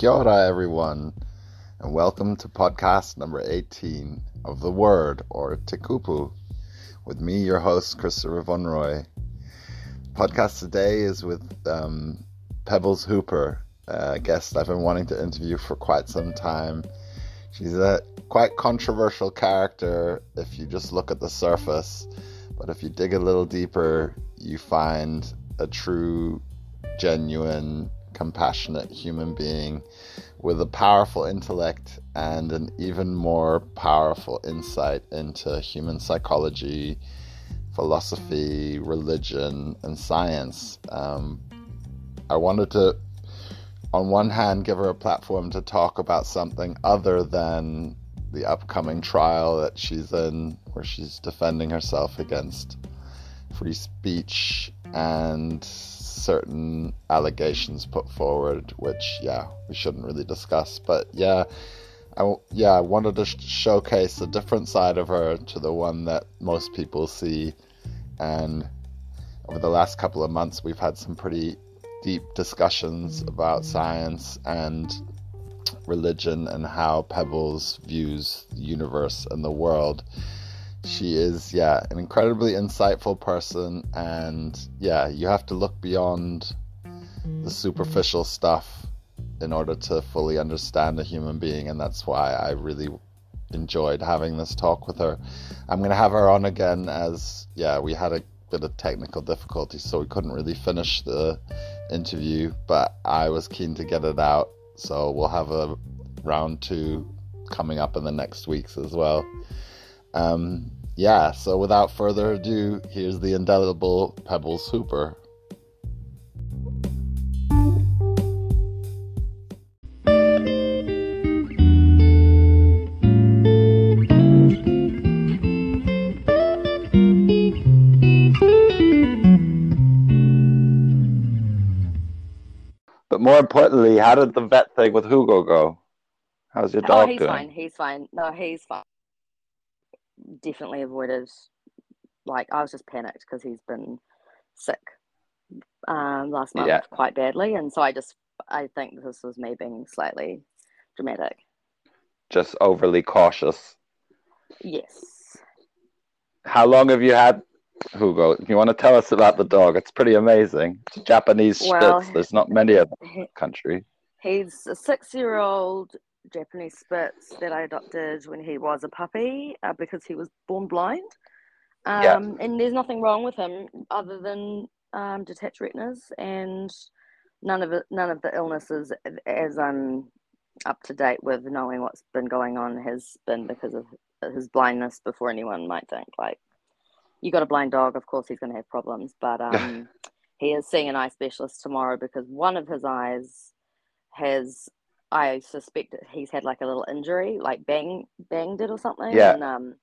Kia ora, everyone, and welcome to podcast number 18 of The Word, or Te Kupu, with me, your host, Christopher Von Roy. Podcast today is with um, Pebbles Hooper, a guest I've been wanting to interview for quite some time. She's a quite controversial character if you just look at the surface, but if you dig a little deeper, you find a true, genuine, compassionate human being with a powerful intellect and an even more powerful insight into human psychology, philosophy, religion, and science. Um, I wanted to, on one hand, give her a platform to talk about something other than the upcoming trial that she's in, where she's defending herself against free speech and certain allegations put forward, which yeah we shouldn't really discuss. But yeah, I yeah I wanted to sh- showcase a different side of her to the one that most people see, and over the last couple of months we've had some pretty deep discussions about science and religion and how Pebbles views the universe and the world she is yeah an incredibly insightful person and yeah you have to look beyond the superficial stuff in order to fully understand a human being and that's why i really enjoyed having this talk with her. I'm going to have her on again as yeah we had a bit of technical difficulty so we couldn't really finish the interview but i was keen to get it out so we'll have a round two coming up in the next weeks as well um, yeah, so without further ado, here's the indelible Pebbles Hooper. But more importantly, how did the vet thing with Hugo go? How's your dog oh, he's doing? fine. He's fine. No, he's fine definitely avoided. Like I was just panicked because he's been sick um, last month Yeah. quite badly, and so I just I think this was me being slightly dramatic. Just overly cautious. Yes. How long have you had Hugo? You want to tell us about the dog? It's pretty amazing. It's a Japanese Well, Spitz. There's not many of them in the country. He's a six-year-old Japanese Spitz that I adopted when he was a puppy uh, because he was born blind. Um, Yeah. And there's nothing wrong with him other than um, detached retinas and none of it, none of the illnesses, as I'm up to date with knowing what's been going on, has been because of his blindness. Before anyone might think like, you got a blind dog, of course he's going to have problems. But um, he is seeing an eye specialist tomorrow because one of his eyes has I suspect he's had like a little injury, like bang banged it or something. Yeah. And um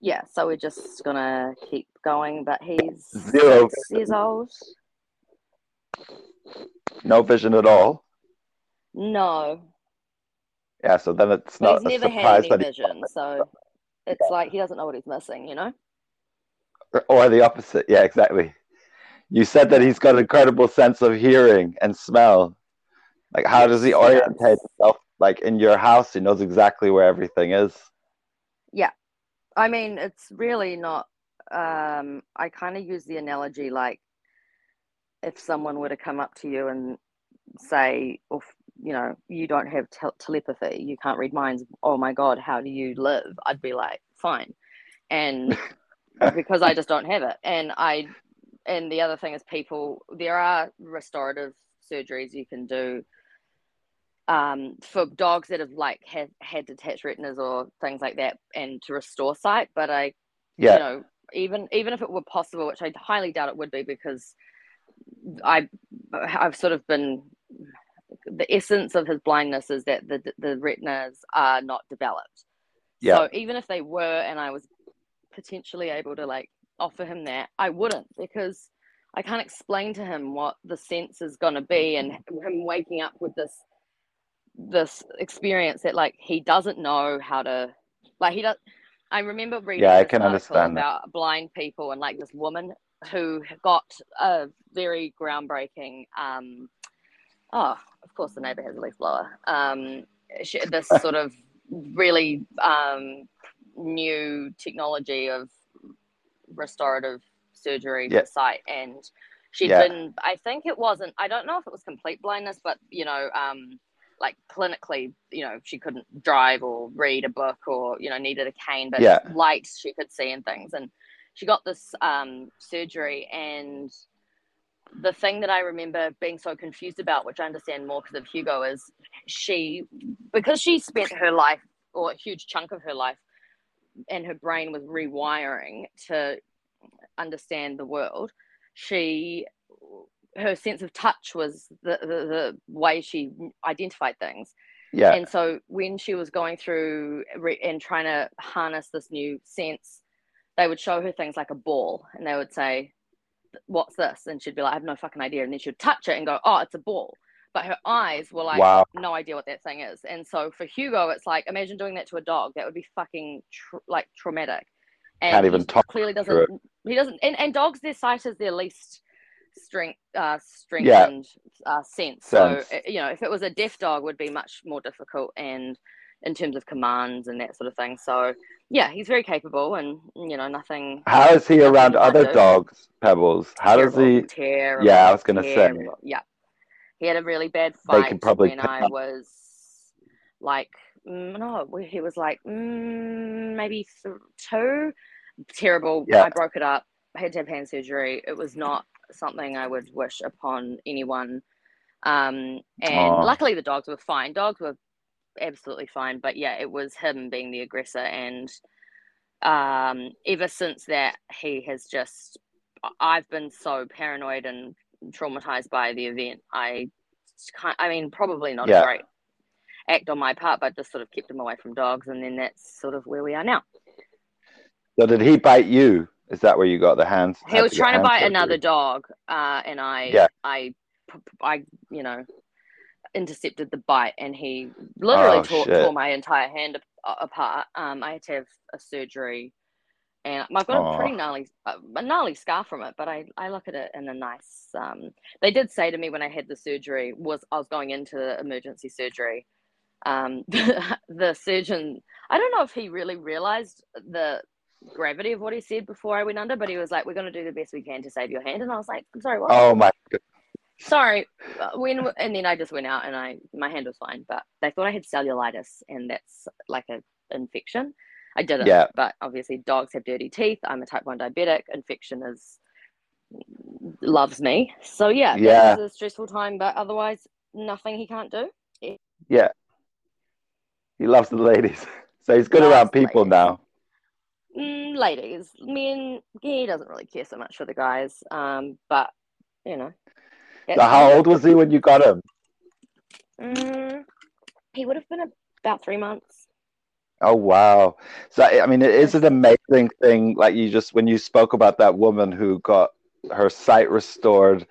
yeah, so we're just gonna keep going. But he's Zero six years old. No vision at all. No. Yeah, so then it's not he's never had any vision, so it's like he doesn't know what he's missing, you know? or the opposite. Yeah, exactly. You said that he's got an incredible sense of hearing and smell. Like, how does he orientate himself? Like in your house, he knows exactly where everything is. Yeah. I mean, it's really not. Um, I kind of use the analogy like if someone were to come up to you and say, or, you know, you don't have tel telepathy, you can't read minds. Oh my God, how do you live? I'd be like, fine. And because I just don't have it. And I, and the other thing is, people, there are restorative surgeries you can do um, for dogs that have like had, had detached retinas or things like that and to restore sight. But I, Yeah, you know, even even if it were possible, which I highly doubt it would be, because I I've sort of been the essence of his blindness is that the the retinas are not developed. Yeah. So even if they were, and I was potentially able to like offer him that, I wouldn't because I can't explain to him what the sense is going to be, and him waking up with this this experience that like he doesn't know how to like he does. I remember reading Yeah, I can understand that. about blind people and like this woman who got a very groundbreaking um, oh, of course, the neighbor has a leaf blower. Um, she, this sort of really um, new technology of restorative surgery Yeah. for sight, and she'd Yeah. been. I think it wasn't. I don't know if it was complete blindness, but you know, um, like clinically, you know, she couldn't drive or read a book or you know needed a cane, but Yeah. lights she could see and things, and she got this um, surgery and the thing that I remember being so confused about, which I understand more because of Hugo, is she, because she spent her life or a huge chunk of her life and her brain was rewiring to understand the world, she, her sense of touch was the, the, the way she identified things. Yeah. And so when she was going through re- and trying to harness this new sense, they would show her things like a ball and they would say, What's this? And she'd be like, I have no fucking idea. And then she'd touch it and go, Oh, it's a ball. But her eyes were like, Wow. No idea what that thing is. And so for Hugo, it's like, imagine doing that to a dog. That would be fucking tr- like traumatic. And Can't even talk clearly doesn't, he doesn't, and, and dogs, their sight is their least strength, uh, strengthened uh, sense. So, Sense. uh, you know, if it was a deaf dog, would be much more difficult and in terms of commands and that sort of thing. So, yeah, he's very capable, and you know, nothing. How is he around other do. dogs, Pebbles? How does he? Terrible, Yeah, I was gonna say. Yeah, he had a really bad They fight could probably when I was like, mm, no, he was like mm, maybe th- two. Terrible. Yeah. I broke it up. I had to have hand surgery. It was not something I would wish upon anyone. Um, and luckily the dogs were fine. Dogs were absolutely fine. But yeah, it was him being the aggressor. And um, ever since that, he has just, I've been so paranoid and traumatized by the event. I can't, I mean, probably not Yeah. a great act on my part, but just sort of kept him away from dogs. And then that's sort of where we are now. So did he bite you? Is that where you got the hands? He was trying to bite surgery? another dog, uh, and I, Yeah. I, I, you know, intercepted the bite, and he literally Oh, tore, tore my entire hand apart. Um, I had to have a surgery, and I've got Aw. a pretty gnarly, uh, a gnarly scar from it. But I, I look at it in a nice. Um, they did say to me when I had the surgery was I was going into emergency surgery. Um, the surgeon, I don't know if he really realized the gravity of what he said before I went under, but he was like, "We're going to do the best we can to save your hand," and I was like, "I'm sorry, what?" Oh my! God. Sorry. Uh, When and then I just went out and I my hand was fine, but they thought I had cellulitis, and that's like a infection. I didn't, Yeah. but obviously dogs have dirty teeth. I'm a type one diabetic. Infection is loves me. So yeah, Yeah. was a stressful time, but otherwise nothing he can't do. Yeah. He loves the ladies, so he's good Loves around people ladies. now. Mm, ladies, men, he doesn't really care so much for the guys. Um, but you know. So how old was he when you got him? Mm, he would have been about three months. Oh wow! So I mean, it is an amazing thing. Like you just when you spoke about that woman who got her sight restored,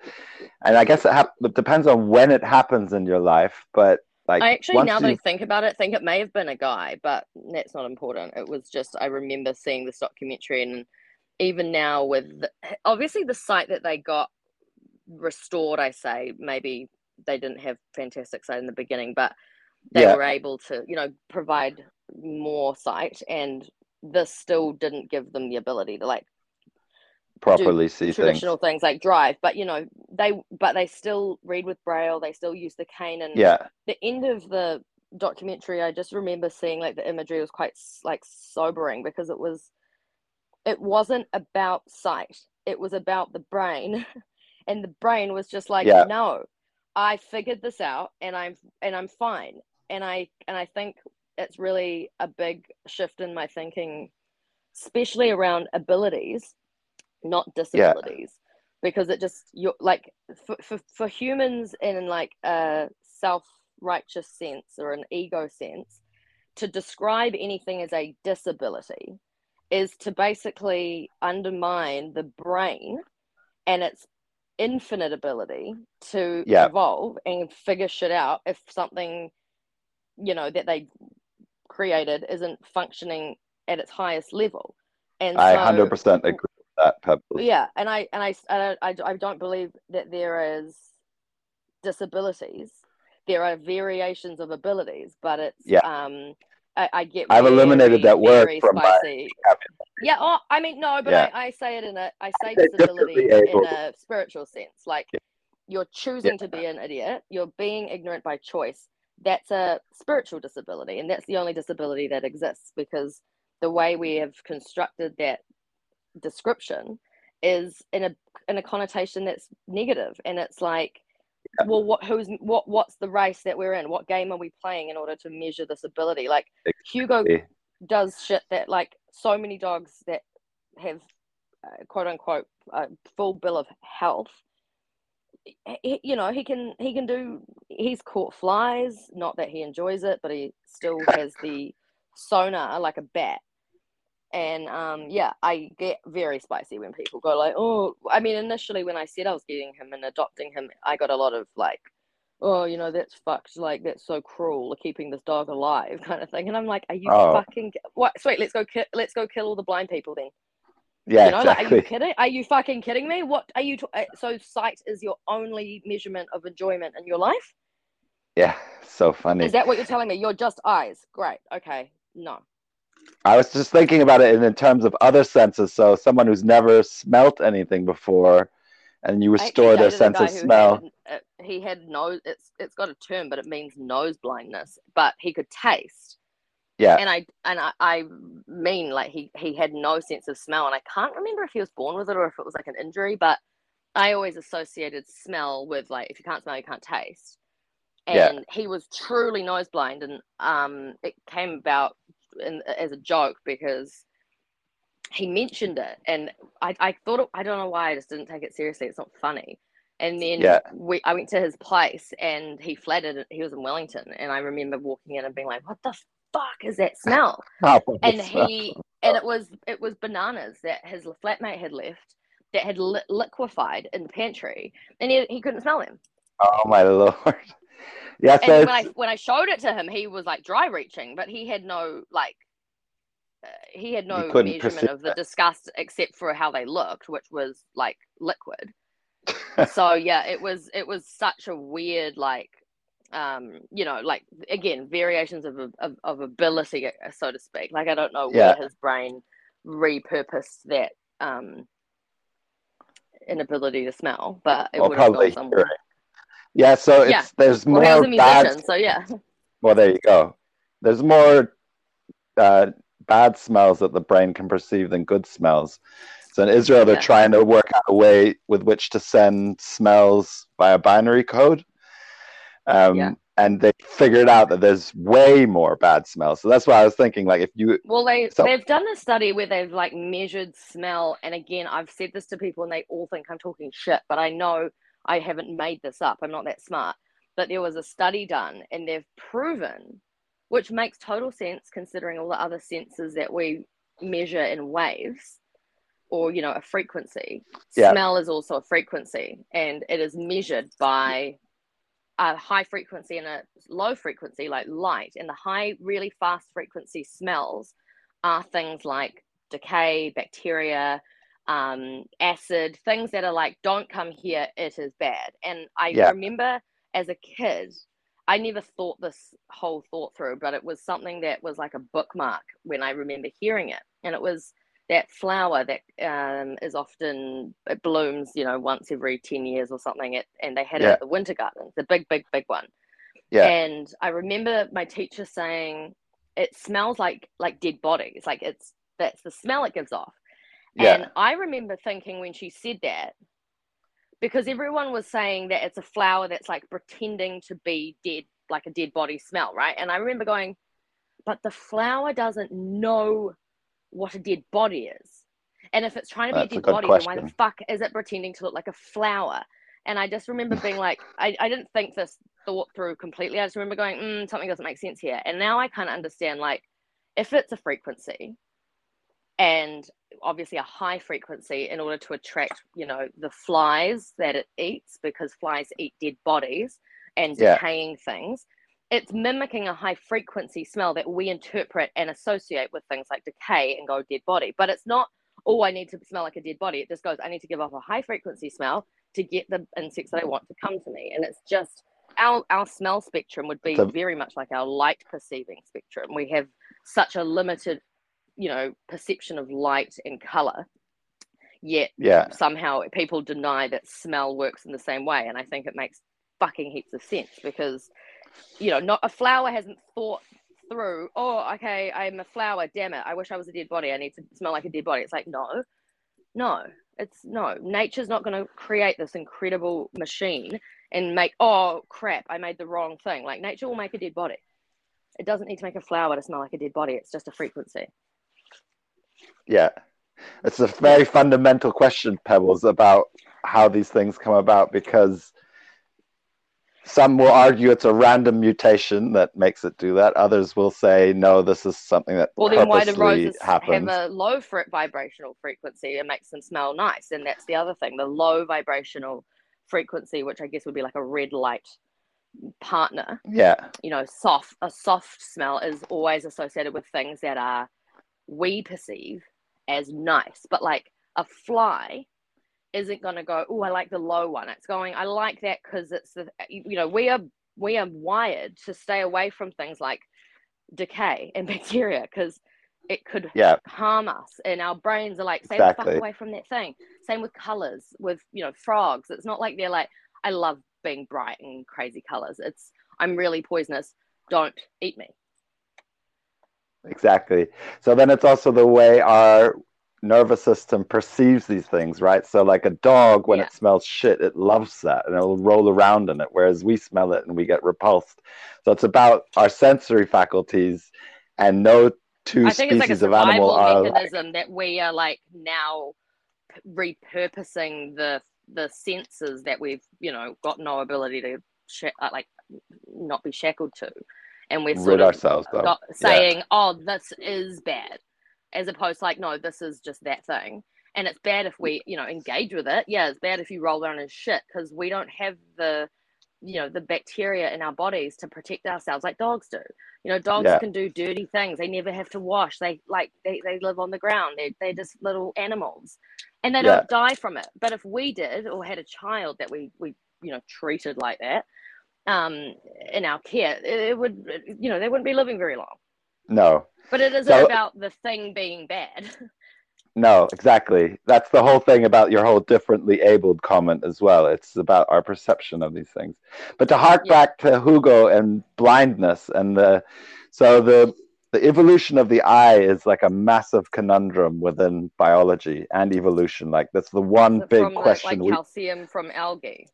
and I guess it, hap- it depends on when it happens in your life. But like, I actually, now that I think about it, think it may have been a guy, but that's not important. It was just I remember seeing this documentary, and even now with the, obviously the site that they got restored, I say maybe they didn't have fantastic sight in the beginning, but they Yeah. were able to, you know, provide more sight, and this still didn't give them the ability to like properly see things. traditional things like drive, but you know they but they still read with braille, they still use the cane, and Yeah, the end of the documentary i just remember seeing like the imagery was quite like sobering because it was it wasn't about sight it was about the brain and the brain was just like Yeah. no i figured this out and i'm and i'm fine and i and i think it's really a big shift in my thinking especially around abilities not disabilities because it just you're like for, for, for humans in like a self-righteous sense or an ego sense to describe anything as a disability is to basically undermine the brain and its infinite ability to Yeah. evolve and figure shit out if something you know that they created isn't functioning at its highest level. And I so- hundred percent agree. with that, yeah and i and I, I, I, I don't believe that there is disabilities there are variations of abilities, but it's Yeah. um I, I get I've eliminated that word very from my spicy. Yeah, oh, I mean no, but Yeah. I, I say it in a I say say disability in a spiritual sense. Like you're choosing to be an idiot, you're being ignorant by choice. That's a spiritual disability, and that's the only disability that exists because the way we have constructed that description is in a in a connotation that's negative, and it's like Yeah. well what who's what what's the race that we're in? What game are we playing in order to measure this ability? Like hugo does shit that like so many dogs that have uh, quote unquote a full bill of health he, you know he can he can do he's caught flies. Not that he enjoys it but he still has the sonar like a bat and um yeah i get very spicy when people go like oh i mean initially when i said i was getting him and adopting him i got a lot of like oh you know that's fucked like that's so cruel keeping this dog alive kind of thing. And i'm like are you Oh. fucking what sweet let's go ki- let's go kill all the blind people then. Yeah, you know like are you kidding are you fucking kidding me? What are you t- uh, so sight is your only measurement of enjoyment in your life? Yeah, so funny. is that what you're telling me? You're just eyes? Great okay no I was just thinking about it in, in terms of other senses. So someone who's never smelt anything before, and you restore their sense of smell. Had, uh, he had nose. It's it's got a term, but it means nose blindness. But he could taste, Yeah, and I and I, I mean like he he had no sense of smell, and I can't remember if he was born with it or if it was like an injury. But I always associated smell with like if you can't smell, you can't taste. Yeah. And he was truly nose blind, and um, it came about in, as a joke because he mentioned it, and I, I thought it, I don't know why I just didn't take it seriously. It's not funny. And then Yeah. we, I went to his place, and he flattered. it. He was in Wellington, and I remember walking in and being like, "What the fuck is that smell?" And he and it was it was bananas that his flatmate had left that had li- liquefied in the pantry, and he, he couldn't smell them. Oh my lord. Yeah, so And when I when I showed it to him, he was like dry reaching, but he had no like uh, he had no measurement of the disgust except for how they looked, which was like liquid. so yeah, it was it was such a weird like um you know like again variations of of, of ability so to speak like i don't know Yeah. where his brain repurposed that um inability to smell but it well, would have probably gone somewhere. Yeah, so it's Yeah. there's well more musician bad. so yeah Well, there you go. There's more uh, bad smells that the brain can perceive than good smells. So in Israel, they're Yeah. trying to work out a way with which to send smells via binary code. Um, Yeah. And they figured out that there's way more bad smells. So that's why I was thinking, like, if you, Well, they So- they've done a study where they've like measured smell, and again, I've said this to people, and they all think I'm talking shit, but I know I haven't made this up. I'm not that smart. But there was a study done, and they've proven, which makes total sense considering all the other senses that we measure in waves, or you know, a frequency. Yeah. Smell is also a frequency, and it is measured by a high frequency and a low frequency, like light. And the high, really fast frequency smells are things like decay, bacteria, um, acid, things that are like, don't come here, it is bad. And I Yeah. remember as a kid, I never thought this whole thought through, but it was something that was like a bookmark when I remember hearing it. And it was that flower that um, is often it blooms, you know, once every ten years or something. It, and they had it at the Winter Garden, the big, big, big one. Yeah. And I remember my teacher saying it smells like like dead bodies. Like it's that's the smell it gives off. Yeah, And I remember thinking when she said that, because everyone was saying that it's a flower that's like pretending to be dead, like a dead body smell, right? And I remember going, but the flower doesn't know what a dead body is. And if it's trying to be a a dead good body, then why the fuck is it pretending to look like a flower? And I just remember being like, I, I didn't think this thought through completely. I just remember going, mm, something doesn't make sense here. And now I kind of understand, like, if it's a frequency and obviously a high frequency in order to attract, you know, the flies that it eats because flies eat dead bodies and Yeah. decaying things. It's mimicking a high frequency smell that we interpret and associate with things like decay and go dead body. But it's not, oh, I need to smell like a dead body. It just goes, I need to give off a high frequency smell to get the insects that I want to come to me. And it's just our our smell spectrum would be So- very much like our light perceiving spectrum. We have such a limited, you know, perception of light and color. Yet Yeah. somehow people deny that smell works in the same way, and I think it makes fucking heaps of sense because, you know, not a flower hasn't thought through. Oh, okay, I'm a flower. Damn it! I wish I was a dead body. I need to smell like a dead body. It's like no, no. It's no. Nature's not going to create this incredible machine and make. Oh crap! I made the wrong thing. Like nature will make a dead body. It doesn't need to make a flower to smell like a dead body. It's just a frequency. Yeah. It's a very fundamental question, Pebbles, about how these things come about because some will argue it's a random mutation that makes it do that. Others will say, no, this is something that Well, then why do roses happens. have a low vibrational frequency? It makes them smell nice, and that's the other thing. The low vibrational frequency, which I guess would be like a red light partner. Yeah, You know, soft a soft smell is always associated with things that are we perceive as nice, but like a fly isn't going to go. Oh, I like the low one. It's going. I like that because it's the. You know, we are we are wired to stay away from things like decay and bacteria because it could yeah, harm us and our brains are like stay the fuck away from that thing same with colors with you know frogs it's not like they're like i love being bright and crazy colors it's i'm really poisonous don't eat me exactly. So then it's also the way our nervous system perceives these things, right? So like a dog, when Yeah. it smells shit, it loves that and it'll roll around in it, whereas we smell it and we get repulsed. So it's about our sensory faculties, and no two i think it's like a species of animal are mechanism that we are like now repurposing the the senses that we've you know got no ability to sh- uh, like not be shackled to and we're sort rid of ourselves got, saying, "Oh, this is bad," as opposed to like, "No, this is just that thing." And it's bad if we, you know, engage with it. Yeah, it's bad if you roll around in shit because we don't have the, you know, the bacteria in our bodies to protect ourselves like dogs do. You know, dogs Yeah. can do dirty things. They never have to wash. They like they, they live on the ground. They they're just little animals, and they Yeah. don't die from it. But if we did or had a child that we we you know treated like that, um, in our care, it, would you know they wouldn't be living very long. No, But it isn't So- about the thing being bad. no, exactly. That's the whole thing about your whole differently abled comment as well. It's about our perception of these things. But to hark Yeah. back to Hugo and blindness and the so the the evolution of the eye is like a massive conundrum within biology and evolution. Like that's the one big question. like we, calcium from algae.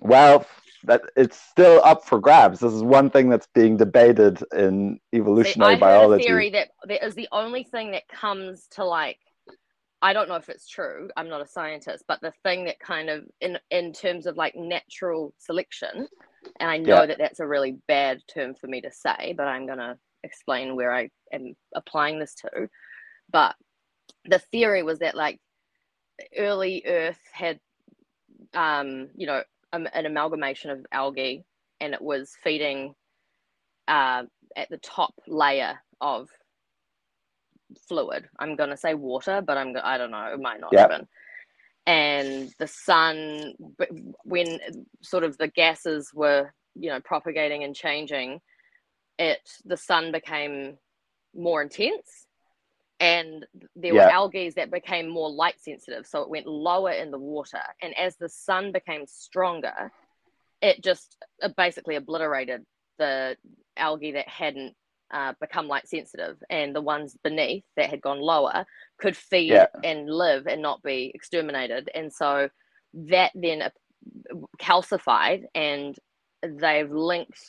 well, that it's still up for grabs. This is one thing that's being debated in See, evolutionary heard biology. theory that that is the only thing that comes to like I don't know if it's true. I'm not a scientist, but the thing that kind of in in terms of like natural selection, and I know Yeah. that that's a really bad term for me to say, but I'm gonna explain where I am applying this to. But the theory was that like early Earth had, um, you know, um, an amalgamation of algae, and it was feeding uh, at the top layer of fluid. I'm going to say water, but I'm I don't know. It might not Yeah. have been. And the sun, when sort of the gases were, you know, propagating and changing, it the sun became more intense, and there were algae that became more light sensitive, so it went lower in the water. And as the sun became stronger, it just basically obliterated the algae that hadn't uh, become light sensitive, and the ones beneath that had gone lower could feed Yeah. and live and not be exterminated. And so that then calcified, and they've linked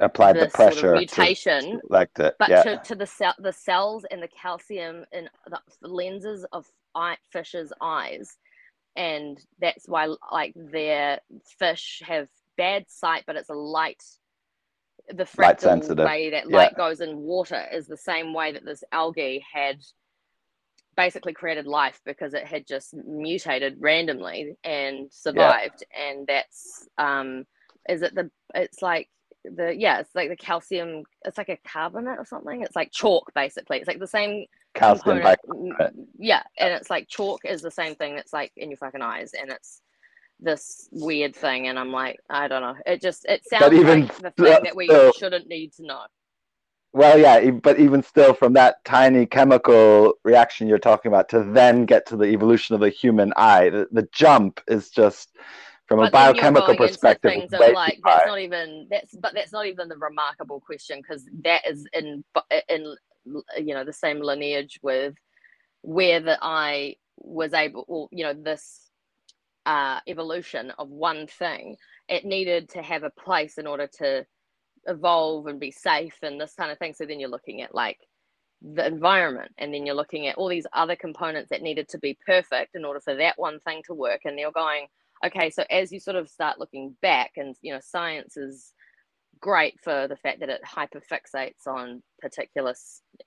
Applied the this sort of pressure to mutation select it. but yeah. to, to the cell the cells and the calcium in the lenses of eye, fish's eyes and that's why like their fish have bad sight but it's a light the Light fractal sensitive. way that Yeah. light goes in water is the same way that this algae had basically created life because it had just mutated randomly and survived and that's um is it the it's like the yeah it's like the calcium it's like a carbonate or something. It's like chalk basically. It's like the same calcium yeah and it's like chalk is the same thing that's like in your fucking eyes and it's this weird thing and i'm like i don't know. It just it sounds even like the thing that we still, shouldn't need to know. Well yeah but even still from that tiny chemical reaction you're talking about to then get to the evolution of the human eye the, the jump is just from a biochemical perspective things that like that's not even that's but that's not even the remarkable question because that is in in you know the same lineage with where the eye was able or you know this uh, evolution of one thing. It needed to have a place in order to evolve and be safe and this kind of thing. So then you're looking at like the environment and then you're looking at all these other components that needed to be perfect in order for that one thing to work and you're going okay so as you sort of start looking back and you know science is great for the fact that it hyperfixates on particular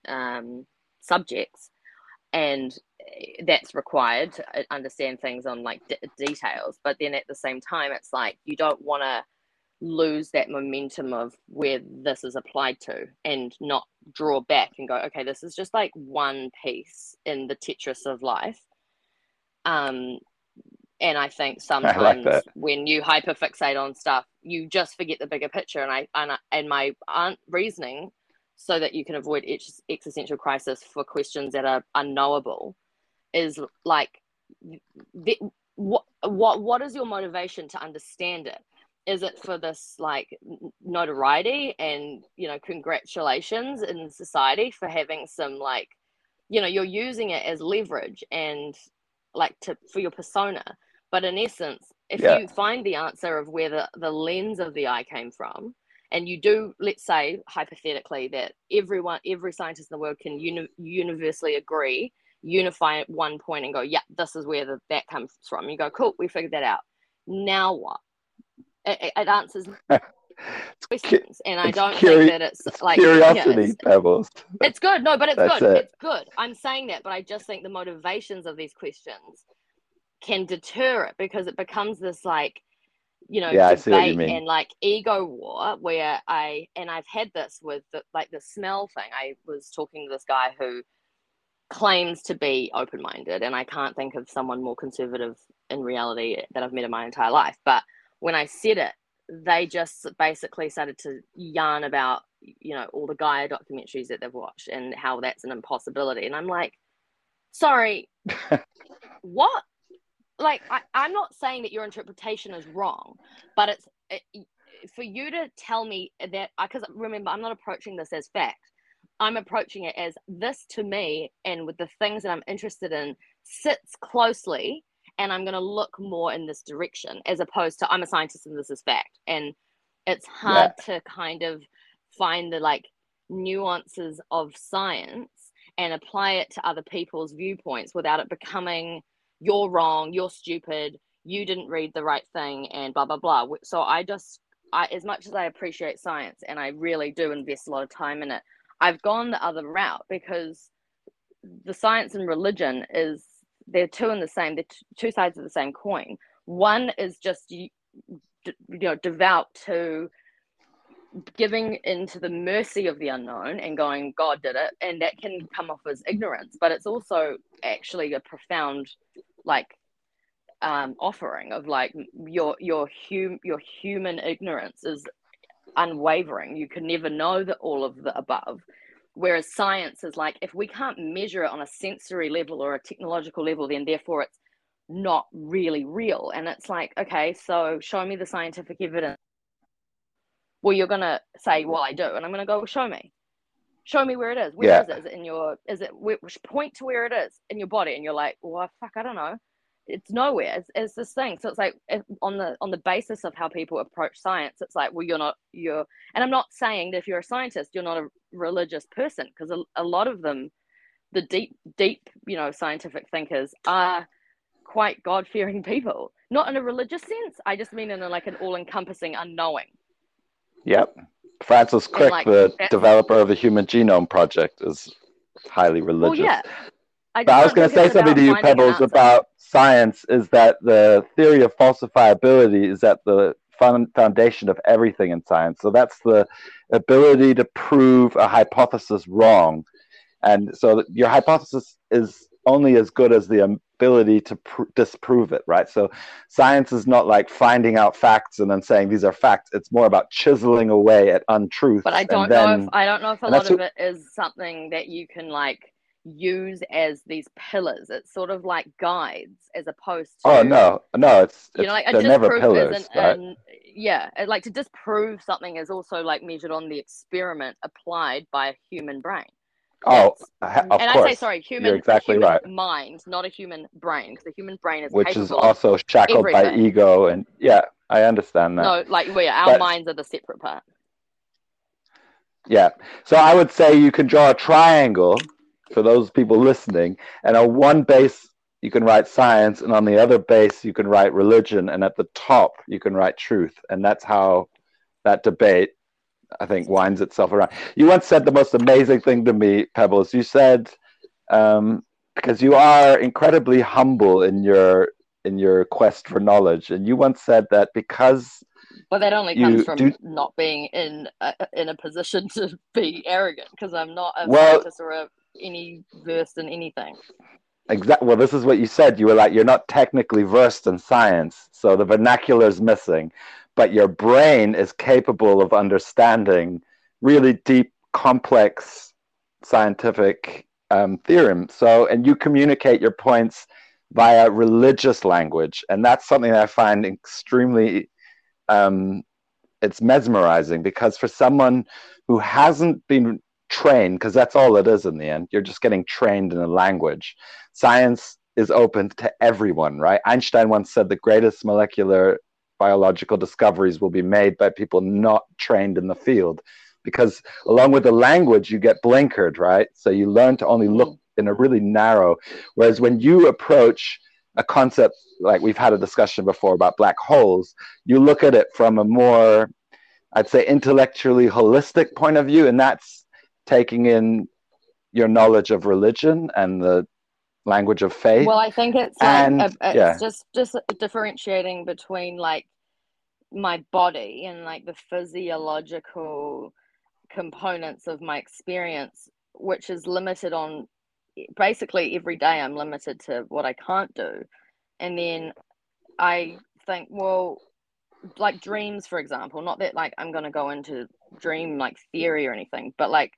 um, subjects and eh, that's required to uh, understand things on like d- details. But then at the same time it's like you don't want to lose that momentum of where this is applied to and not draw back and go okay this is just like one piece in the tetris of life. Um and I think sometimes I like when you hyperfixate on stuff, you just forget the bigger picture. And I and, I, and my aunt reasoning, so that you can avoid existential crisis for questions that are unknowable, is like, the, what what what is your motivation to understand it? Is it for this like notoriety and you know congratulations in society for having some like, you know, you're using it as leverage and like to for your persona but in essence, if yeah. you find the answer of where the, the lens of the eye came from, and you do, let's say hypothetically, that everyone, every scientist in the world can uni- universally agree, unify at one point and go, yeah, this is where the, that comes from. You go, cool, we figured that out. Now what? It, it answers questions, and I don't curi- think that it's, like curiosity, yeah, it's, Pebbles. It's good, no, but it's That's good. It. It's good. I'm saying that, but I just think the motivations of these questions can deter it because it becomes this like you know yeah, debate and like ego war where i and i've had this with the, like the smell thing i was talking to this guy who claims to be open-minded and i can't think of someone more conservative in reality that i've met in my entire life but when i said it they just basically started to yarn about you know all the gaia documentaries that they've watched and how that's an impossibility. And i'm like sorry what? Like I, i'm not saying that your interpretation is wrong but it's it, for you to tell me that because remember i'm not approaching this as fact. I'm approaching it as this to me and with the things that i'm interested in sits closely and i'm going to look more in this direction as opposed to i'm a scientist and this is fact and it's hard yeah. to kind of find the like nuances of science and apply it to other people's viewpoints without it becoming you're wrong, you're stupid, you didn't read the right thing, and blah, blah, blah. So I just, I, as much as I appreciate science and I really do invest a lot of time in it, I've gone the other route because the science and religion is, they're two in the same, they're t- two sides of the same coin. One is just, you, you know, devout to giving into the mercy of the unknown and going god did it and that can come off as ignorance but it's also actually a profound like um, offering of like your your hum your human ignorance is unwavering. You can never know that all of the above. Whereas science is like if we can't measure it on a sensory level or a technological level, then therefore it's not really real. And it's like, okay, so show me the scientific evidence. Well, you're gonna say, mm-hmm. well, I do, and I'm gonna go, well, show me show me where it is. Where yeah. is it? Is it in your? Is it which point to where it is in your body? And you're like, well, fuck, I don't know. It's nowhere. It's, it's this thing. So it's like on the on the basis of how people approach science, it's like, well, you're not you're. And I'm not saying that if you're a scientist, you're not a religious person, because a, a lot of them, the deep deep you know scientific thinkers are quite God fearing people. Not in a religious sense. I just mean in a, like an all encompassing unknowing. Yep. Francis Crick, like, the developer of the Human Genome Project, is highly religious. Well, yeah. I, but I was going to say something to you, Pebbles, about science is that the theory of falsifiability is at the foundation of everything in science. So that's the ability to prove a hypothesis wrong. And so your hypothesis is only as good as the ability to pr- disprove it, right? So science is not like finding out facts and then saying these are facts. It's more about chiseling away at untruth. But I don't know if I don't know if a lot of it is something that you can like use as these pillars. It's sort of like guides as opposed oh, to. Oh no, no, it's, it's you know like they're never pillars, right? An, yeah, like to disprove something is also like measured on the experiment applied by a human brain. Oh, of and course. I say sorry, human, You're exactly human right. mind, not a human brain, because the human brain is which is also shackled by ego, and yeah, I understand that. No, like we, our but, minds are the separate part. Yeah, so I would say you can draw a triangle for those people listening, and on one base you can write science, and on the other base you can write religion, and at the top you can write truth, and that's how that debate I think winds itself around. You once said the most amazing thing to me, Pebbles. You said um, because you are incredibly humble in your in your quest for knowledge, and you once said that because well, that only comes from do... not being in a, in a position to be arrogant because I'm not a well, scientist or a, any versed in anything. Exactly. Well, this is what you said. You were like, you're not technically versed in science, so the vernacular is missing but your brain is capable of understanding really deep, complex scientific um, theorem. So, and you communicate your points via religious language, and that's something that I find extremely. Um, it's mesmerizing because for someone who hasn't been trained, because that's all it is in the end, you're just getting trained in a language. Science is open to everyone, right? Einstein once said the greatest molecular biological discoveries will be made by people not trained in the field because along with the language you get blinkered right so you learn to only look mm-hmm. in a really narrow whereas when you approach a concept like we've had a discussion before about black holes you look at it from a more i'd say intellectually holistic point of view and that's taking in your knowledge of religion and the language of faith. Well, I think it's like and, a, it's yeah. just just differentiating between like my body and like the physiological components of my experience, which is limited on basically every day. I'm limited to what I can't do, and then I think, well, like dreams, for example. Not that like I'm gonna go into dream like theory or anything, but like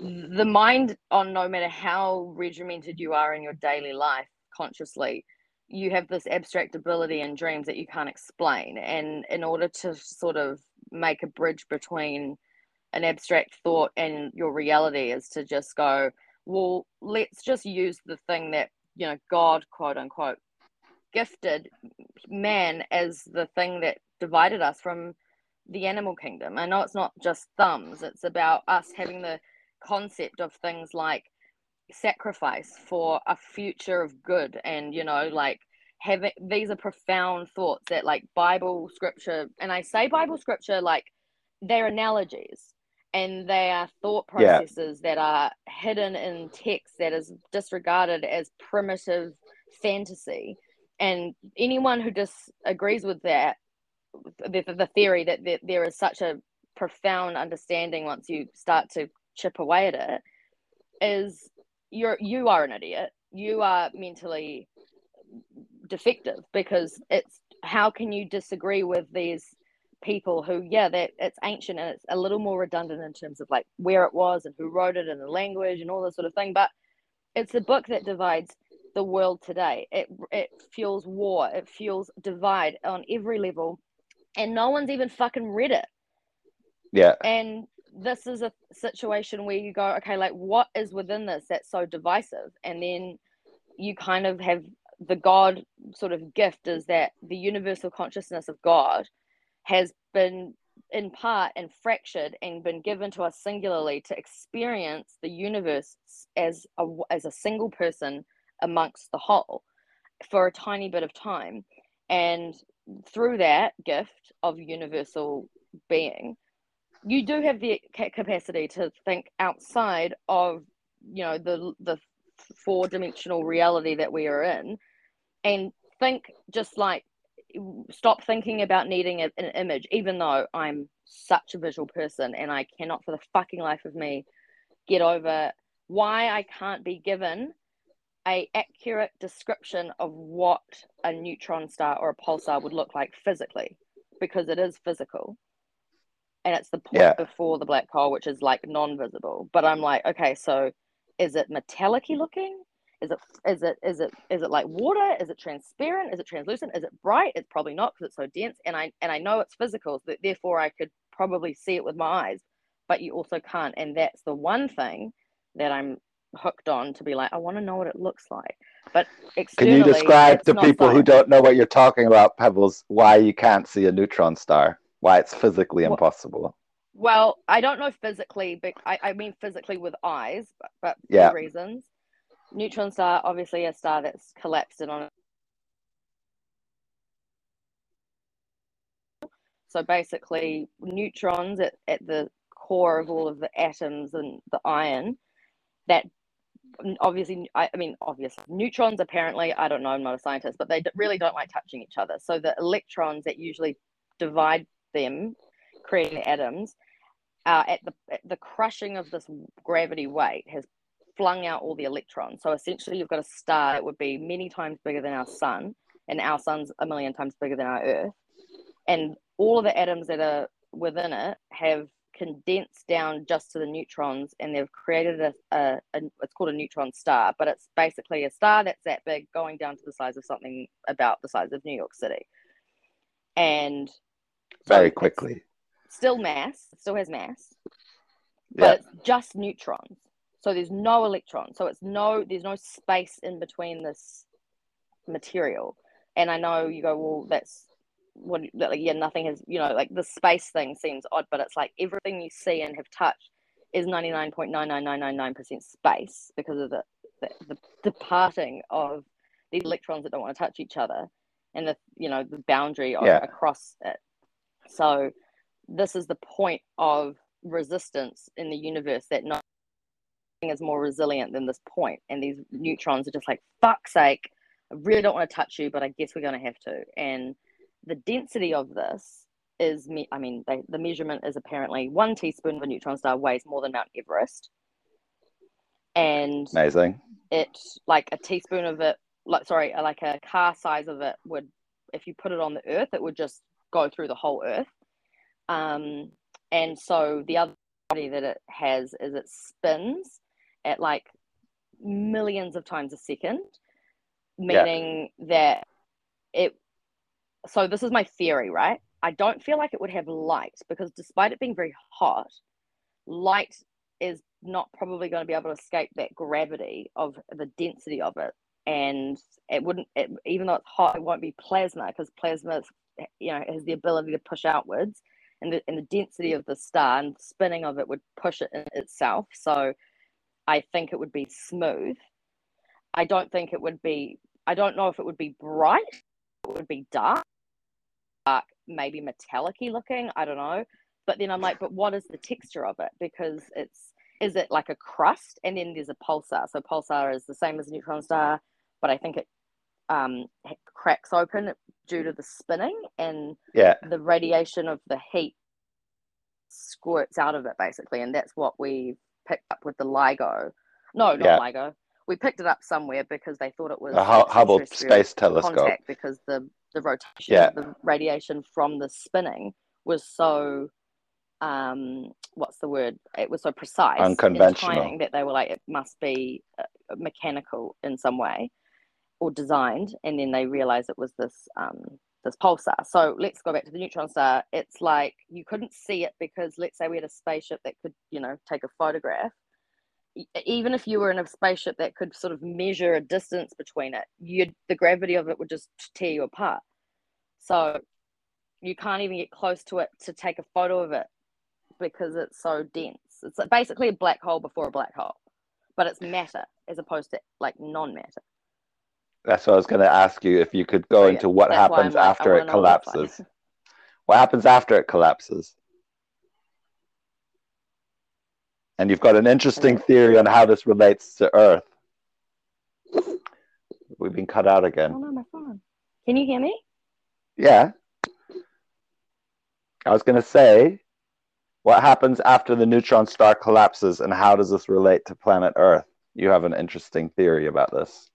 the mind on no matter how regimented you are in your daily life consciously you have this abstract ability in dreams that you can't explain. And in order to sort of make a bridge between an abstract thought and your reality is to just go well let's just use the thing that you know god quote unquote gifted man as the thing that divided us from the animal kingdom. I know it's not just thumbs. It's about us having the concept of things like sacrifice for a future of good and you know like having these are profound thoughts that like bible scripture and i say bible scripture like they're analogies and they are thought processes yeah. that are hidden in text that is disregarded as primitive fantasy and anyone who disagrees with that the, the theory that, that there is such a profound understanding once you start to chip away at it is you're you are an idiot. You are mentally defective because it's how can you disagree with these people who yeah that it's ancient and it's a little more redundant in terms of like where it was and who wrote it and the language and all this sort of thing but it's a book that divides the world today. It it fuels war. It fuels divide on every level and no one's even fucking read it. Yeah. And this is a situation where you go, okay, like what is within this that's so divisive? And then you kind of have the God sort of gift is that the universal consciousness of God has been in part and fractured and been given to us singularly to experience the universe as a, as a single person amongst the whole for a tiny bit of time. And through that gift of universal being, you do have the capacity to think outside of you know the the four dimensional reality that we are in and think just like stop thinking about needing a, an image even though i'm such a visual person and i cannot for the fucking life of me get over why i can't be given a accurate description of what a neutron star or a pulsar would look like physically because it is physical and it's the point Yeah. before the black hole which is like non-visible. But i'm like okay so is it metallic looking? Is it is it is it is it like water? Is it transparent? Is it translucent? Is it bright? It's probably not because it's so dense and i and i know it's physical so therefore i could probably see it with my eyes. But you also can't and that's the one thing that i'm hooked on to be like i want to know what it looks like. But Can you describe to people who don't know what you're talking about, Pebbles, why you can't see a neutron star? Why it's physically Well- impossible? Well, I don't know physically, but I, I mean physically with eyes, but, but for Yeah. reasons. Neutron star, obviously a star that's collapsed in on it. So basically, neutrons at, at the core of all of the atoms and the iron, that obviously, I, I mean, obviously, neutrons apparently, I don't know, I'm not a scientist, but they d- really don't like touching each other. So the electrons that usually divide them, creating atoms, uh, at the at the crushing of this gravity weight has flung out all the electrons. So essentially, you've got a star that would be many times bigger than our sun, and our sun's a million times bigger than our Earth. And all of the atoms that are within it have condensed down just to the neutrons, and they've created a, a, a it's called a neutron star, but it's basically a star that's that big, going down to the size of something about the size of New York City. And Very quickly. still mass, still has mass, Yeah. but it's just neutrons. So there's no electrons. So it's no there's no space in between this material. And I know you go, well, that's what like, yeah, nothing has you know, like the space thing seems odd, but it's like everything you see and have touched is ninety nine point nine nine nine nine nine percent space because of the, the the departing of these electrons that don't want to touch each other and the you know the boundary of, Yeah. across it. So this is the point of resistance in the universe that nothing is more resilient than this point. and these neutrons are just like fuck's sake i really don't want to touch you but i guess we're going to have to and the density of this is me i mean they, the measurement is apparently one teaspoon of a neutron star weighs more than mount everest and Amazing. it like a teaspoon of it like sorry like a car size of it would if you put it on the earth it would just go through the whole earth. Um and so the other body that it has is it spins at like millions of times a second Yeah. meaning that it so this is my theory right? I don't feel like it would have light because despite it being very hot light is not probably going to be able to escape that gravity of the density of it. And it wouldn't it, even though it's hot it won't be plasma because plasma is, you know has the ability to push outwards and the, and the density of the star and the spinning of it would push it in itself. So i think it would be smooth. I don't think it would be i don't know if it would be bright it would be dark dark maybe metallic looking i don't know. But then i'm like but what is the texture of it? Because it's is it like a crust? And then there's a pulsar. So pulsar is the same as a neutron star but i think it um, cracks open due to the spinning and Yeah. the radiation of the heat squirts out of it basically and that's what we picked up with the LIGO no not Yeah. LIGO we picked it up somewhere because they thought it was The Hubble Space Telescope. because the the rotation Yeah. the radiation from the spinning was so um what's the word it was so precise Unconventional. that they were like it must be uh, mechanical in some way or designed and then they realized it was this um this pulsar. So let's go back to the neutron star. It's like you couldn't see it because let's say we had a spaceship that could you know take a photograph. Even if you were in a spaceship that could sort of measure a distance between it you'd the gravity of it would just tear you apart. So you can't even get close to it to take a photo of it because it's so dense. It's basically a black hole before a black hole but it's matter as opposed to like non-matter That's what I was going to ask you if you could go yeah, into what that's happens like, after it know what it's like. collapses. What happens after it collapses? And you've got an interesting theory on how this relates to Earth. We've been cut out oh again. no my phone can you hear me Yeah. I was going to say, what happens after the neutron star collapses and how does this relate to planet Earth? You have an interesting theory about this.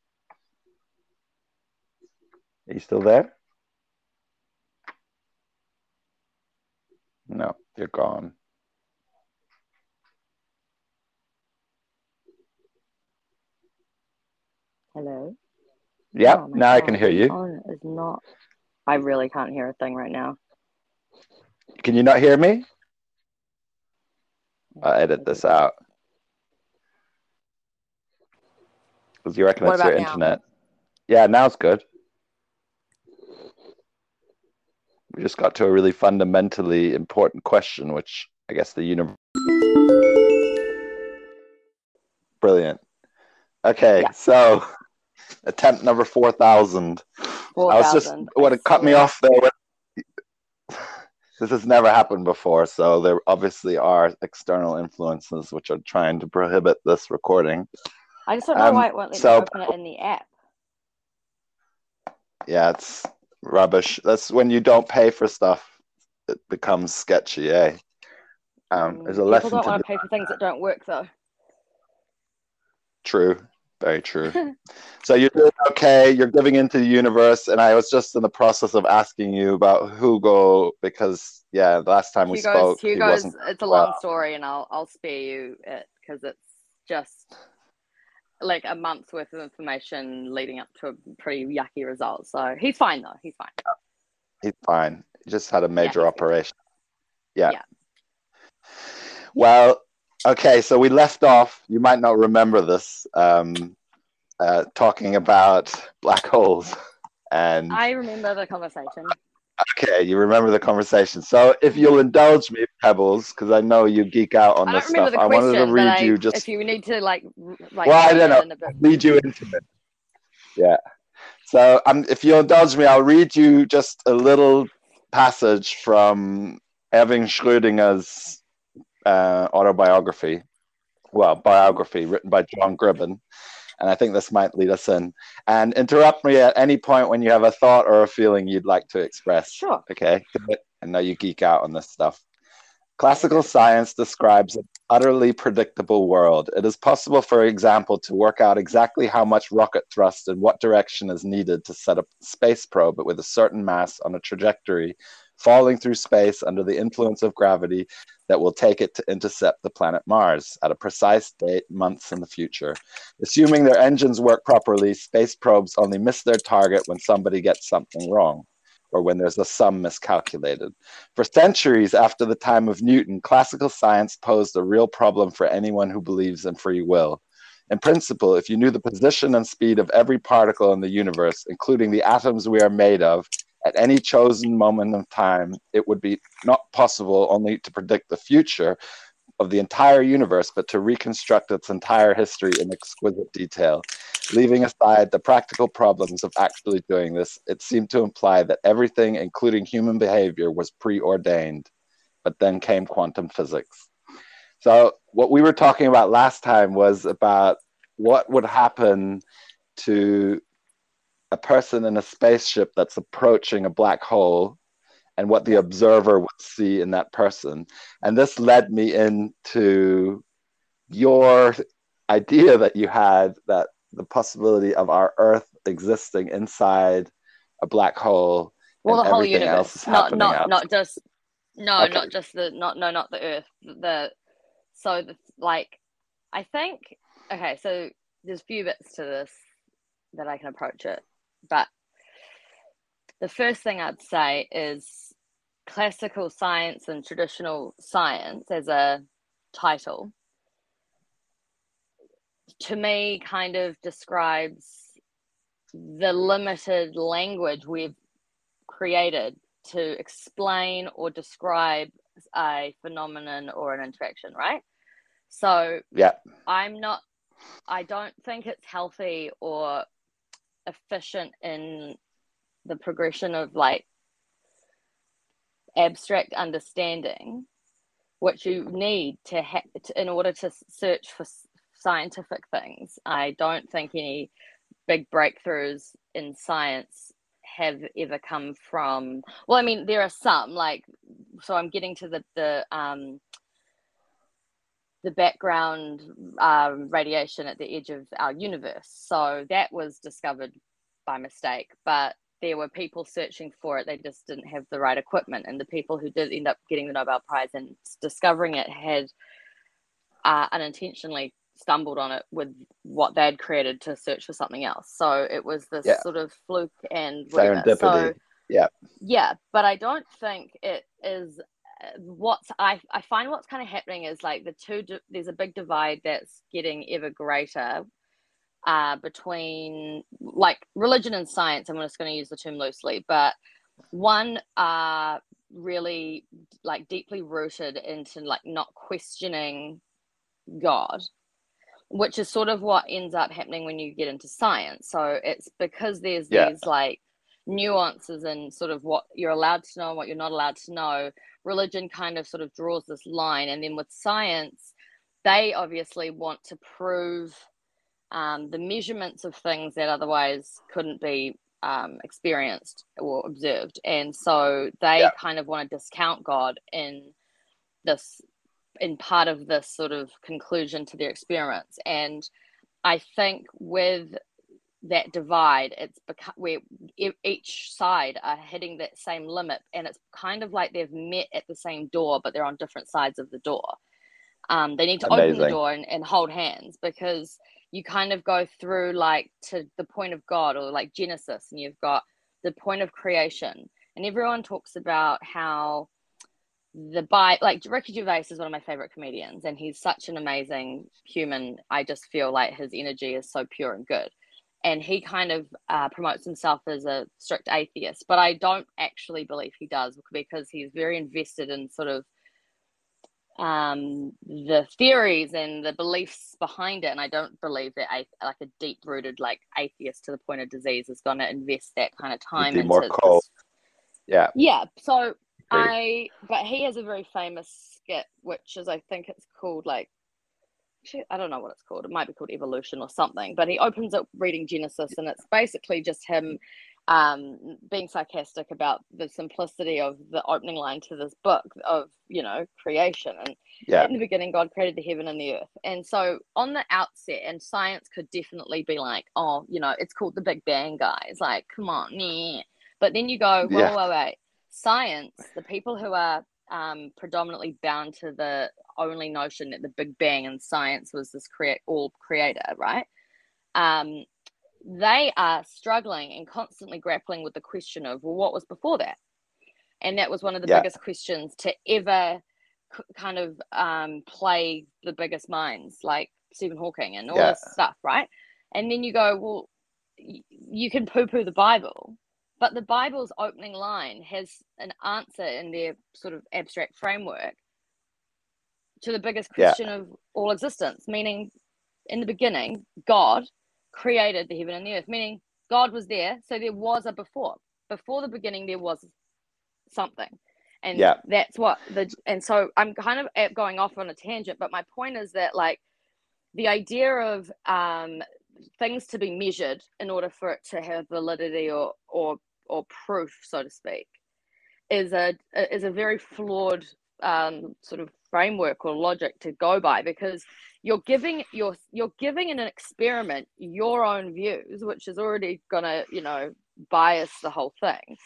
Are you still there? No, you're gone. Hello. Yep, Oh now I can hear you. phone is not. I really can't hear a thing right now. Can you not hear me? I'll edit this out. Because you reckon What it's your now? internet. Yeah, now it's good. We just got to a really fundamentally important question, which I guess the universe. Brilliant. Okay, Yeah. so attempt number 4,000. Four I was just what it cut me off there. This has never happened before, so there obviously are external influences which are trying to prohibit this recording. I just don't know Um, why it won't let so- me open it in the app. Yeah, it's rubbish. That's when you don't pay for stuff, it becomes sketchy, eh? Um, there's a Mm, People lesson don't want to pay for things that don't work, though. true. Very true. so you're doing okay. You're giving into the universe, and I was just in the process of asking you about Hugo because, yeah, the last time we Hugo's, spoke, he Hugo's. wasn't. It's a well. long story, and I'll I'll spare you it because it's just like a month's worth of information leading up to a pretty yucky result. So he's fine though. He's fine. He's fine. Just had a major good. operation. Yeah. Yeah. Well, okay, so we left off, you might not remember this, um, uh, talking about black holes. And I remember the conversation. Okay, you remember the conversation. So if you'll indulge me, Pebbles, because I know you geek out on I this stuff, I wanted to read I, you just if you need to like like Well, I don't know. in a bit- lead you into it. Yeah. So um, if you'll indulge me, I'll read you just a little passage from Erwin Schrödinger's uh, autobiography, well, biography written by John Gribbin. And I think this might lead us in. And interrupt me at any point when you have a thought or a feeling you'd like to express. Sure. Okay. I know you geek out on this stuff. Classical science describes an utterly predictable world. It is possible, for example, to work out exactly how much rocket thrust and what direction is needed to set a space probe with a certain mass on a trajectory falling through space under the influence of gravity that will take it to intercept the planet Mars at a precise date months in the future. Assuming their engines work properly, space probes only miss their target when somebody gets something wrong or when there's a sum miscalculated. For centuries after the time of Newton, classical science posed a real problem for anyone who believes in free will. In principle, if you knew the position and speed of every particle in the universe, including the atoms we are made of, at any chosen moment of time, it would be not possible only to predict the future of the entire universe, but to reconstruct its entire history in exquisite detail. Leaving aside the practical problems of actually doing this, it seemed to imply that everything, including human behavior, was preordained. But then came quantum physics. So, what we were talking about last time was about what would happen to a person in a spaceship that's approaching a black hole and what the observer would see in that person. And this led me into your idea that you had that the possibility of our Earth existing inside a black hole. Well, the whole universe, is not happening not not just no, Okay. not just the not no, not the Earth. The so the like, I think okay. So there's a few bits to this that I can approach it, but the first thing I'd say is classical science and traditional science as a title to me kind of describes the limited language we've created to explain or describe a phenomenon or an interaction, right? So Yeah. I'm not, I don't think it's healthy or efficient in the progression of like abstract understanding, which you need to have in order to search for scientific things. I don't think any big breakthroughs in science have ever come from well i mean there are some like so i'm getting to the the um the background um, radiation at the edge of our universe so that was discovered by mistake but there were people searching for it, they just didn't have the right equipment. And the people who did end up getting the Nobel Prize and discovering it had uh, unintentionally stumbled on it with what they'd created to search for something else. So it was this yeah. sort of fluke and serendipity. So, yeah, yeah, but I don't think it is. Uh, what's I I find what's kind of happening is like the two. There's a big divide that's getting ever greater uh, between like religion and science. I'm just going to use the term loosely, but one are really like deeply rooted into like not questioning God, which is sort of what ends up happening when you get into science. So it's because there's yeah. these like nuances and sort of what you're allowed to know and what you're not allowed to know. Religion kind of sort of draws this line, and then with science, they obviously want to prove um, the measurements of things that otherwise couldn't be um, experienced or observed. And so they yeah. kind of want to discount God in this, in part of this sort of conclusion to their experiments. And I think with that divide, it's become where each side are hitting that same limit, and it's kind of like they've met at the same door, but they're on different sides of the door. Um, they need to Amazing. open the door and, and hold hands because you kind of go through like to the point of God or like Genesis, and you've got the point of creation. And everyone talks about how the Bible, like Ricky Gervais is one of my favorite comedians, and he's such an amazing human. I just feel like his energy is so pure and good. And he kind of uh, promotes himself as a strict atheist, but I don't actually believe he does because he's very invested in sort of um, the theories and the beliefs behind it. And I don't believe that a, like a deep rooted like atheist to the point of disease is going to invest that kind of time into more cold. Yeah. Yeah. So Great. I, but he has a very famous skit, which is I think it's called like. Actually, I don't know what it's called. It might be called Evolution or something. But he opens up reading Genesis, and it's basically just him um, being sarcastic about the simplicity of the opening line to this book of you know creation and yeah. in the beginning god created the heaven and the earth and so on the outset and science could definitely be like oh you know it's called the big bang guys like come on nah. but then you go whoa, yeah. whoa, wait science the people who are um, predominantly bound to the only notion that the big bang and science was this create all creator right um, they are struggling and constantly grappling with the question of well what was before that and that was one of the yeah. biggest questions to ever c- kind of um, play the biggest minds like stephen hawking and all yeah. this stuff right and then you go well y- you can poo-poo the bible but the bible's opening line has an answer in their sort of abstract framework to the biggest question yeah. of all existence meaning in the beginning god created the heaven and the earth, meaning God was there. So there was a before. Before the beginning, there was something. And yeah. that's what the, and so I'm kind of going off on a tangent, but my point is that like the idea of um, things to be measured in order for it to have validity or, or, or proof, so to speak, is a, is a very flawed um, sort of framework or logic to go by because you're giving you're you're giving in an experiment your own views which is already gonna you know bias the whole thing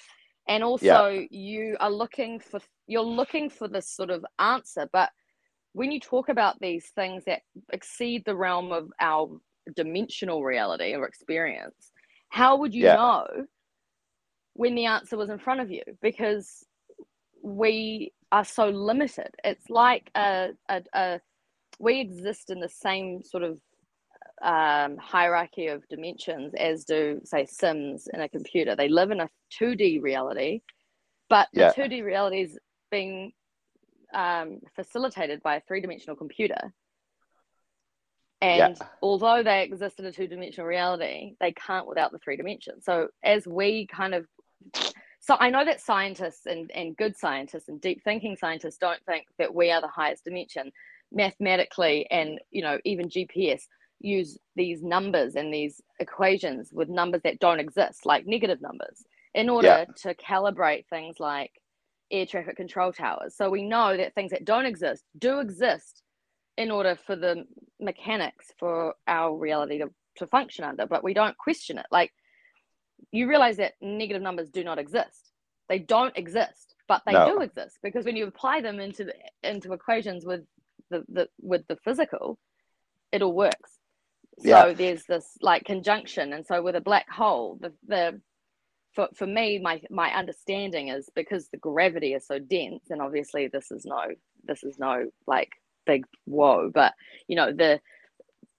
and also yeah. you are looking for you're looking for this sort of answer but when you talk about these things that exceed the realm of our dimensional reality or experience how would you yeah. know when the answer was in front of you because we are so limited it's like a, a, a we exist in the same sort of um, hierarchy of dimensions as do say sims in a computer they live in a 2d reality but yeah. the 2d reality is being um, facilitated by a three-dimensional computer and yeah. although they exist in a two-dimensional reality they can't without the three dimensions so as we kind of so i know that scientists and, and good scientists and deep thinking scientists don't think that we are the highest dimension mathematically and you know even gps use these numbers and these equations with numbers that don't exist like negative numbers in order yeah. to calibrate things like air traffic control towers so we know that things that don't exist do exist in order for the mechanics for our reality to, to function under but we don't question it like you realize that negative numbers do not exist. They don't exist, but they No. do exist because when you apply them into the, into equations with the, the with the physical, it all works. So Yeah. there's this like conjunction, and so with a black hole, the the for, for me, my my understanding is because the gravity is so dense, and obviously this is no this is no like big whoa, but you know the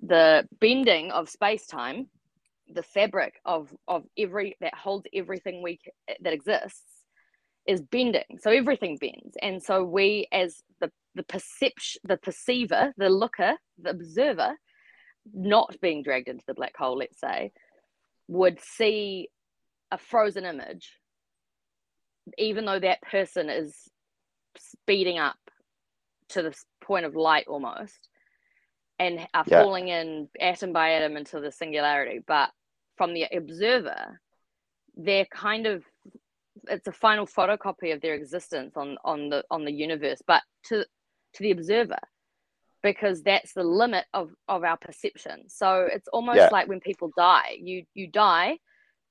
the bending of space time, the fabric of of every that holds everything we that exists is bending. So everything bends, and so we as the the perception, the perceiver, the looker, the observer, not being dragged into the black hole, let's say, would see a frozen image, even though that person is speeding up to the point of light almost and are Yeah. falling in atom by atom into the singularity. But from the observer, they're kind of it's a final photocopy of their existence on on the on the universe, but to to the observer because that's the limit of of our perception. So it's almost Yeah. like when people die. You you die.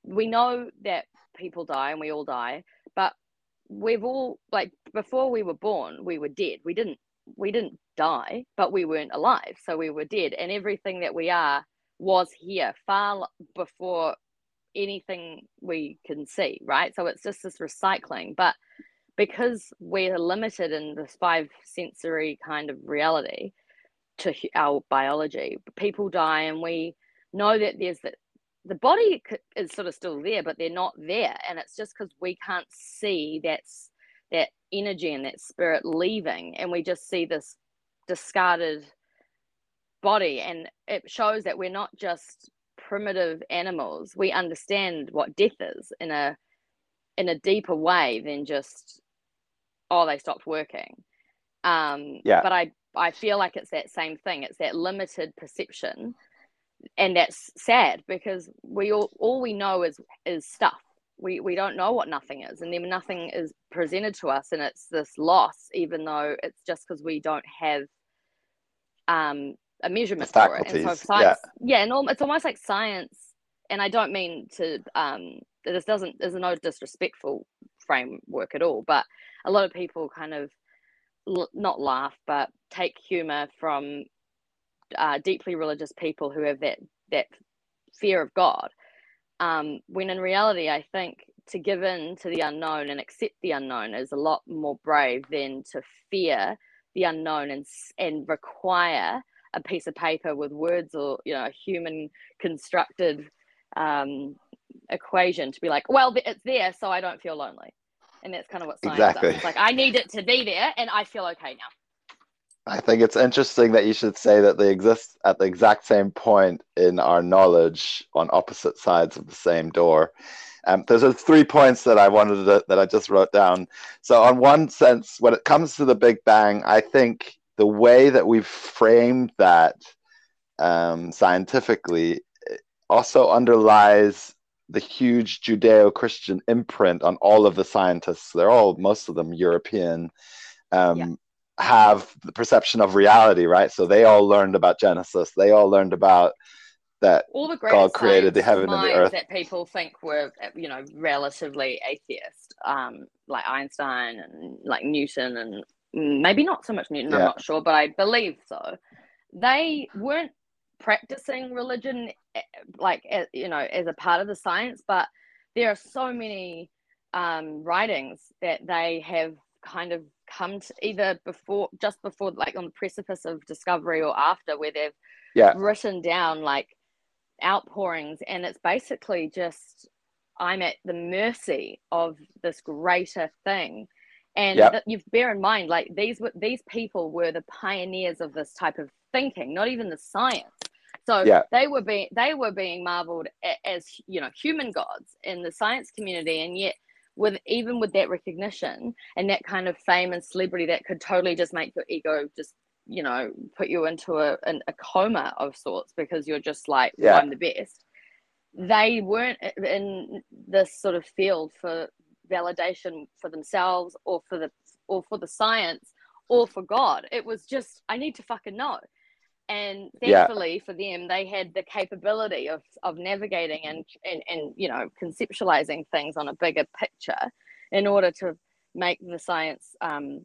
We know that people die and we all die, but we've all like before we were born, we were dead. We didn't we didn't die, but we weren't alive, so we were dead. And everything that we are was here far before anything we can see, right? So it's just this recycling, but because we're limited in this five sensory kind of reality to our biology, people die, and we know that there's that the body is sort of still there, but they're not there, and it's just because we can't see that's that energy and that spirit leaving, and we just see this discarded body, and it shows that we're not just primitive animals. We understand what death is in a in a deeper way than just oh they stopped working um Yeah. but i i feel like it's that same thing it's that limited perception and that's sad because we all all we know is is stuff we we don't know what nothing is and then nothing is presented to us and it's this loss even though it's just because we don't have um a measurement for it. And so science yeah, and it's almost like science and i don't mean to um this doesn't there's no disrespectful framework at all but a lot of people kind of l- not laugh but take humor from uh, deeply religious people who have that that fear of god. Um, when in reality i think to give in to the unknown and accept the unknown is a lot more brave than to fear the unknown and and require a piece of paper with words or you know a human constructed um, equation to be like well it's there so i don't feel lonely and that's kind of what science Exactly. does it's like i need it to be there and i feel okay now I think it's interesting that you should say that they exist at the exact same point in our knowledge on opposite sides of the same door. Um, there's a three points that I wanted to, that I just wrote down. So, on one sense, when it comes to the Big Bang, I think the way that we've framed that um, scientifically also underlies the huge Judeo-Christian imprint on all of the scientists. They're all, most of them, European. Um, Yeah. have the perception of reality, right? So they all learned about Genesis. They all learned about that. all the great God created the heaven and the earth. that people think were you know relatively atheist um like einstein and like newton and maybe not so much newton i'm not sure but i believe so. They weren't practicing religion eh, like eh, you know as a part of the science but there are so many um writings that they have kind of come to either before just before like on the precipice of discovery or after where they've Yeah. written down like outpourings and it's basically just i'm at the mercy of this greater thing and Yep. you bear in mind like these were these people were the pioneers of this type of thinking not even the science so Yeah. they were being they were being marveled as you know human gods in the science community and yet with even with that recognition and that kind of fame and celebrity that could totally just make your ego just you know put you into a, an, a coma of sorts because you're just like well, i'm the best they weren't eh, in this sort of field for validation for themselves or for the or for the science or for god it was just i need to fucking know and Yeah. thankfully for them they had the capability of of navigating and, and and you know conceptualizing things on a bigger picture in order to make the science um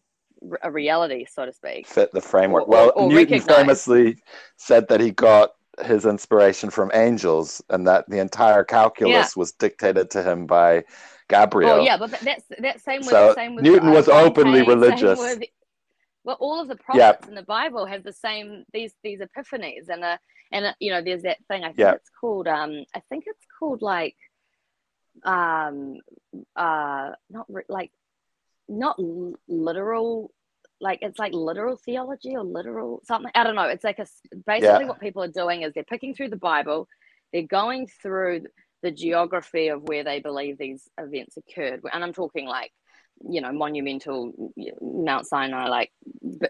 a reality so to speak fit the framework. Or- well, or- or Newton recognize. famously said that he got his inspiration from angels, and that the entire calculus was dictated to him by Gabriel. oh yeah but that's that same with So, same with Newton was openly religious. with- well all of the prophets in the bible have the same these these epiphanies and uh and you know there's that thing i think Yeah. it's called um i think it's called like um uh not re- like not l- literal like it's like literal theology or literal something i don't know it's like a basically Yeah. what people are doing is they're picking through the bible they're going through the geography of where they believe these events occurred and i'm talking like you know monumental mount sinai like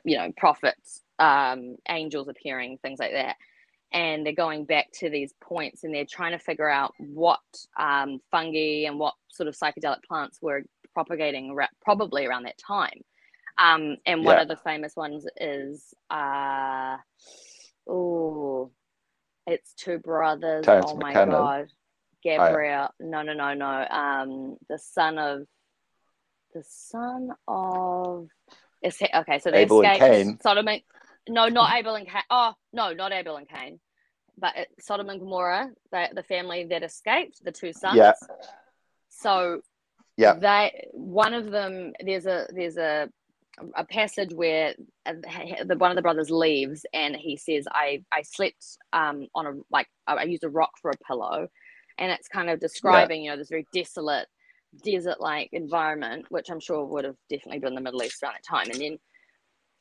you know prophets um angels appearing things like that and they're going back to these points and they're trying to figure out what um, fungi and what sort of psychedelic plants were propagating probably around that time. Um, and one Yeah. of the famous ones is, uh, oh, it's two brothers. Terence oh my. God. Gabriel. No, no, no, no. Um, the son of, the son of, okay, so they Abel and escaped Cain. Sodom and, no, not Abel and Cain. Oh, no, not Abel and Cain. But it, Sodom and Gomorrah, the, the family that escaped, the two sons. Yeah. So Yeah. they one of them there's a there's a a passage where uh, the one of the brothers leaves and he says I I slept um on a like I used a rock for a pillow and it's kind of describing you know this very desolate desert like environment which I'm sure would have definitely been the Middle East around that time. And then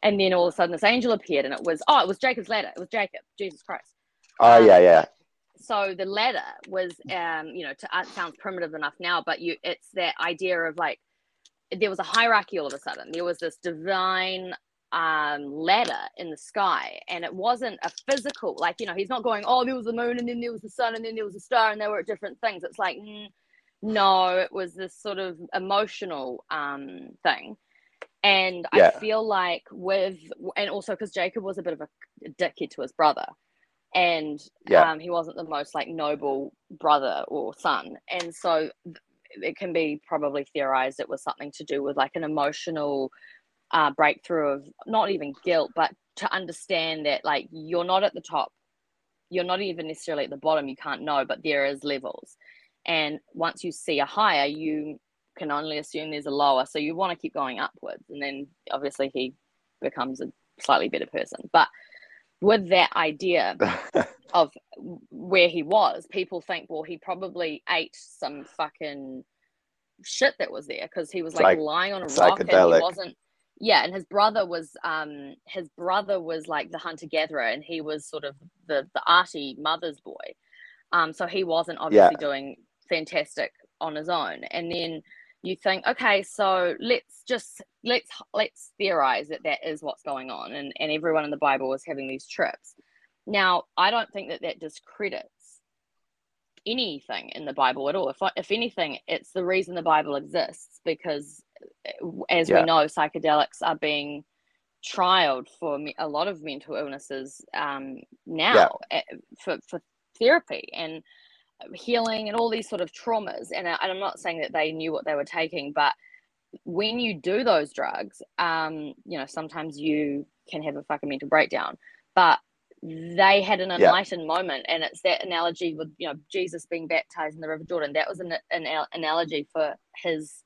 and then all of a sudden this angel appeared and it was oh it was Jacob's ladder. It was Jacob Jesus Christ. Oh Um, yeah, yeah. so the ladder was um you know to it sounds primitive enough now but you it's that idea of like there was a hierarchy all of a sudden. There was this divine um ladder in the sky and it wasn't a physical like you know he's not going oh there was the moon and then there was the sun and then there was a star and they were at different things it's like mm, no it was this sort of emotional um thing and Yeah. i feel like with and also because jacob was a bit of a dickhead to his brother and Yeah. um, he wasn't the most like noble brother or son and so it can be probably theorized it was something to do with like an emotional uh, breakthrough of not even guilt but to understand that like you're not at the top. You're not even necessarily at the bottom. You can't know but there is levels. And once you see a higher you can only assume there's a lower. So you want to keep going upwards. And then obviously he becomes a slightly better person. But with that idea of where he was, people think, well, he probably ate some fucking shit that was there because he was like Psych- lying on a rock and he wasn't. Yeah, and his brother was um his brother was like the hunter gatherer and he was sort of the the arty mother's boy, um so he wasn't obviously doing fantastic on his own. And then you think, okay, so let's just let's let's theorize that that is what's going on, and and everyone in the Bible was having these trips. Now, I don't think that that discredits anything in the Bible at all. If if anything, it's the reason the Bible exists because, as Yeah. we know, psychedelics are being trialed for me- a lot of mental illnesses um, now eh, for for therapy and healing and all these sort of traumas. And, I, and I'm not saying that they knew what they were taking, but when you do those drugs, um, you know, sometimes you can have a fucking mental breakdown. But they had an Yeah. enlightened moment, and it's that analogy with you know Jesus being baptized in the River Jordan. That was an, an al- analogy for his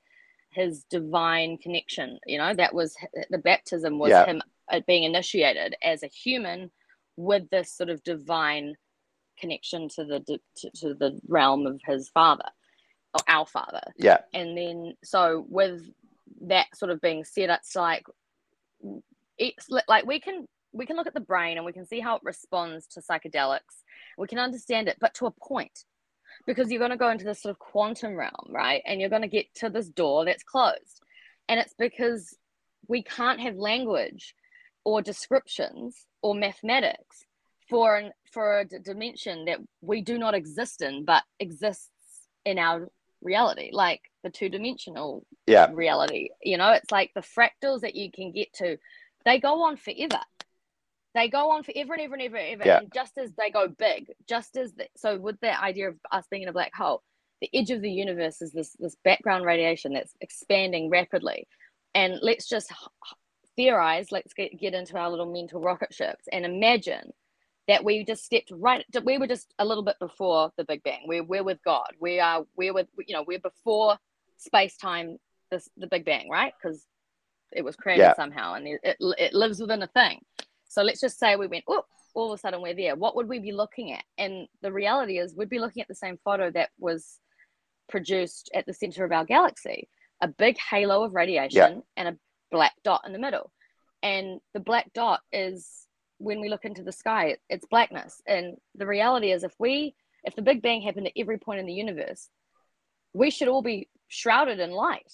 his divine connection. You know, that was the baptism was Yeah. him uh, being initiated as a human with this sort of divine connection to the to, to the realm of his father or our father Yeah. and then so with that sort of being said it's like it's like we can we can look at the brain and we can see how it responds to psychedelics we can understand it but to a point because you're going to go into this sort of quantum realm right? And you're going to get to this door that's closed. And it's because we can't have language or descriptions or mathematics for an for a d- dimension that we do not exist in but exists in our reality like the two dimensional Yeah. reality. You know it's like the fractals that you can get to they go on forever they go on forever and ever and ever and ever. Yeah. And just as they go big, just as the, so with the idea of us being in a black hole, the edge of the universe is this this background radiation that's expanding rapidly. And let's just theorize, let's get, get into our little mental rocket ships and imagine that we just stepped right we were just a little bit before the big bang we're, we're with god we are we're with you know we're before space time this the big bang right because it was created Yeah. somehow and it, it, it lives within a thing so let's just say we went oh all of a sudden we're there. What would we be looking at? And the reality is we'd be looking at the same photo that was produced at the center of our galaxy a big halo of radiation and a black dot in the middle. And the black dot is when we look into the sky it's blackness. And the reality is if we if the big bang happened at every point in the universe we should all be shrouded in light.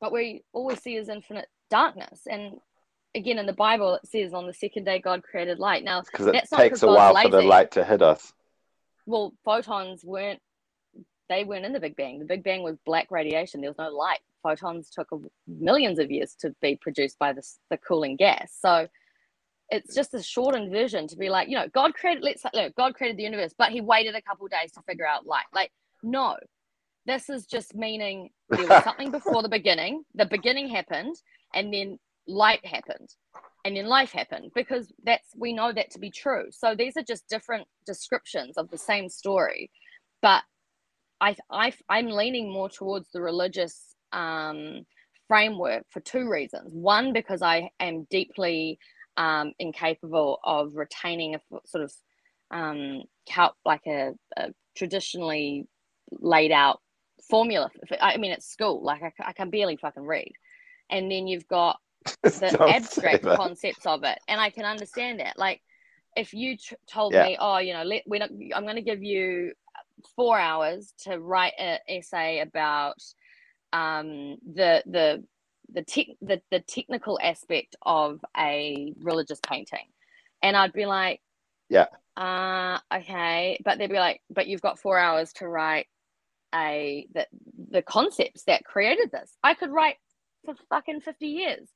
But we all we see is infinite darkness. And again in the bible it says on the second day god created light. Now Because it That's not a while for the light to hit us. well photons weren't they weren't in the big bang. The big bang was black radiation. There was no light. Photons took millions of years to be produced by this, the cooling gas. So it's just a shortened version to be like you know god created let's look, god created the universe but he waited a couple days to figure out light. Like no. This is just meaning there was something before the beginning. The beginning happened and then light happened and then life happened because that's we know that to be true. So these are just different descriptions of the same story. But i i i'm leaning more towards the religious um framework for two reasons. One because i am deeply um incapable of retaining a sort of um cal- like a, a traditionally laid out formula. I mean at school like I can barely fucking read. And then you've got the abstract concepts of it and i can understand that. Like if you t- told Yeah. me oh you know let, we're not, i'm going to give you four hours to write an essay about um the the the, tech the the technical aspect of a religious painting. And i'd be like Yeah. uh okay. But they'd be like but you've got four hours to write a the the concepts that created this. I could write for fucking 50 years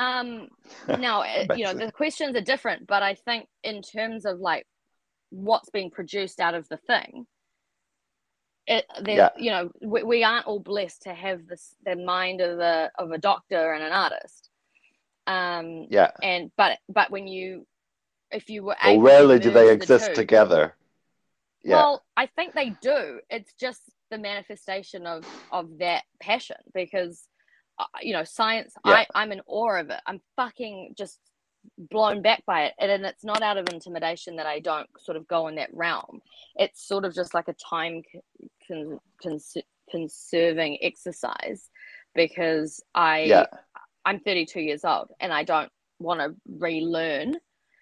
um now uh, you know the questions are different but i think in terms of like what's being produced out of the thing it there Yeah. you know we, we aren't all blessed to have this the mind of a of a doctor and an artist um Yeah. and but but when you if you were Well, able to rarely do they the exist two- together. Yeah. well, I think they do. It's just the manifestation of of that passion because Uh, you know science. Yeah. I I'm in awe of it. I'm fucking just blown back by it, and, and it's not out of intimidation that I don't sort of go in that realm. It's sort of just like a time con, cons, conserving exercise because I yeah. I'm 32 years old and I don't want to relearn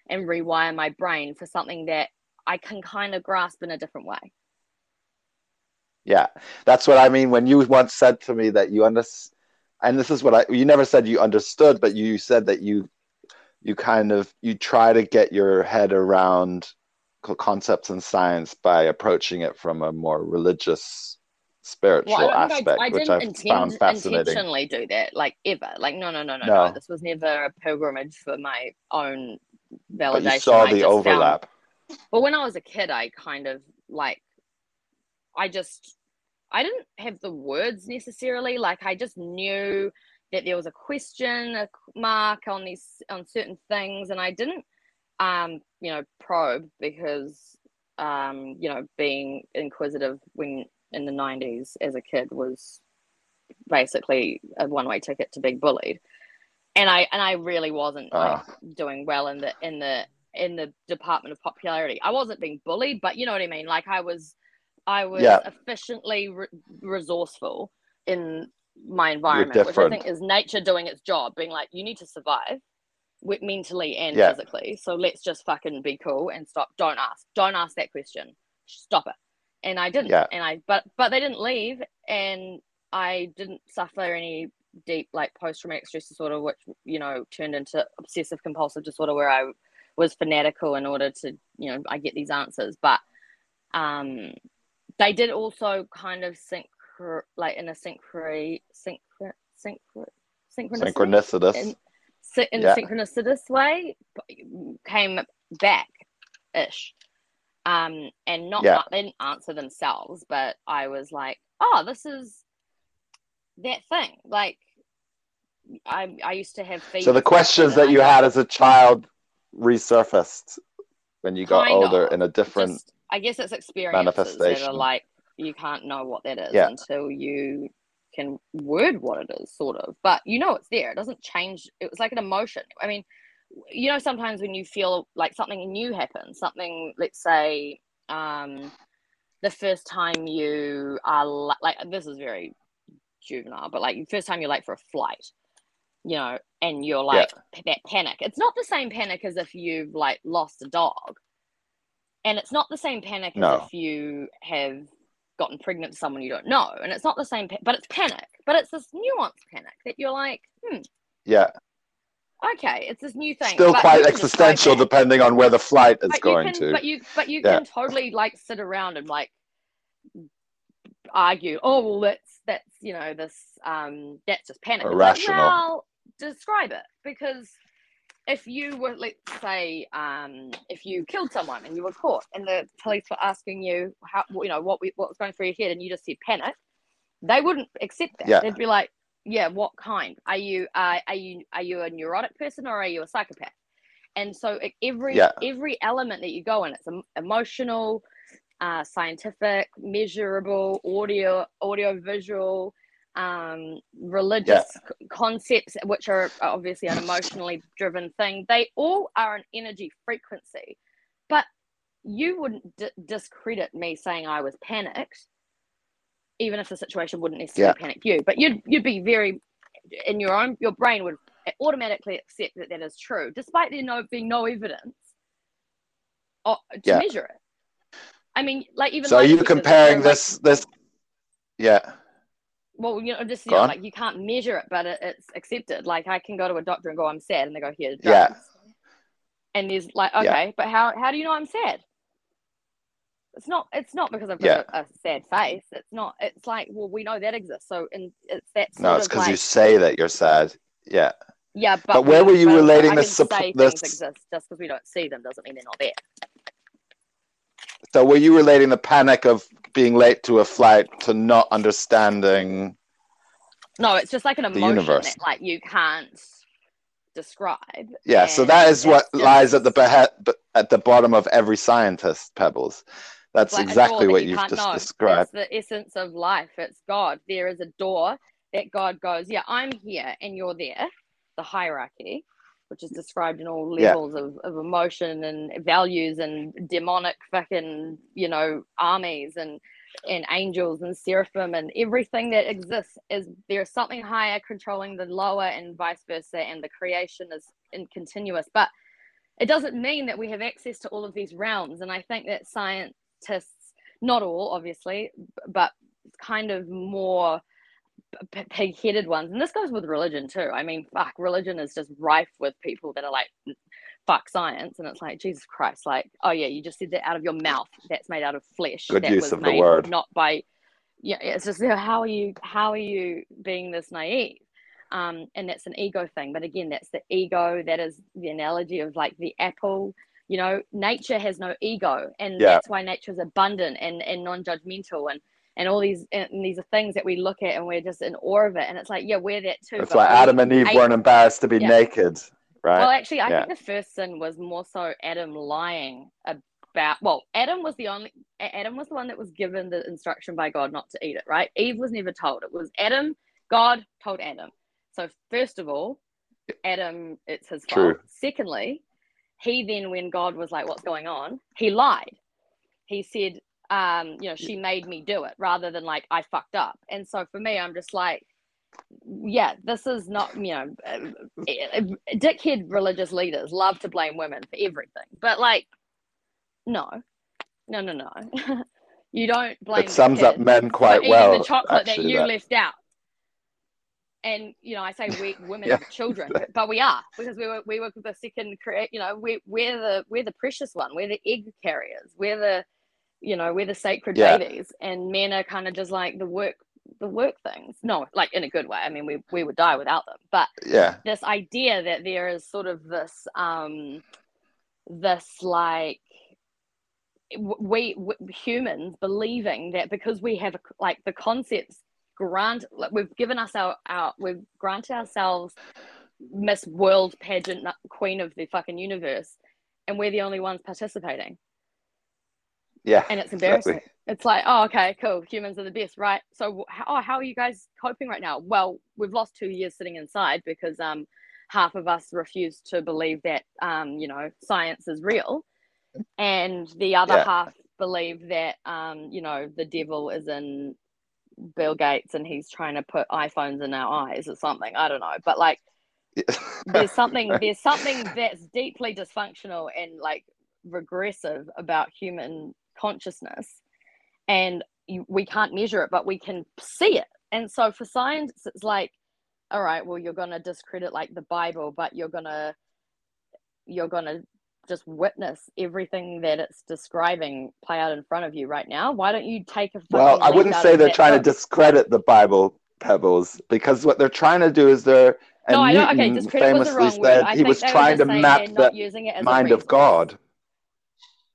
and rewire my brain for something that I can kind of grasp in a different way. Yeah, that's what I mean when you once said to me that you understand, and this is what I you never said you understood, but you said that you you kind of you try to get your head around concepts in science by approaching it from a more religious spiritual Well, I, aspect, I, I which didn't I found fascinating. intentionally do that, like ever. Like no, no, no, no, No. no. This was never a pilgrimage for my own validation But you saw the found- overlap. Well, when I was a kid, I kind of like, I just, I didn't have the words necessarily. Like, I just knew that there was a question a mark on these on certain things, and I didn't, um, you know, probe because, um, you know, being inquisitive when in the '90s as a kid was basically a one-way ticket to being bullied, and I and I really wasn't like Ah. doing well in the in the in the department of popularity. I wasn't being bullied, but you know what I mean. Like I was, I was Yeah. efficiently re- resourceful in my environment, which I think is nature doing its job, being like, you need to survive, mentally and Yeah. physically. So let's just fucking be cool and stop. Don't ask. Don't ask that question. Stop it. And I didn't. Yeah. And I, but but they didn't leave, and I didn't suffer any deep like post traumatic stress disorder, which you know turned into obsessive compulsive disorder, where I was fanatical in order to you know I get these answers. But um, they did also kind of synch like in a synchro synchro synchro synchronicity Synchronicitous. and in Yeah. a synchronicitous way came back ish. Um, and not Yeah. they didn't answer themselves, but I was like, oh, this is that thing. Like I I used to have So the questions that you had as a child resurfaced when you got Kind older of. in a different. just- I guess it's experiences that are like you can't know what that is Yeah. until you can word what it is, sort of. But you know it's there. It doesn't change. It was like an emotion. I mean, you know, sometimes when you feel like something new happens, something, let's say, um, the first time you are li- like, this is very juvenile, but like the first time you're late for a flight, you know, and you're like that panic. It's not the same panic as if you've like lost a dog, and it's not the same panic No. as if you have gotten pregnant to someone you don't know, and it's not the same, but it's panic. But it's this nuanced panic that you're like, hmm, Yeah, okay, it's this new thing. still quite you can just go existential depending on where the flight is going can, to. But you, but you Yeah. can totally like sit around and like argue. Oh well, that's that's you know this um that's just panic. It's like, Irrational. well, describe it because if you were let's say um if you killed someone and you were caught and the police were asking you how you know what we, what was going through your head and you just said panic, they wouldn't accept that. Yeah. They'd be like, yeah, what kind? Are you uh, are you are you a neurotic person or are you a psychopath? And so every Yeah. every element that you go in, it's emotional, uh, scientific, measurable, audio, audio, visual, um, religious c- concepts, which are obviously an emotionally driven thing. They all are an energy frequency, but you wouldn't d- discredit me saying I was panicked, even if the situation wouldn't necessarily panic you. But you'd you'd be very in your own your brain would automatically accept that that is true, despite there no being no evidence o- to Yeah. measure it. I mean, like even so are you comparing this this? Yeah, well, you know, just you know, like you can't measure it, but it, it's accepted. Like I can go to a doctor and go, "I'm sad," and they go, "Here, drugs." Yeah. And there's like, Yeah. okay, but how how do you know I'm sad? It's not. It's not because I've Yeah. got a, a sad face. It's not. It's like, well, we know that exists. So, and it's that. No, it's because like, you say that you're sad. Yeah, Yeah, but, But where we- were you relating can say this- things exist just because we don't see them doesn't mean they're not there. So were you relating the panic of being late to a flight to not understanding? No, it's just like an emotion universe. that like you can't describe. Yeah, so that is what lies at the behe- at the bottom of every scientist, Pebbles. That's like exactly that what you you've just know. described. It's the essence of life. It's God. There is a door that God goes, yeah, I'm here and you're there. The hierarchy, which is described in all Yeah. levels of, of emotion and values and demonic fucking, you know, armies and and angels and seraphim and everything that exists is there's something higher controlling the lower and vice versa and the creation is in continuous but it doesn't mean that we have access to all of these realms and i think that scientists not all obviously but kind of more p- pig-headed ones and this goes with religion too i mean fuck religion is just rife with people that are like fuck science and it's like jesus christ like oh yeah you just said that out of your mouth that's made out of flesh Good that use was of the word. not by yeah it's just you know, how are you how are you being this naive um and that's an ego thing but again that's the ego that is the analogy of like the apple you know nature has no ego and Yeah. that's why nature is abundant and and non-judgmental and and all these and these are things that we look at and we're just in awe of it and it's like yeah we're that too it's but why are we Adam and Eve weren't embarrassed to be Yeah. naked, right? well, actually, I Yeah. think the first sin was more so Adam lying about. Well, Adam was the only. Adam was the one that was given the instruction by God not to eat it. Right? Eve was never told. It was Adam. God told Adam. So first of all, Adam, it's his True. fault. Secondly, he then, when God was like, "What's going on?" He lied. He said, um, "You know, she made me do it," rather than like, "I fucked up." And so for me, I'm just like yeah, this is not, you know, uh, uh, dickhead religious leaders love to blame women for everything. But, like, no, no, no, no. you don't blame it sums up men quite well. the chocolate that you that- left out. And, you know, I say we women Yeah. are children, but, we are because we were, we were the second, create, you know, we, we're the, we're the precious one. We're the egg carriers. We're the, you know, we're the sacred Yeah. babies. And men are kind of just like the work the work things. No, like in a good way. I mean, we we would die without them. But yeah, this idea that there is sort of this um this like we, we humans believing that because we have like the concepts grant like we've given us our, our we've granted ourselves miss world pageant queen of the fucking universe and we're the only ones participating yeah and it's embarrassing. Exactly. it's like oh okay cool. Humans are the best right? So oh, how are you guys coping right now? Well we've lost two years sitting inside because um half of us refuse to believe that um you know science is real. And the other yeah. half believe that um you know the devil is in Bill Gates and he's trying to put iPhones in our eyes or something. I don't know, but like there's something there's something that's deeply dysfunctional and like regressive about human consciousness, and you, we can't measure it, but we can see it. And so for science, it's like, all right, well, you're gonna discredit like the Bible, but you're gonna you're gonna just witness everything that it's describing play out in front of you right now. Why don't you take a well? I wouldn't say they're trying book? to discredit the Bible, Pebbles, because what they're trying to do is they're and no, Newton okay, famously was the wrong said he was trying to map the mind of God.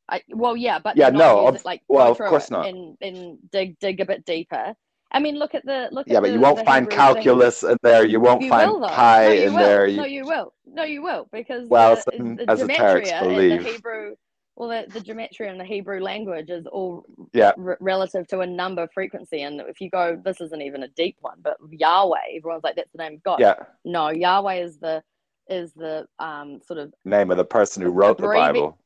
I, well, yeah, but yeah, no, it, like well, of course not. And, and dig dig a bit deeper. I mean, look at the look. Yeah, but the, you won't find calculus thing. in there. You won't you find will, pi no, in will. there. You... No, you will. No, you will because well, the, some the esoterics believe. The Hebrew, well, the, the gematria in the Hebrew language is all yeah. r- relative to a number frequency, and if you go, this isn't even a deep one, but Yahweh, everyone's like that's the name of God. Yeah. No, Yahweh is the is the um sort of name of the person who wrote the Bible.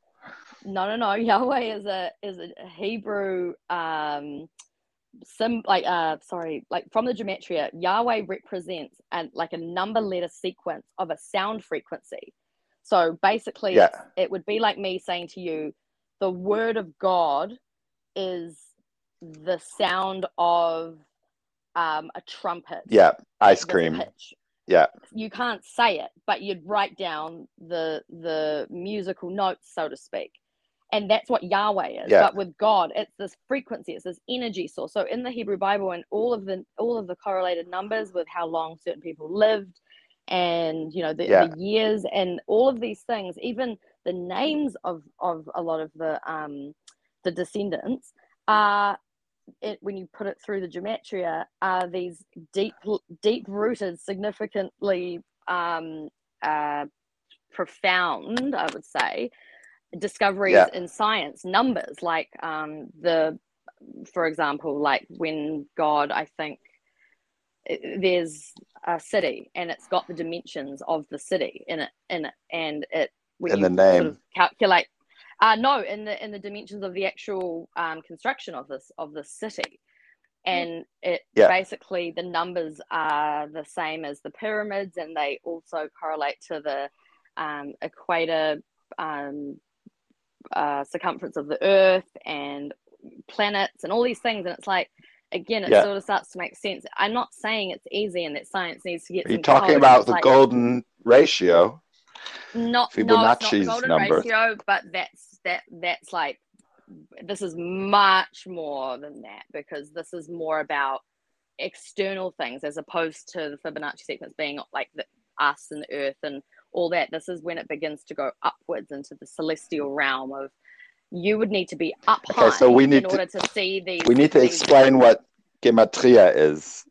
No, no, no. Yahweh is a is a Hebrew um some like uh sorry like from the gematria yahweh represents and like a number letter sequence of a sound frequency. So basically yeah. it would be like me saying to you the word of god is the sound of um a trumpet. Yeah ice cream yeah. You can't say it but you'd write down the the musical notes so to speak and that's what Yahweh is. Yeah. But with God, it's this frequency, it's this energy source. So in the Hebrew Bible and all of the all of the correlated numbers with how long certain people lived and you know the, yeah. the years and all of these things, even the names of of a lot of the um the descendants are it, when you put it through the gematria are these deep deep rooted significantly um uh profound i would say discoveries yeah. in science numbers like um the for example like when god i think there's a city and it's got the dimensions of the city in it in it and it when in the name sort of calculate uh no in the in the dimensions of the actual um, construction of this of the city and it yeah. basically the numbers are the same as the pyramids and they also correlate to the um, equator um, uh, circumference of the Earth and planets and all these things. And it's like, again, it yeah. sort of starts to make sense. I'm not saying it's easy and that science needs to get. you're you talking about the like, golden ratio? Not Fibonacci's no, golden number. ratio, but that's that that's like this is much more than that because this is more about external things as opposed to the Fibonacci sequence being like the us and the earth and all that. This is when it begins to go upwards into the celestial realm of you would need to be up okay, high so we need in order to, to see these. We need to explain what gematria is,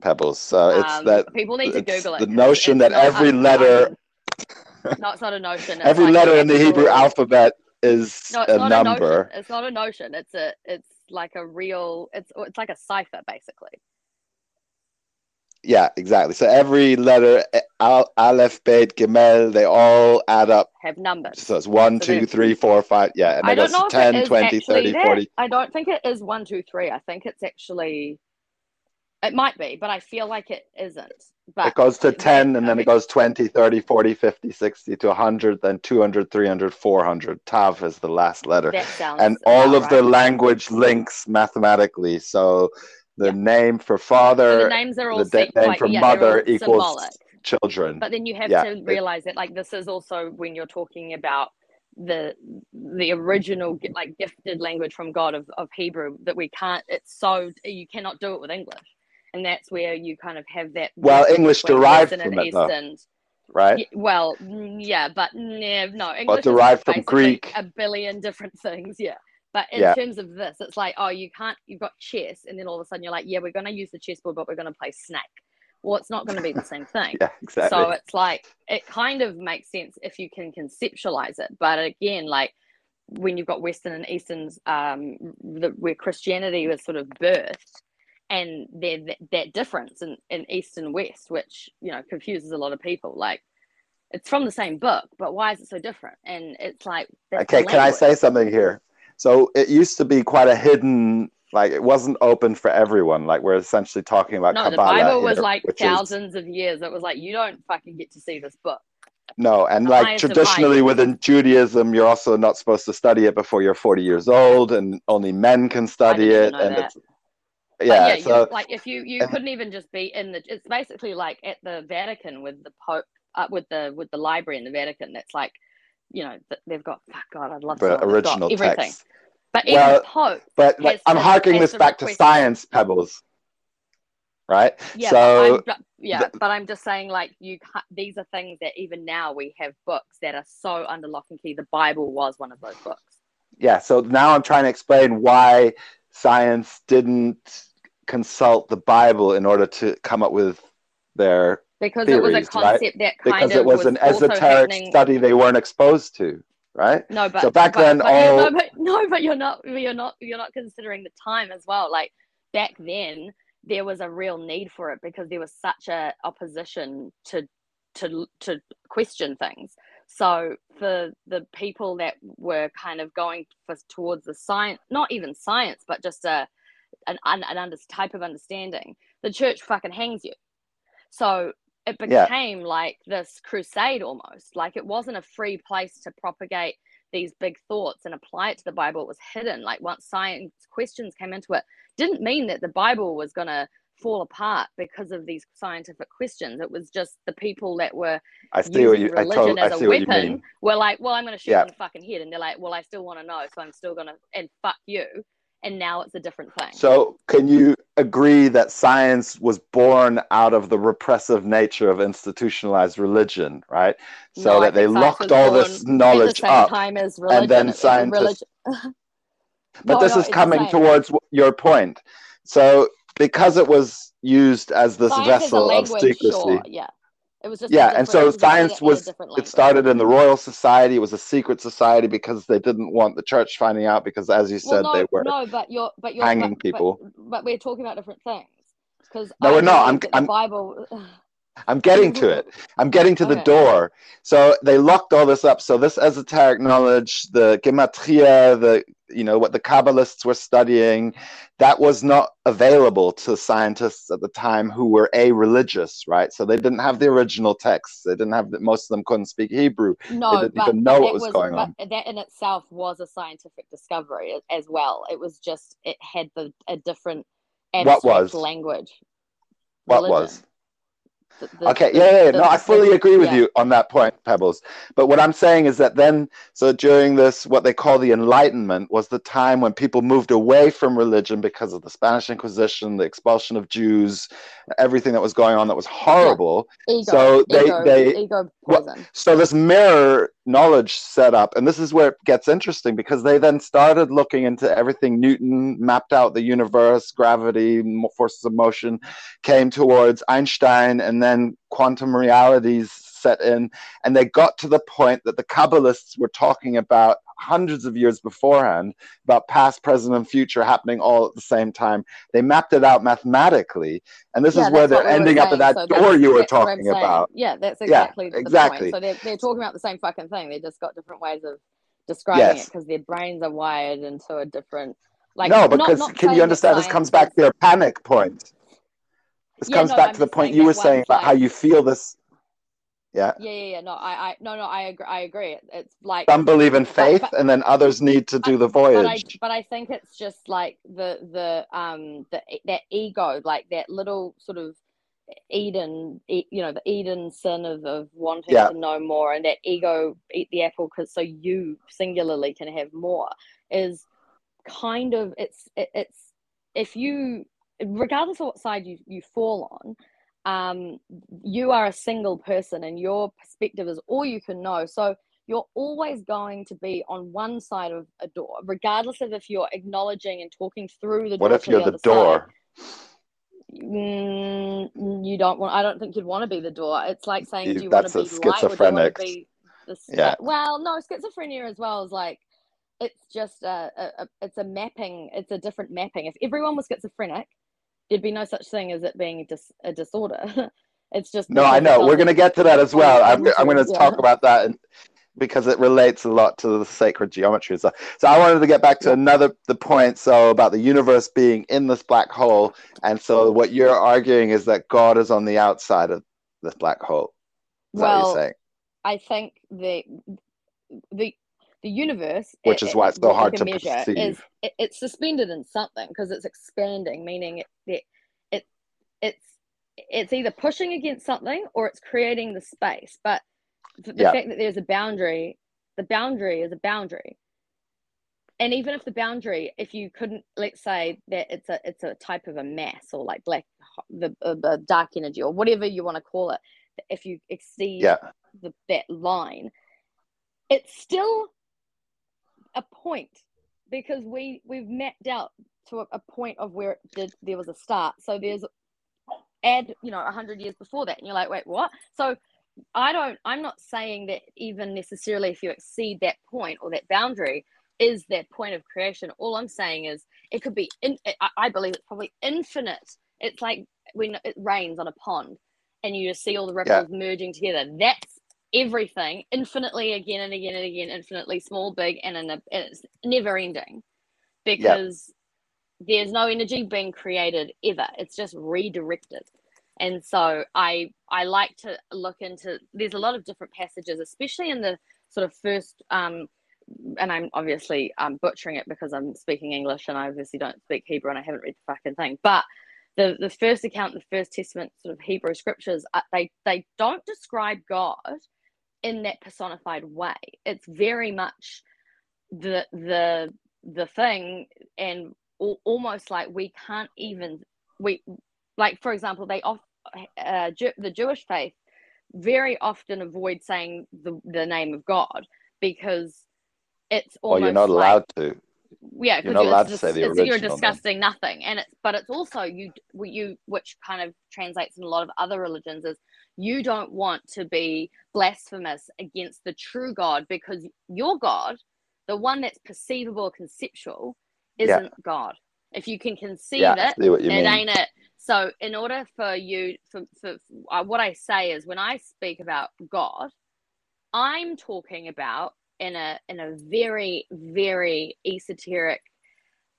Pebbles. So it's um, that people need to Google it. The notion it's that every letter. no, it's not a notion. every like letter in the Hebrew alphabet is no, a number. A it's not a notion. It's a. It's like a real. It's it's like a cipher basically. Yeah, exactly. So every letter, al- aleph, bet, gimel, they all add up. Have numbers. So it's one, so two, three, four, five. Yeah, and I don't know 10, 20, 30, that. 40. I don't think it is one, two, three. I think it's actually, it might be, but I feel like it isn't. But it goes to 10 and then it goes 20, 30, 40, 50, 60 to 100, then 200, 300, 400. Tav is the last letter. And all of right. the language links mathematically. So the yeah. name for father, so the names are all the name for yeah, mother equals symbolic. children. But then you have yeah. to realize that like this is also when you're talking about the the original like gifted language from God of, of Hebrew that we can't it's so you cannot do it with English. and that's where you kind of have that. Well, English derived Western from it, though. Right? Y- well, mm, yeah, but no, no English is derived from Greek. a billion different things. Yeah, but in Yeah. terms of this, it's like, oh, you can't. You've got chess, and then all of a sudden you're like, yeah, we're going to use the chessboard, but we're going to play snake. Well, it's not going to be the same thing. Yeah, exactly. So it's like it kind of makes sense if you can conceptualize it. But again, like when you've got Western and Eastern's, um, the, where Christianity was sort of birthed, and there that, that difference in, in East and West, which you know confuses a lot of people. Like it's from the same book, but why is it so different? And it's like okay, can I say something here? So it used to be quite a hidden, like it wasn't open for everyone. Like we're essentially talking about No, the Kabbalah Bible was here, like which is- thousands of years. It was like you don't fucking get to see this book. No, and the like traditionally within Judaism, you're also not supposed to study it before you're 40 years old, and only men can study it. And that. it's But yeah, yeah, so like if you you couldn't even just be in the. It's basically like at the Vatican with the Pope, uh, with the with the library in the Vatican. That's like, you know, th- they've got. Fuck God, I'd love to. the got original everything. text. But even Well, Pope, But like, I'm harking this back to science, Pebbles. Right? yeah, so but I'm, yeah, the- but I'm just saying, like, you these are things that even now we have books that are so under lock and key. The Bible was one of those books. yeah, so now I'm trying to explain why science didn't consult the Bible in order to come up with their Because it was a Theories, right? concept that kind because of it was, an esoteric happening- study they weren't exposed to, right? No, but So back but- then, but all- no, but no, but you're not, you're not, you're not considering the time as well. Like back then, there was a real need for it because there was such a opposition to to to question things. So for the people that were kind of going for, towards the science, not even science, but just a an, an, an under, type of understanding, the church fucking hangs you. So it Yeah. became like this crusade almost. Like it wasn't a free place to propagate these big thoughts and apply it to the Bible. It was hidden. Like once science questions came into it, didn't mean that the Bible was going to fall apart because of these scientific questions. It was just the people that were I see using you. I, religion to, I as a weapon mean. were like, well, I'm going to shoot Yeah. in the fucking head. And they're like, well, I still want to know. So I'm still going to, and fuck you. And now it's a different thing. So, can you agree that science was born out of the repressive nature of institutionalized religion, right? So No, that they locked all this knowledge up. religion. then scientists- But No, this no, is coming towards your point. So, because it was used as this Science vessel of secrecy, sure, yeah. It was just Yeah, and so it was just science in a- in a was- it started in the Royal Society. It was a secret society because they didn't want the church finding out. Because, as you said, well, no, they were. no, but you're, but you're hanging but, people. But, but we're talking about different things. Because No, we're not. I'm- The I'm- Bible. I'm getting to it. I'm getting to the Okay. door. So they locked all this up. So this esoteric knowledge, the gematria, the you know what the Kabbalists were studying, that was not available to scientists at the time who were a religious, right? So they didn't have the original texts. They didn't have the, most of them couldn't speak Hebrew. No, didn't but, even know that what was going on. That in itself was a scientific discovery as well. It was just it had the a different What was? language. What Religion. was? The- the- Okay, the- yeah, yeah, yeah. no, I fully agree with yeah. you on that point, Pebbles. But what I'm saying is that then, so during this, what they call the Enlightenment, was the time when people moved away from religion because of the Spanish Inquisition, the expulsion of Jews, everything that was going on that was horrible. Ego, So they- ego, they- ego poison. So this mirror knowledge set up, and this is where it gets interesting because they then started looking into everything Newton mapped out the universe, gravity, forces of motion, came towards Einstein, and then quantum realities set in, and they got to the point that the Kabbalists were talking about hundreds of years beforehand about past, present, and future happening all at the same time. They mapped it out mathematically, and this Yeah, is where they're ending up at that So door you were that's what I'm talking about. Yeah, that's Yeah, exactly the exactly. point. So they're, they're talking about the same fucking thing. They just got different ways of describing Yes. it because their brains are wired into a different. Like no, because not can you understand? This comes back to your panic point. This Yeah, comes no, back I'm to the point you were saying about how you feel this. Yeah, Yeah, yeah, yeah. No, I, I, no, no. I agree. I agree. It's like some believe in faith, but- and then others need to do the but I, voyage. but I think it's just like the the um the that ego, like that little sort of Eden, you know, the Eden sin of, of wanting Yeah. to know more, and that ego eat the apple because so you singularly can have more is kind of it's it, it's if you regardless of what side you, you fall on, um, you are a single person and your perspective is all you can know. So you're always going to be on one side of a door, regardless of if you're acknowledging and talking through the what door. What if you're the, the door? Mm, you don't want. I don't think you'd want to be the door. It's like saying, do you want to be light or do you want to be the? Yeah. Well, no, schizophrenia as well is like it's just a, a, a, it's a mapping. It's a different mapping. If everyone was schizophrenic, there'd be no such thing as it being a, dis, a disorder. it's just no. I know we're going to get to that as well. I'm, I'm going to yeah. talk about that and because it relates a lot to the sacred geometry. So, so I wanted to get back to another the point. So about the universe being in this black hole, and so what you're arguing is that God is on the outside of this black hole. Is well, I think the the the universe, which is why it's so hard to measure, perceive. is it, it's suspended in something because it's expanding, meaning it, it it it's it's either pushing against something or it's creating the space, but the yeah. fact that there's a boundary the boundary is a boundary and even if the boundary if you couldn't let's say that it's a it's a type of a mass or like black the, uh, the dark energy or whatever you want to call it if you exceed yeah. the, that line it's still a point because we we've mapped out to a, a point of where did, there was a start so there's add you know 100 years before that and you're like wait what so I don't, I'm not saying that even necessarily if you exceed that point or that boundary is that point of creation. All I'm saying is it could be, in, I believe it's probably infinite. It's like when it rains on a pond and you just see all the ripples yeah. merging together. That's everything infinitely again and again and again, infinitely small, big, and, in a, and it's never ending because yeah. there's no energy being created ever. It's just redirected and so i i like to look into there's a lot of different passages especially in the sort of first um and i'm obviously um, butchering it because i'm speaking english and i obviously don't speak hebrew and i haven't read the fucking thing but the the first account the first testament sort of hebrew scriptures uh, they they don't describe god in that personified way it's very much the the the thing and almost like we can't even we like for example they off, uh, Ju- the Jewish faith very often avoid saying the, the name of God because it's almost. Well, you're not allowed to. Yeah, you're not allowed to say the original. You're discussing nothing, and it's but it's also you you which kind of translates in a lot of other religions is you don't want to be blasphemous against the true God because your God, the one that's perceivable, conceptual, isn't yeah. God. If you can conceive yeah, it, it mean. ain't it. So, in order for you, for, for, uh, what I say is, when I speak about God, I'm talking about in a in a very very esoteric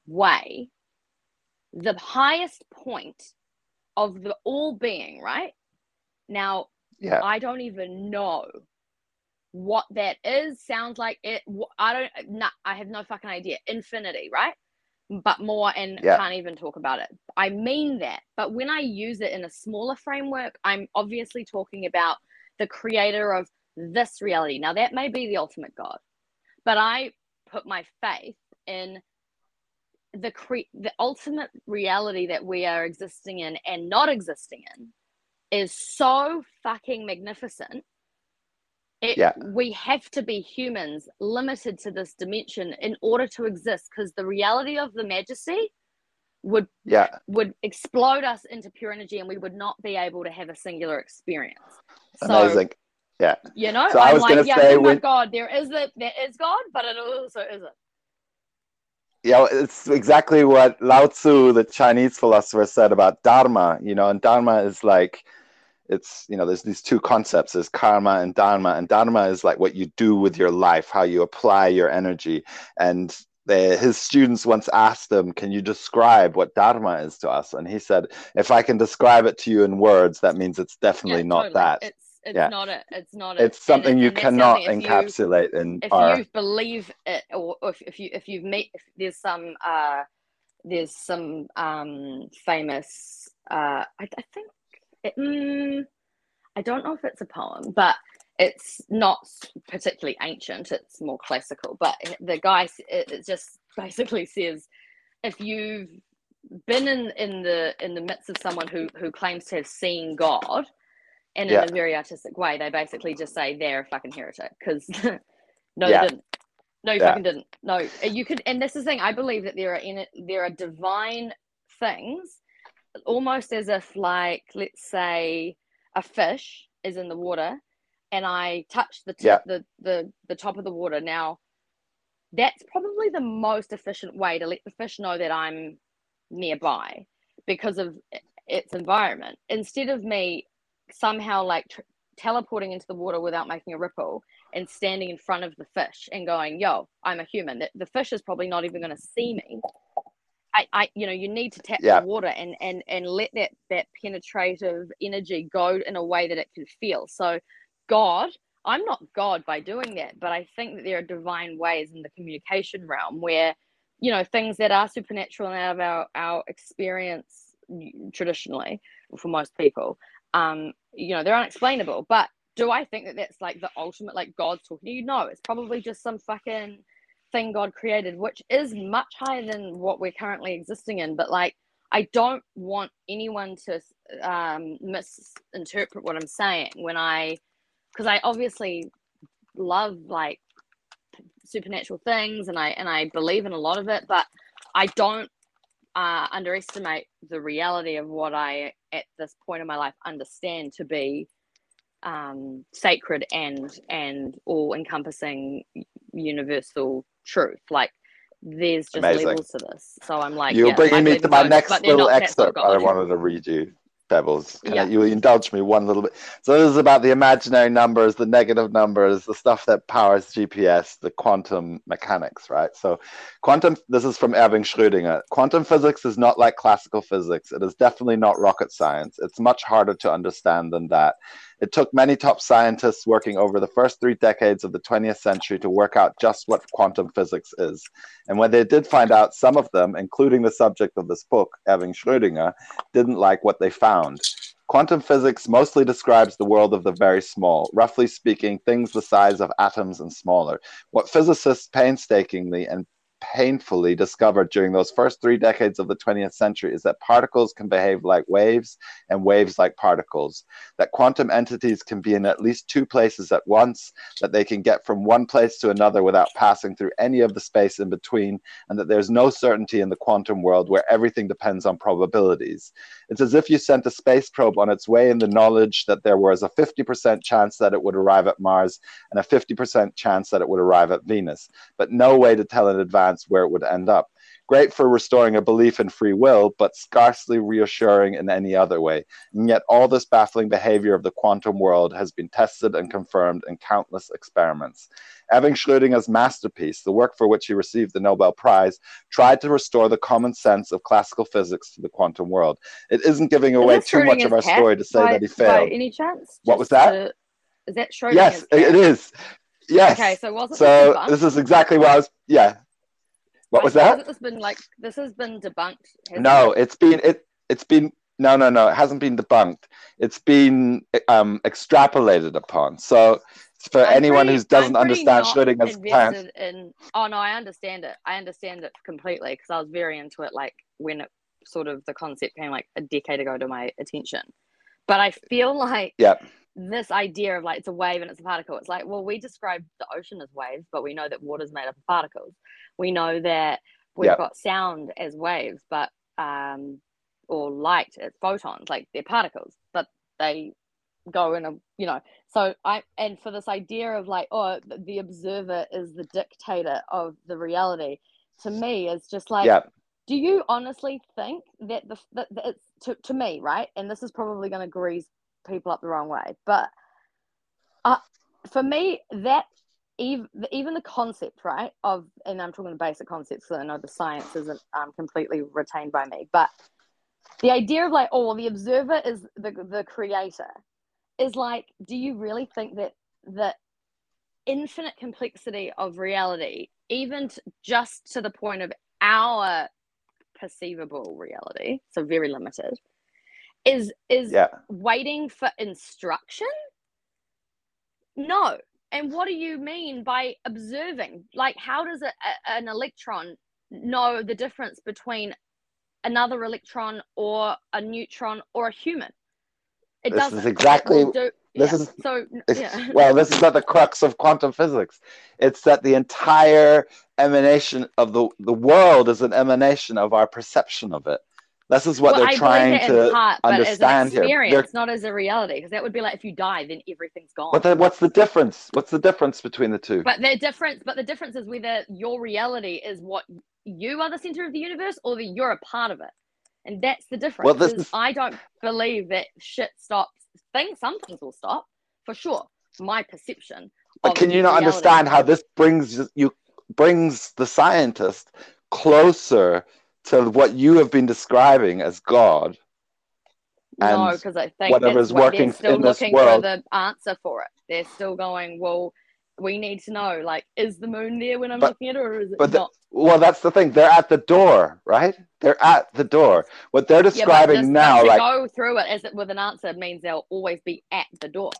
way the highest point of the all being right now yeah i don't even know what that is sounds like it i don't nah, i have no fucking idea infinity right but more and yeah. can't even talk about it. I mean that. But when I use it in a smaller framework, I'm obviously talking about the creator of this reality. Now, that may be the ultimate God, but I put my faith in the cre- the ultimate reality that we are existing in and not existing in is so fucking magnificent it, yeah. We have to be humans limited to this dimension in order to exist because the reality of the majesty would yeah would explode us into pure energy and we would not be able to have a singular experience. Amazing. So, yeah. You know, so I'm I was like, yeah, say oh when... God, there is that there is God, but it also isn't. Yeah, it's exactly what Lao Tzu, the Chinese philosopher, said about Dharma. You know, and Dharma is like it's you know there's these two concepts there's karma and dharma and dharma is like what you do with your life how you apply your energy and the, his students once asked him can you describe what dharma is to us and he said if i can describe it to you in words that means it's definitely yeah, not totally. that it's it's yeah. not it it's not it. it's something and, you cannot encapsulate you, in if our... you believe it or if, if you if you've met if there's some uh there's some um famous uh I, I think it, mm, I don't know if it's a poem, but it's not particularly ancient. It's more classical. But the guy, it, it just basically says, if you've been in in the in the midst of someone who who claims to have seen God, and Yeah. in a very artistic way, they basically just say they're a fucking heretic because no, Yeah. they didn't. No, you Yeah. fucking didn't. No, you could, and this is the thing. I believe that there are in it there are divine things, almost as if like let's say a fish is in the water, and I touch the Yeah. tip, the the the top of the water. Now, that's probably the most efficient way to let the fish know that I'm nearby because of its environment. Instead of me somehow like tr- teleporting into the water without making a ripple and standing in front of the fish and going, "Yo, I'm a human." The, the fish is probably not even going to see me. I, I, you know, you need to tap Yeah. the water and and and let that that penetrative energy go in a way that it can feel. So, God, I'm not God by doing that, but I think that there are divine ways in the communication realm where, you know, things that are supernatural and out of our our experience traditionally for most people, um, you know, they're unexplainable. But do I think that that's like the ultimate, like God's talking to you? No, it's probably just some fucking thing God created, which is much higher than what we're currently existing in. But like, I don't want anyone to um, misinterpret what I'm saying when I, because I obviously love like supernatural things and I and I believe in a lot of it, but I don't uh, underestimate the reality of what I at this point in my life understand to be um, sacred and and all encompassing universal truth. Like there's just Amazing. levels to this. So I'm like, You're yeah, bringing me to my next little not- that's not excerpt I wanted to read you, Pebbles. Can Yeah. I, you indulge me one little bit? So this is about the imaginary numbers, the negative numbers, the stuff that powers GPS, the quantum mechanics, right? So quantum, this is from Erwin Schrödinger. Quantum physics is not like classical physics. It is definitely not rocket science. It's much harder to understand than that. It took many top scientists working over the first three decades of the 20th century to work out just what quantum physics is. And when they did find out, some of them, including the subject of this book, Erwin Schrödinger, didn't like what they found. Quantum physics mostly describes the world of the very small, roughly speaking, things the size of atoms and smaller. What physicists painstakingly and painfully discovered during those first three decades of the 20th century is that particles can behave like waves and waves like particles, that quantum entities can be in at least two places at once, that they can get from one place to another without passing through any of the space in between, and that there's no certainty in the quantum world where everything depends on probabilities. It's as if you sent a space probe on its way in the knowledge that there was a 50% chance that it would arrive at Mars and a 50% chance that it would arrive at Venus, but no way to tell in advance where it would end up. Great for restoring a belief in free will, but scarcely reassuring in any other way. And yet, all this baffling behavior of the quantum world has been tested and confirmed in countless experiments. Erwin Schrödinger's masterpiece, the work for which he received the Nobel Prize, tried to restore the common sense of classical physics to the quantum world. It isn't giving away too much of our story to say by, that he failed. any chance? What was that? to- is that Schrodinger's Yes, cat? it is. Yes. Okay, so wasn't so this is exactly what I was. Yeah. What was that? Hasn't this been like this has been debunked? No, it? it's been it it's been no no no it hasn't been debunked. It's been um, extrapolated upon. So for I'm anyone pretty- who doesn't understand not Schrödinger's plans, in. Oh no, I understand it. I understand it completely because I was very into it. Like when it sort of the concept came like a decade ago to my attention. But I feel like yeah, this idea of like it's a wave and it's a particle. It's like well, we describe the ocean as waves, but we know that water's made up of particles. We know that we've Yeah. got sound as waves, but um, or light as photons, like they're particles, but they go in a you know so i and for this idea of like oh the- observer is the dictator of the reality to me is just like yeah, do you honestly think that the that, that it's to, to me right and this is probably going to grease people up the wrong way. But uh, for me that even, even the concept right of and i'm talking the basic concepts so i know the science isn't um, completely retained by me but the idea of like oh well the observer is the the creator is like do you really think that the infinite complexity of reality even t- just to the point of our perceivable reality so very limited is is yeah. waiting for instruction no and what do you mean by observing like how does a, an electron know the difference between another electron or a neutron or a human. It This doesn't. is exactly- do- this yeah, is- so yeah. well, this is at the crux of quantum physics. It's that the entire emanation of the the world is an emanation of our perception of it. This is what Well, they're I trying believe that in to. part, but understand as here. They're- not as a reality, because that would be like if you die, then everything's gone. What the, what's the difference? What's the difference between the two? But the difference, but the difference is whether your reality is what you are the center of the universe, or that you're a part of it, and that's the difference. Well, this is is- I don't believe that shit stops. Things, some things will stop for sure. My perception. But can you not reality. understand how this brings you brings the scientist closer to what you have been describing as God? No, and because I think whatever's that's what working they're still in this looking world- for the answer for it. They're still going, well, we need to know, like, is the moon there when I'm But- looking at it, or is it but the- not? Well, that's the thing. They're at the door, right? They're at the door. What they're describing this- now, like go through it as it with an answer means they'll always be at the door.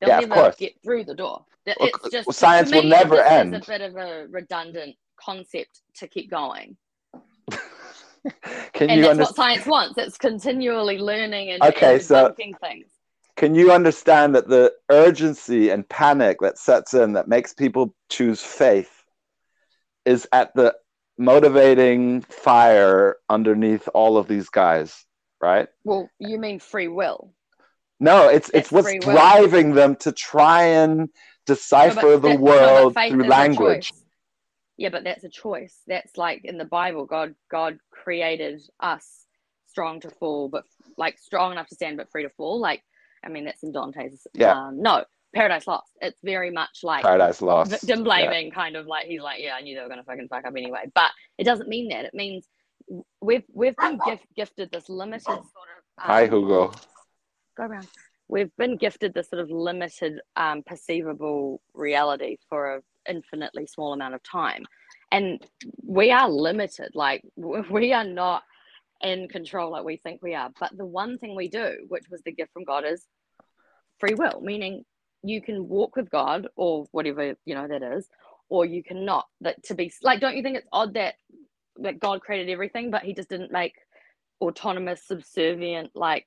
They'll Yeah, of never course. get through the door. It's just well, science to will never end. Is a bit of a redundant concept to keep going, can and you that's understand? what science wants. It's continually learning and, Okay, and so- things. Can you understand that the urgency and panic that sets in that makes people choose faith is at the motivating fire underneath all of these guys, right? Well, you mean free will? No, it's it's It's what's driving them to try and decipher but the no, world through language. Yeah, but that's a choice. That's like in the Bible, God God created us strong to fall, but like strong enough to stand, but free to fall. Like, I mean, that's in Dante's. Yeah. Um, no, Paradise Lost. It's very much like Paradise Lost. victim Yeah. blaming, kind of like he's like, yeah, I knew they were gonna fucking fuck up anyway. But it doesn't mean that. It means we've we've been gift, gifted this limited sort of. Um, Hi, Hugo. go around. We've been gifted this sort of limited, um, perceivable reality for an infinitely small amount of time, and we are limited. Like we are not in control like we think we are. But the one thing we do, which was the gift from God, is free will, meaning you can walk with God or whatever you know that is, or you cannot. That to be like, don't you think it's odd that that God created everything, but He just didn't make autonomous, subservient, like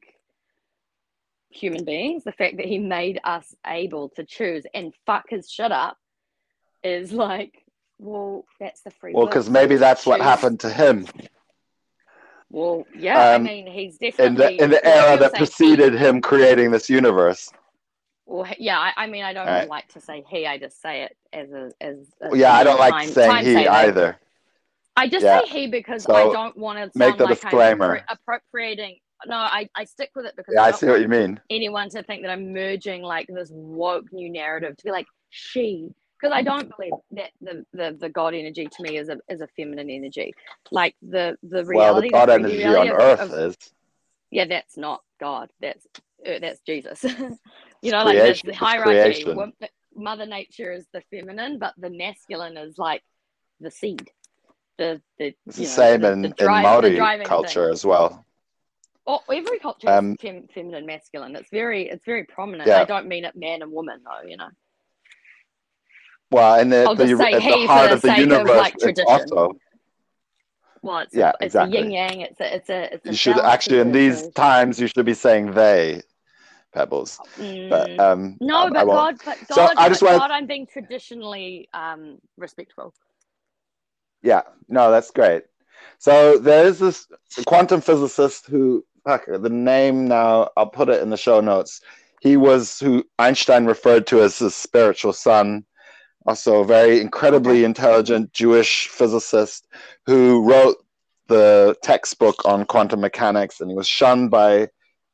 human beings. The fact that He made us able to choose and fuck His shit up is like, well, that's the free Well, because maybe that's what happened to him Well, yeah, Um, I mean, he's in definitely the in the era that saying, preceded him creating this universe. Well, yeah, I, I mean, I don't Right. like to say he. I just say it as a as. A, Well, yeah, I don't like time- saying time he saving. either. I just Yeah. say he because So, I don't want to make the like disclaimer. I'm appropriating. No, I, I stick with it because Yeah, I I see what you mean. anyone to think that I'm merging like this woke new narrative to be like she because I don't believe that the, the the God energy to me is a is a feminine energy. Like the the Well, reality, the God the energy on of- Earth of- is. yeah, that's not God. That's uh, that's Jesus. you know, It's like the hierarchy. creation. Mother Nature is the feminine, but the masculine is like the seed. The the It's the know, same the, in, the in drive- the Maori culture thing. as well. Oh, every culture Um, is fem- feminine, masculine. It's very it's very prominent. Yeah. I don't mean it man and woman though. You know. Well, and the, the, say at he the heart the of the sake of, universe, like, tradition. also Well, it's Yeah, it's exactly. a yin yang. It's a it's a it's a you should actually in these times you should be saying they, Pebbles. But Mm. um, No, I- I but won't. God, but So God, I just but wanna- God, I'm being traditionally um, respectful. Yeah, no, that's great. So there is this quantum physicist who, fuck, the name now, I'll put it in the show notes. He was who Einstein referred to as his spiritual son, also a very incredibly intelligent Jewish physicist who wrote the textbook on quantum mechanics, and he was shunned by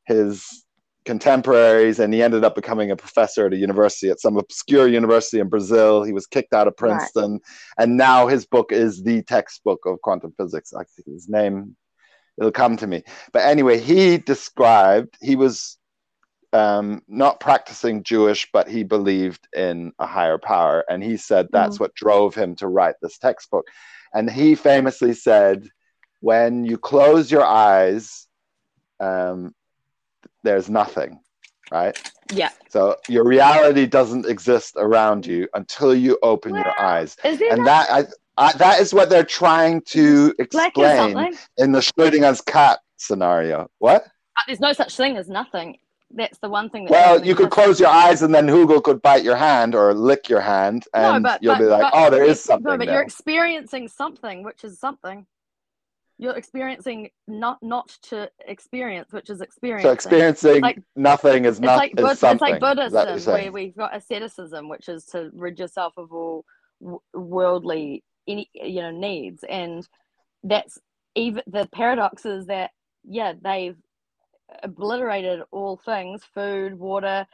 his contemporaries, and he ended up becoming a professor at a university at some obscure university in Brazil. He was kicked out of Right. Princeton, and now his book is the textbook of quantum physics. I think his name, it'll come to me. But anyway, he described he was um, not practicing Jewish, but he believed in a higher power, and he said that's what drove him to write this textbook. And he famously said, "When you close your eyes, um, there's nothing." Right? Yeah. So your reality doesn't exist around you until you open your eyes and not- that I Uh, that is what they're trying to explain in the Schrödinger's cat scenario. What? There's no such thing as nothing. That's the one thing that Well, you could close your eyes and then Hugo could bite your hand or lick your hand, No, and but, you'll but, be like, but- "Oh, there is something." No, but there. you're experiencing something, which is something. You're experiencing not not to experience, which is experiencing. So experiencing like- nothing is it's not like is Bud- it's like Buddhism, where we've got asceticism, which is to rid yourself of all w- worldly any you know needs, and that's even the paradox is that yeah they've obliterated all things food water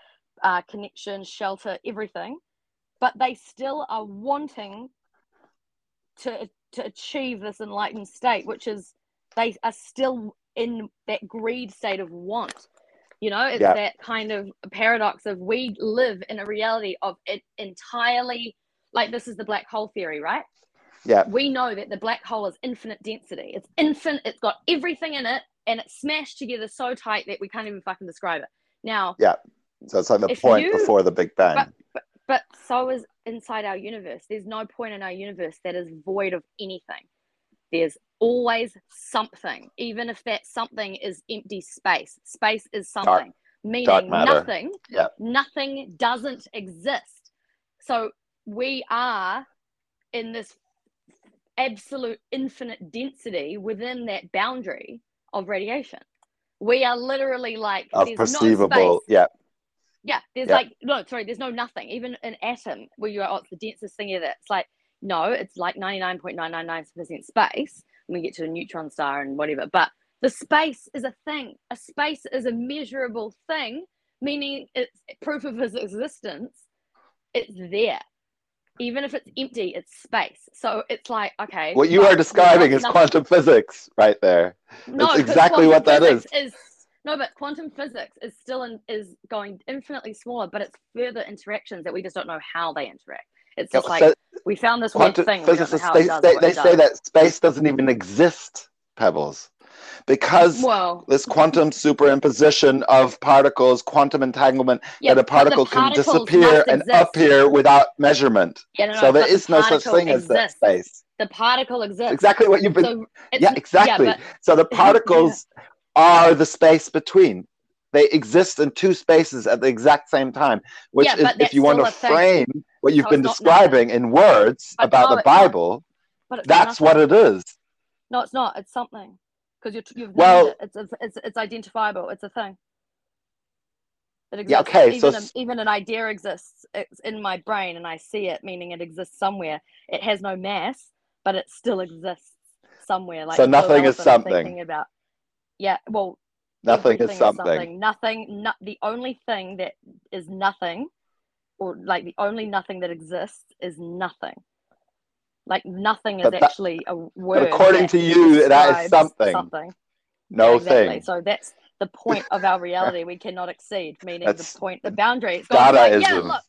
uh, connection shelter everything but they still are wanting to to achieve this enlightened state which is they are still in that greed state of want you know it's Yeah. that kind of paradox of we live in a reality of it entirely like this is the black hole theory right Yeah. we know that the black hole is infinite density. It's infinite. It's got everything in it, and it's smashed together so tight that we can't even fucking describe it. Now, yeah, So it's like the point you- before the Big Bang. but but so is inside our universe. There's no point in our universe that is void of anything. There's always something, even if that something is empty space. Space is something, meaning matter. nothing. Yeah. Nothing doesn't exist. So we are in this absolute infinite density within that boundary of radiation. We are literally like of perceivable, no yeah, Yeah, there's Yeah. like no, sorry, there's no nothing. Even an atom where you're oh, it's the densest thing ever. It's like no, it's like ninety nine point nine nine nine percent space when we get to a neutron star and whatever. But the space is a thing. A space is a measurable thing, meaning it's proof of its existence. It's there. Even if it's empty, it's space. So it's like, okay. what you are describing is nothing- quantum physics right there. no, That's exactly what that is. physics no, but quantum physics is still in, is going infinitely smaller, but it's further interactions that we just don't know how they interact. It's just like we found this one thing. We don't know physicists they, they, they say that space doesn't even exist, Pebbles, because well, this quantum superimposition of particles, quantum entanglement, yeah, that a particle can disappear and appear without measurement. Yeah, no, no, so there is no such thing as that space. The particle exists. Exactly what you've been. So yeah, exactly. Yeah, so the particles are the space between. They exist in two spaces at the exact same time. Which Yeah, is, if you want to thing. frame what you've So been describing in words But about no, the. Bible, but that's what it is. No, it's not. It's something because you're you've Well- it. It's, it's it's it's identifiable. It's a thing. It exists. Yeah, okay, so Even, s- a, even an idea exists. It's in my brain, and I see it, meaning it exists somewhere. It has no mass, but it still exists somewhere. Like So nothing is something. About. Yeah. Well, Nothing everything is something. Nothing. No, the only thing that is nothing, or like the only nothing that exists is nothing. Like nothing is that- actually a word. according to you, that is something. Something. No Yeah, exactly. thing. So that's the point of our reality. We cannot exceed, meaning That's the point, the boundary. It's gone like, yeah, look,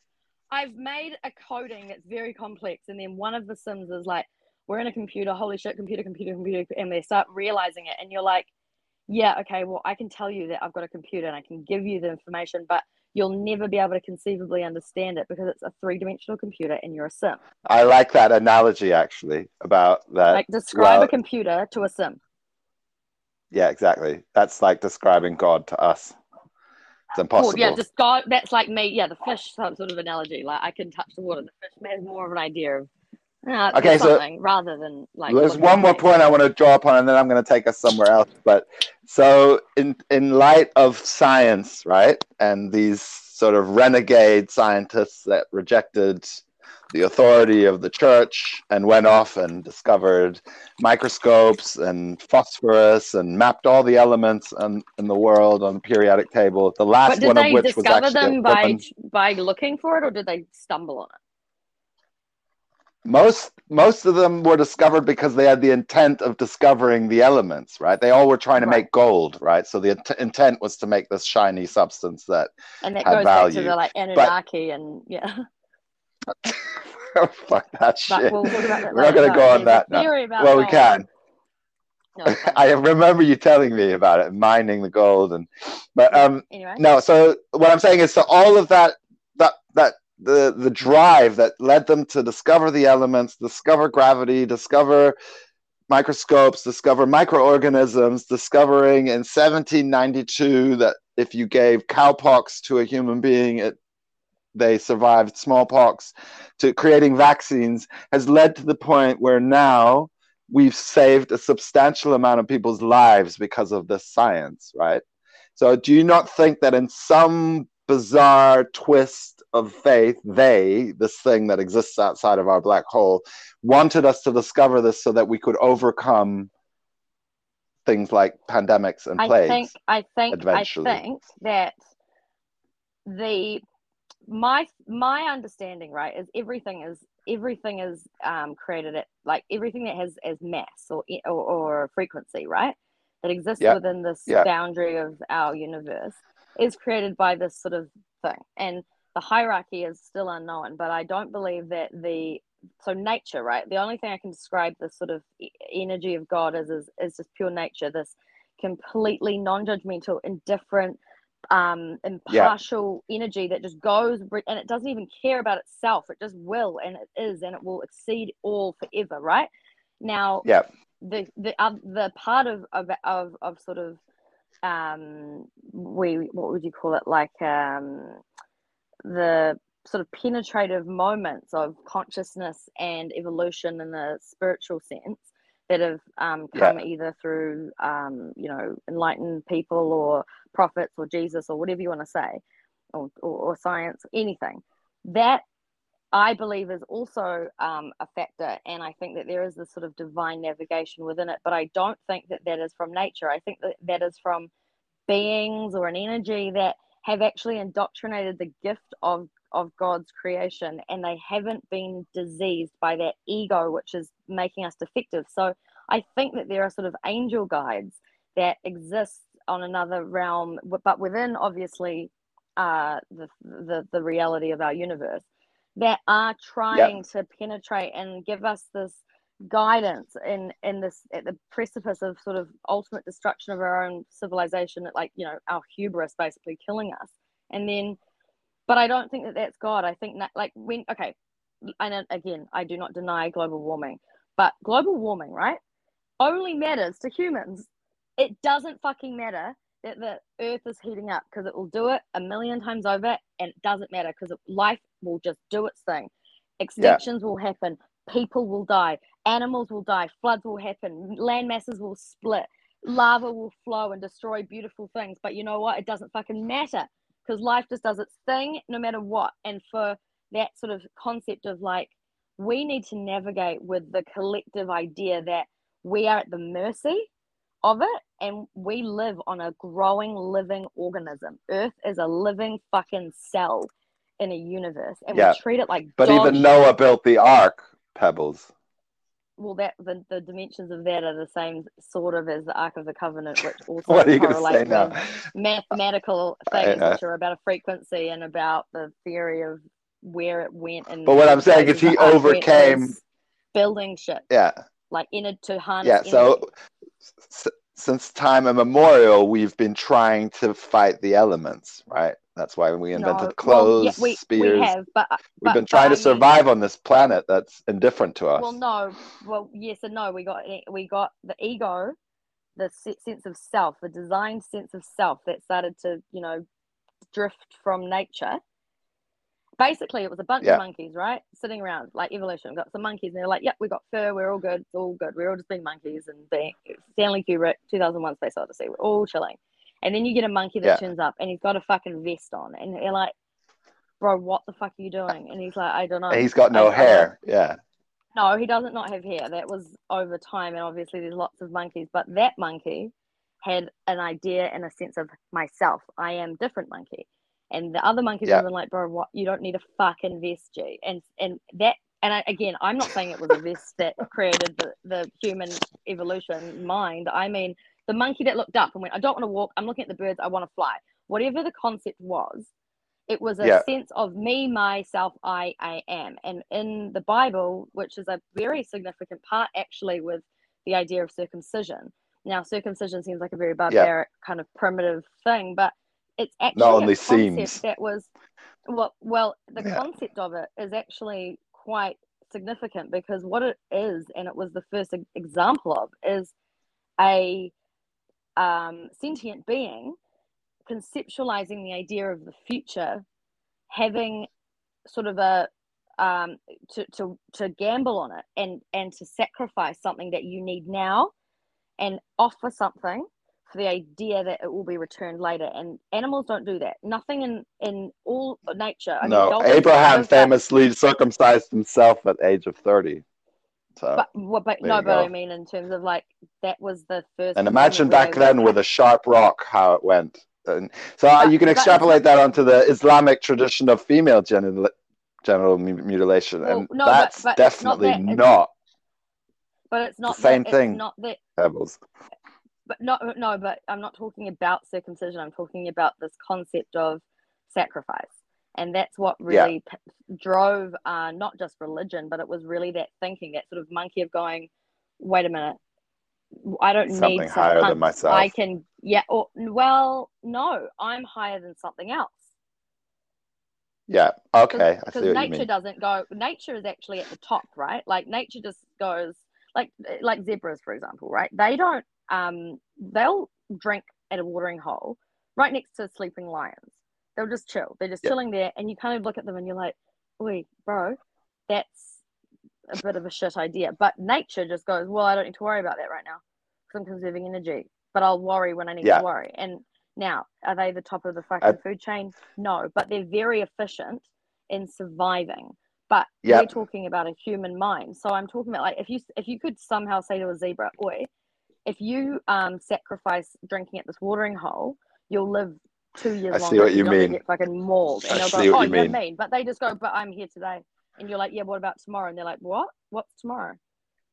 I've made a coding that's very complex, and then one of the sims is like, we're in a computer. Holy shit, computer, computer, computer, and they start realizing it, and you're like, yeah, okay, well, I can tell you that I've got a computer and I can give you the information, but you'll never be able to conceivably understand it because it's a three-dimensional computer and you're a sim. I like that analogy actually about that. Like describe well- a computer to a sim. yeah, exactly. That's like describing God to us. It's impossible. Well, yeah, just go. That's like me. Yeah, the fish some sort of analogy. Like I can touch the water. The fish has more of an idea of uh, Okay, so- rather than like. There's one more point I want to draw upon, and then I'm going to take us somewhere else. But so, in in light of science, right, and these sort of renegade scientists that rejected the authority of the church and went off and discovered microscopes and phosphorus and mapped all the elements in, in the world on the periodic table. The last did one of they which was discover them by by looking for it, or did they stumble on it? Most most of them were discovered because they had the intent of discovering the elements right they all were trying to Right. make gold right so the int- intent was to make this shiny substance that And that Had goes back to the like Anunnaki and yeah. fuck that shit we'll that We're not gonna go on that now. Well we can No, i remember you telling me about it mining the gold and but um anyway. no so what i'm saying is so all of that that that the the drive that led them to discover the elements, discover gravity, discover microscopes, discover microorganisms, discovering in 1792 that if you gave cowpox to a human being, it they survived smallpox, to creating vaccines, has led to the point where now we've saved a substantial amount of people's lives because of this science, right? So, do you not think that in some bizarre twist of faith, they, this thing that exists outside of our black hole, wanted us to discover this so that we could overcome things like pandemics and plagues? I think, I think, I think that the my my understanding right is everything is everything is um, created at like everything that has as mass or or, or frequency right that exists yeah. within this yeah. boundary of our universe is created by this sort of thing and the hierarchy is still unknown but i don't believe that the so nature right? The only thing i can describe this sort of energy of god as is, is just pure nature this completely non-judgmental indifferent um impartial yeah. energy that just goes and it doesn't even care about itself. It just will and it is and it will exceed all forever right? Now yeah. the the uh, the part of, of of of sort of um we what would you call it? Like um the sort of penetrative moments of consciousness and evolution in the spiritual sense that have um, come yeah. either through um, you know enlightened people or prophets or Jesus or whatever you want to say, or, or, or science, anything. That I believe is also um, a factor, and I think that there is this sort of divine navigation within it. But I don't think that that is from nature. I think that that is from beings or an energy that have actually indoctrinated the gift of of God's creation, and they haven't been diseased by that ego, which is making us defective. So I think that there are sort of angel guides that exist on another realm, but within obviously uh, the, the the reality of our universe that are trying yep. to penetrate and give us this guidance in in this at the precipice of sort of ultimate destruction of our own civilization like you know our hubris basically killing us. And then but i don't think that that's god. I think that like when okay and again i do not deny global warming but global warming right only matters to humans. It doesn't fucking matter that the earth is heating up because it will do it a million times over and it doesn't matter because life will just do its thing. Extinctions yeah. will happen people will die animals will die floods will happen land masses will split lava will flow and destroy beautiful things. But you know what? It doesn't fucking matter because life just does its thing no matter what. And for that sort of concept of like we need to navigate with the collective idea that we are at the mercy of it and we live on a growing living organism. Earth is a living fucking cell in a universe and yeah. we treat it like but even noah built the ark pebbles. Well that the, the dimensions of that are the same sort of as the ark of the covenant which also what are you correlate with mathematical things which are about a frequency and about the theory of where it went and but what i'm saying is he overcame building shit yeah. Like in it to harness yeah so since time immemorial, we've been trying to fight the elements, right? That's why we invented no, clothes, well, yeah, we, spears. We have, but, uh, we've been trying to survive on this planet that's indifferent to us. Well, no, well, yes and no. We got eh, we got the ego, the sense of self, the designed sense of self that started to you know drift from nature basically it was a bunch yeah. of monkeys, right? Sitting around like evolution. We've Got some monkeys and they're like, Yep, we got fur, we're all good, it's all good. We're all just being monkeys and being Stanley Kubrick, 2001 Space Odyssey, we're all chilling. And then you get a monkey that yeah. turns up and he's got a fucking vest on and you're like, Bro, what the fuck are you doing? And he's like, I don't know. And he's got no hair. Yeah. No, he doesn't not have hair. That was over time and obviously there's lots of monkeys, but that monkey had an idea and a sense of myself. I am different monkey. And the other monkeys yeah. were like, bro, what? You don't need a fucking vest, G. And and that and I, again, I'm not saying it was a vest that created the, the human evolution mind. I mean, the monkey that looked up and went, I don't want to walk. I'm looking at the birds. I want to fly. Whatever the concept was, it was a yeah. sense of me, myself, I, I am. And in the Bible, which is a very significant part actually with the idea of circumcision. Now, circumcision seems like a very barbaric yeah. kind of primitive thing, but it's actually not only seems that was Well, well, the Yeah. concept of it is actually quite significant because what it is, and it was the first example of, is a um, sentient being conceptualizing the idea of the future, having sort of a um, to, to to gamble on it and and to sacrifice something that you need now and offer something for the idea that it will be returned later. And animals don't do that. Nothing in in all nature I mean, no, Abraham famously circumcised himself at age of 30. So, but, well, but no but i mean in terms of like that was the first and imagine back then with a sharp rock how it went. And so uh, But- you can extrapolate that onto the Islamic tradition of female genital, genital mutilation, Well, and no, that's but it's not definitely that. Not but it's not the same that, thing. not that pebbles. but no no but i'm not talking about circumcision i'm talking about this concept of sacrifice and that's what Yeah. really p- drove uh, not just religion but it was really that thinking that sort of monkey of going wait a minute i don't Something need some higher than myself. i can yeah or well no i'm higher than something else Yeah. Okay. Because nature doesn't go nature is actually at the top right like nature just goes like like zebras for example right they don't um they'll drink at a watering hole right next to sleeping lions they'll just chill they're just Yeah. chilling there and you kind of look at them and you're like wait bro that's a bit of a shit idea but nature just goes well i don't need to worry about that right now because i'm conserving energy but i'll worry when i need Yeah. to worry and now are they the top of the fucking food chain no but they're very efficient in surviving but Yeah. we're talking about a human mind so i'm talking about like if you if you could somehow say to a zebra oi if you um sacrifice drinking at this watering hole you'll live two years I see what you mean. get fucking mauled and I they'll see go what oh you you're mean. mean but they just go but i'm here today and you're like yeah what about tomorrow and they're like what what's tomorrow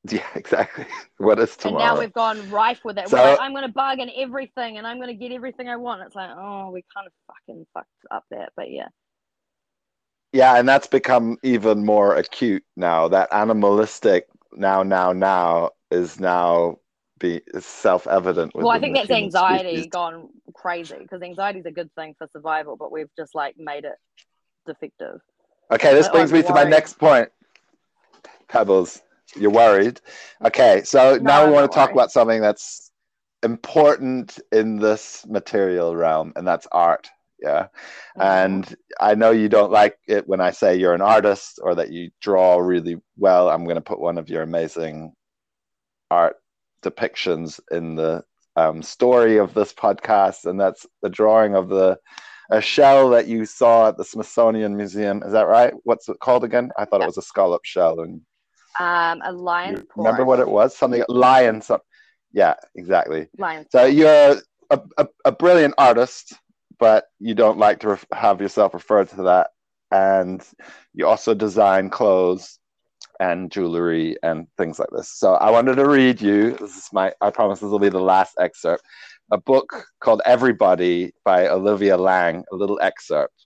Yeah. Exactly. What is tomorrow? and now we've gone rife with it. So- like, I'm going to bargain everything and I'm going to get everything I want. It's like, oh, we kind of fucking fucked up that. But yeah. Yeah, and that's become even more acute now. That animalistic now, now, now is now be self-evident. Well, I think that's anxiety species. gone crazy because anxiety is a good thing for survival, but we've just like made it defective. Okay, this brings I'm me to my next point. Pebbles, you're worried. Okay, so No, now we I'm want to talk worried. about something that's important in this material realm, and that's art. Yeah. Mhm. And I know you don't like it when I say you're an artist or that you draw really well. I'm going to put one of your amazing art depictions in the um, story of this podcast, and that's the drawing of the a shell that you saw at the Smithsonian Museum. Is that right? What's it called again? I thought it was a scallop shell. And um, a lion. remember what it was? Something lion. Some, yeah, exactly. Lion. So you're a, a, a brilliant artist, but you don't like to ref- have yourself referred to that. And you also design clothes and jewelry and things like this. So I wanted to read you. This is my. I promise this will be the last excerpt. A book called Everybody by Olivia Laing. A little excerpt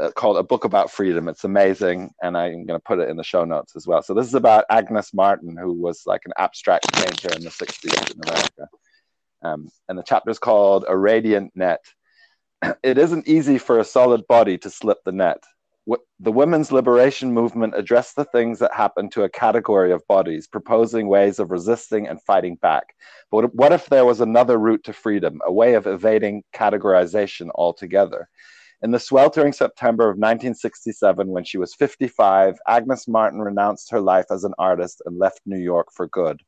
uh, called A Book About Freedom. It's amazing, and I'm going to put it in the show notes as well. So this is about Agnes Martin, who was like an abstract painter in the 60s in America. Um, and the chapter is called A Radiant Net. It isn't easy for a solid body to slip the net. The women's liberation movement addressed the things that happened to a category of bodies, proposing ways of resisting and fighting back. But what if there was another route to freedom, a way of evading categorization altogether? In the sweltering September of 1967, when she was 55, Agnes Martin renounced her life as an artist and left New York for good.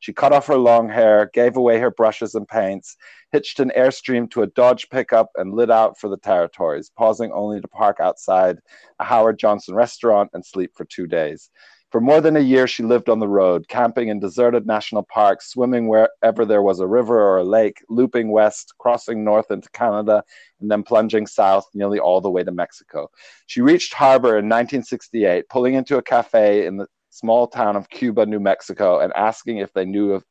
She cut off her long hair, gave away her brushes and paints, hitched an Airstream to a Dodge pickup, and lit out for the territories, pausing only to park outside a Howard Johnson restaurant and sleep for two days. For more than a year, she lived on the road, camping in deserted national parks, swimming wherever there was a river or a lake, looping west, crossing north into Canada, and then plunging south nearly all the way to Mexico. She reached harbor in 1968, pulling into a cafe in the small town of Cuba, New Mexico, and asking if they knew of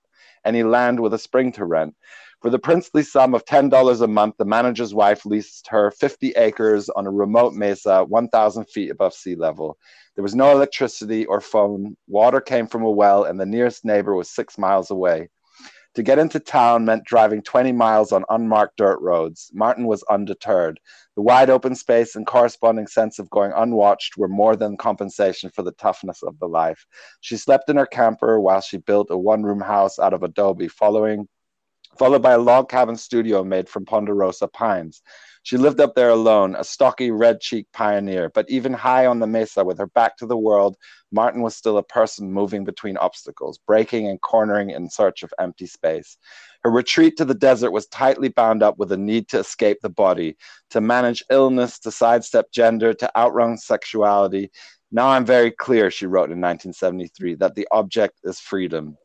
any land with a spring to rent. For the princely sum of $10 a month, the manager's wife leased her 50 acres on a remote mesa 1,000 feet above sea level. There was no electricity or phone. Water came from a well, and the nearest neighbor was six miles away. To get into town meant driving 20 miles on unmarked dirt roads. Martin was undeterred. The wide open space and corresponding sense of going unwatched were more than compensation for the toughness of the life. She slept in her camper while she built a one room house out of adobe, following, followed by a log cabin studio made from ponderosa pines. She lived up there alone, a stocky, red cheeked pioneer. But even high on the mesa, with her back to the world, Martin was still a person moving between obstacles, breaking and cornering in search of empty space. Her retreat to the desert was tightly bound up with a need to escape the body, to manage illness, to sidestep gender, to outrun sexuality. Now I'm very clear, she wrote in 1973, that the object is freedom.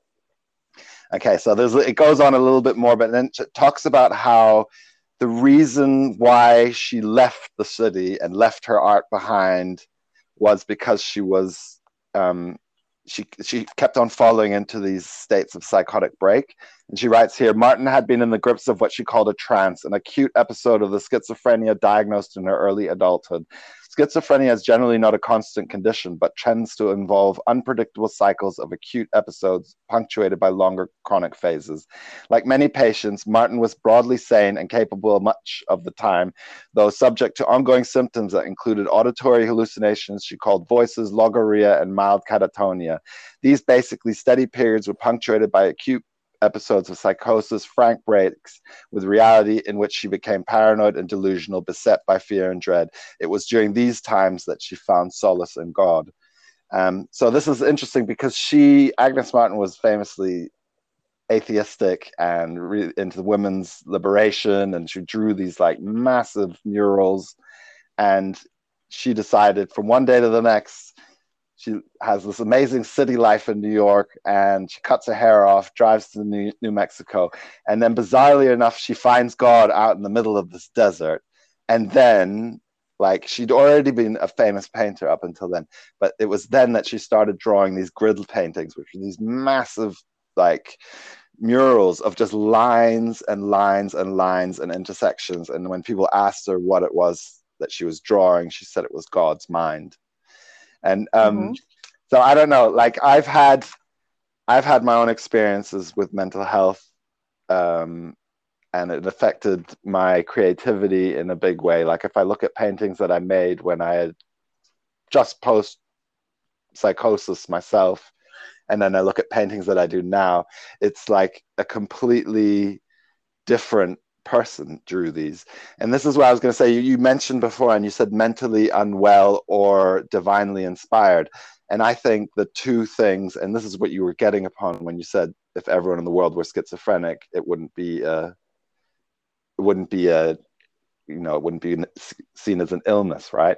Okay, so there's it goes on a little bit more, but then it talks about how the reason why she left the city and left her art behind was because she was um, she she kept on falling into these states of psychotic break. And she writes here martin had been in the grips of what she called a trance an acute episode of the schizophrenia diagnosed in her early adulthood Schizophrenia is generally not a constant condition, but tends to involve unpredictable cycles of acute episodes punctuated by longer chronic phases. Like many patients, Martin was broadly sane and capable much of the time, though subject to ongoing symptoms that included auditory hallucinations she called voices, logorrhea, and mild catatonia. These basically steady periods were punctuated by acute episodes of psychosis, frank breaks with reality in which she became paranoid and delusional, beset by fear and dread. It was during these times that she found solace in God. Um, so this is interesting because she, Agnes Martin, was famously atheistic and re- into women's liberation, and she drew these like massive murals. And she decided from one day to the next she has this amazing city life in New York and she cuts her hair off, drives to New, New Mexico, and then bizarrely enough, she finds God out in the middle of this desert. And then, like, she'd already been a famous painter up until then, but it was then that she started drawing these grid paintings, which were these massive, like, murals of just lines and lines and lines and intersections. And when people asked her what it was that she was drawing, she said it was God's mind and um, mm-hmm. so I don't know. Like I've had, I've had my own experiences with mental health, um, and it affected my creativity in a big way. Like if I look at paintings that I made when I had just post psychosis myself, and then I look at paintings that I do now, it's like a completely different person drew these. And this is what I was going to say. You, you, mentioned before, and you said mentally unwell or divinely inspired. And I think the two things, and this is what you were getting upon when you said if everyone in the world were schizophrenic, it wouldn't be a, it wouldn't be a, you know, it wouldn't be seen as an illness, right?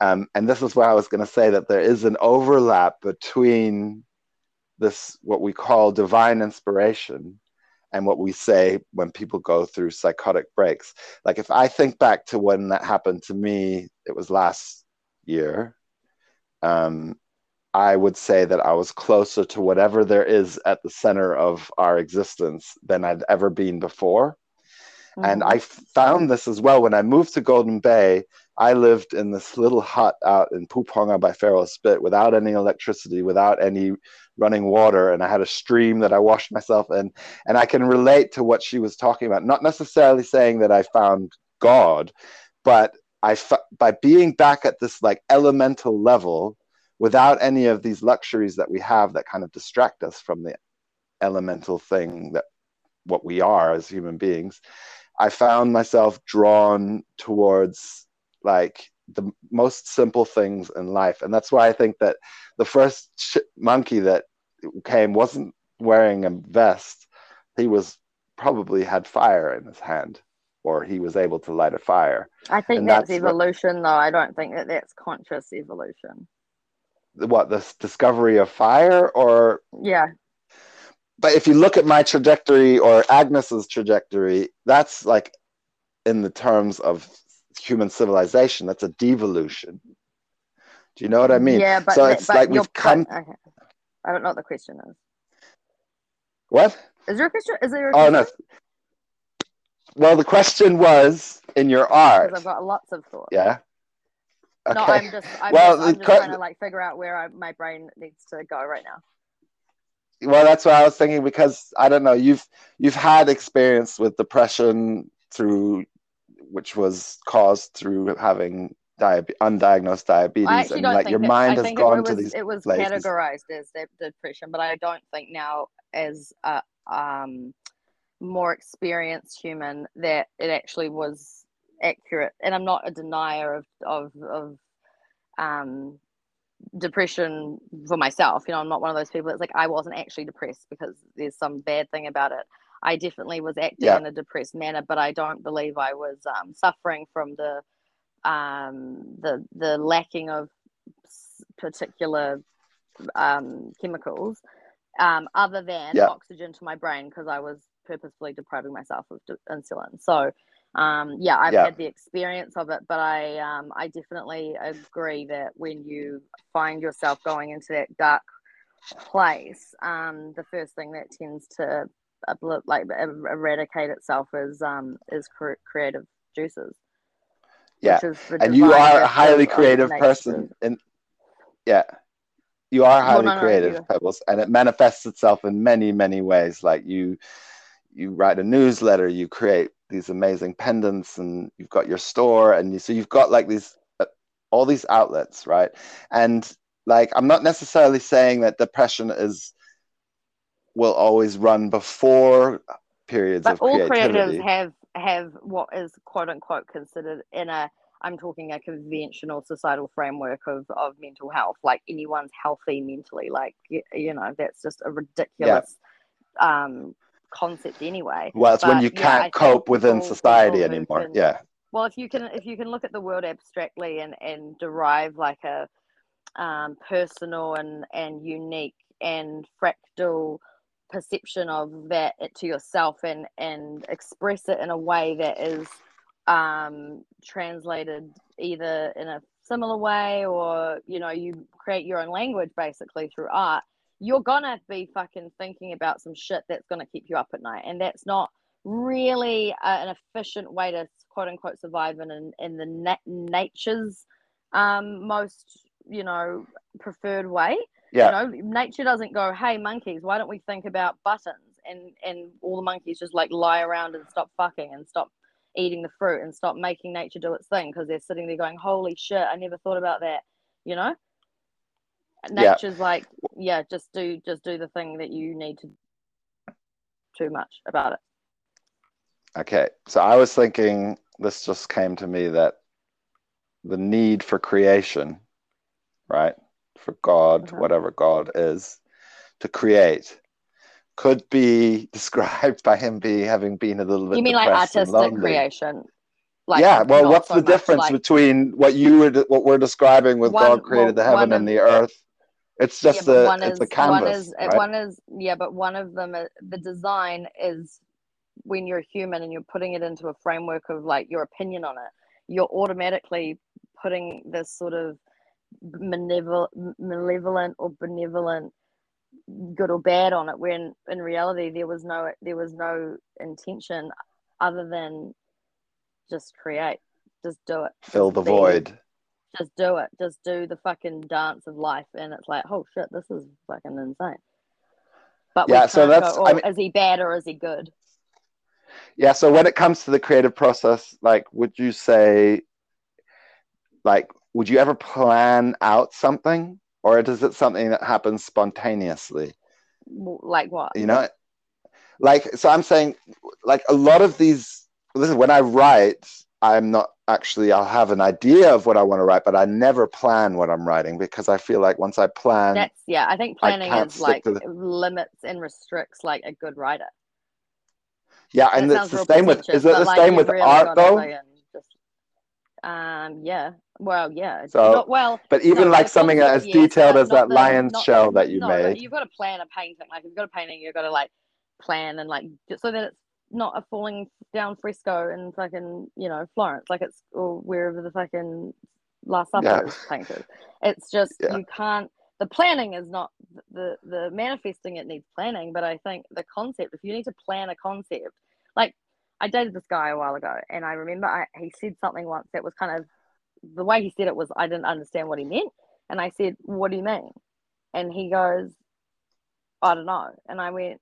Um, and this is why I was going to say that there is an overlap between this what we call divine inspiration and what we say when people go through psychotic breaks. Like if I think back to when that happened to me, it was last year. Um, I would say that I was closer to whatever there is at the center of our existence than I'd ever been before. Mm-hmm. And I found this as well when I moved to Golden Bay. I lived in this little hut out in Puponga by Farewell Spit without any electricity, without any running water, and I had a stream that I washed myself in. And I can relate to what she was talking about, not necessarily saying that I found God, but I by being back at this like elemental level without any of these luxuries that we have that kind of distract us from the elemental thing that what we are as human beings I found myself drawn towards like the most simple things in life. And that's why I think that the first monkey that came wasn't wearing a vest. He was probably had fire in his hand or he was able to light a fire. I think that's, that's, evolution, what, though. I don't think that that's conscious evolution. What the discovery of fire, or yeah, but if you look at my trajectory or Agnes's trajectory, that's like in the terms of human civilization, that's a devolution. Do you know what I mean? Yeah, but, so it's but like we've come. Okay. I don't know what the question is. What? Is there a question? Is there a oh, question? Oh, no. Well, the question was in your art. Because I've got lots of thoughts. Yeah. Okay. No, I'm just, I'm well, just, I'm just trying to like figure out where I, my brain needs to go right now. well, that's what I was thinking because I don't know. You've you've had experience with depression through, which was caused through having diabe- undiagnosed diabetes, and like your mind has gone was, to these. It was places. categorized as depression, but I don't think now, as a um, more experienced human, that it actually was accurate. And I'm not a denier of of of um depression for myself. You know, I'm not one of those people that's like, I wasn't actually depressed because there's some bad thing about it. I definitely was acting yeah. in a depressed manner, but I don't believe I was um, suffering from the um, the the lacking of particular um, chemicals, um, other than yeah. oxygen to my brain because I was purposefully depriving myself of insulin. So um, yeah, I've yeah. had the experience of it, but I um, I definitely agree that when you find yourself going into that dark place, um, the first thing that tends to like eradicate itself is um, is creative juices. Yeah, and you are a highly creative person, and yeah, you are highly well, no, creative, no, Pebbles, and it manifests itself in many many ways. Like you, you write a newsletter, you create these amazing pendants and you've got your store and you, so you've got like these uh, all these outlets right? And like i'm not necessarily saying that depression is will always run before periods but of all creativity. creatives have have what is quote unquote considered in a i'm talking a conventional societal framework of of mental health like anyone's healthy mentally like you, you know that's just a ridiculous yeah. um concept anyway. Well, it's but, when you can't yeah, cope within society anymore. Can, yeah. Well, if you can, if you can look at the world abstractly and and derive like a um, personal and and unique and fractal perception of that to yourself and and express it in a way that is um, translated either in a similar way or you know you create your own language basically through art you're gonna be fucking thinking about some shit that's gonna keep you up at night, and that's not really an efficient way to quote unquote survive in in the na- nature's um, most you know preferred way. Yeah. You know, nature doesn't go, "Hey monkeys, why don't we think about buttons?" and and all the monkeys just like lie around and stop fucking and stop eating the fruit and stop making nature do its thing because they're sitting there going, "Holy shit, I never thought about that." You know nature's yeah. like yeah just do just do the thing that you need to too much about it okay so i was thinking this just came to me that the need for creation right for god mm-hmm. whatever god is to create could be described by him be having been a little bit you mean like artistic creation like yeah well what's so the difference like... between what you were what we're describing with one, god created well, the heaven and the earth it's just yeah, one it's is, a canvas. One is right? one is yeah, but one of them uh, the design is when you're human and you're putting it into a framework of like your opinion on it, you're automatically putting this sort of malevolent, malevolent or benevolent good or bad on it when in reality there was no there was no intention other than just create just do it fill the be. void just do it. Just do the fucking dance of life, and it's like, oh shit, this is fucking insane. But yeah, so that's go, oh, I mean, is he bad or is he good? Yeah, so when it comes to the creative process, like, would you say, like, would you ever plan out something, or is it something that happens spontaneously? Like what? You know, like, so I'm saying, like, a lot of these. Listen, when I write, I'm not actually I'll have an idea of what I want to write, but I never plan what I'm writing because I feel like once I plan, that's yeah. I think planning I is like the... limits and restricts like a good writer. Yeah, that and it's the same with is it the like same with really art though? Um, yeah. Well, yeah. So, not, well, but even no, like something as detailed as that the, lion's shell that you made. You've got to plan a painting. Like if you've got a painting, you've got to like plan and like so that it's not a falling down fresco in fucking you know Florence, like it's or wherever the fucking Last Supper yeah. is painted. It's just yeah. you can't. The planning is not the the manifesting. It needs planning, but I think the concept. If you need to plan a concept, like I dated this guy a while ago, and I remember I, he said something once that was kind of the way he said it was I didn't understand what he meant, and I said, "What do you mean?" And he goes, I don't know. And I went,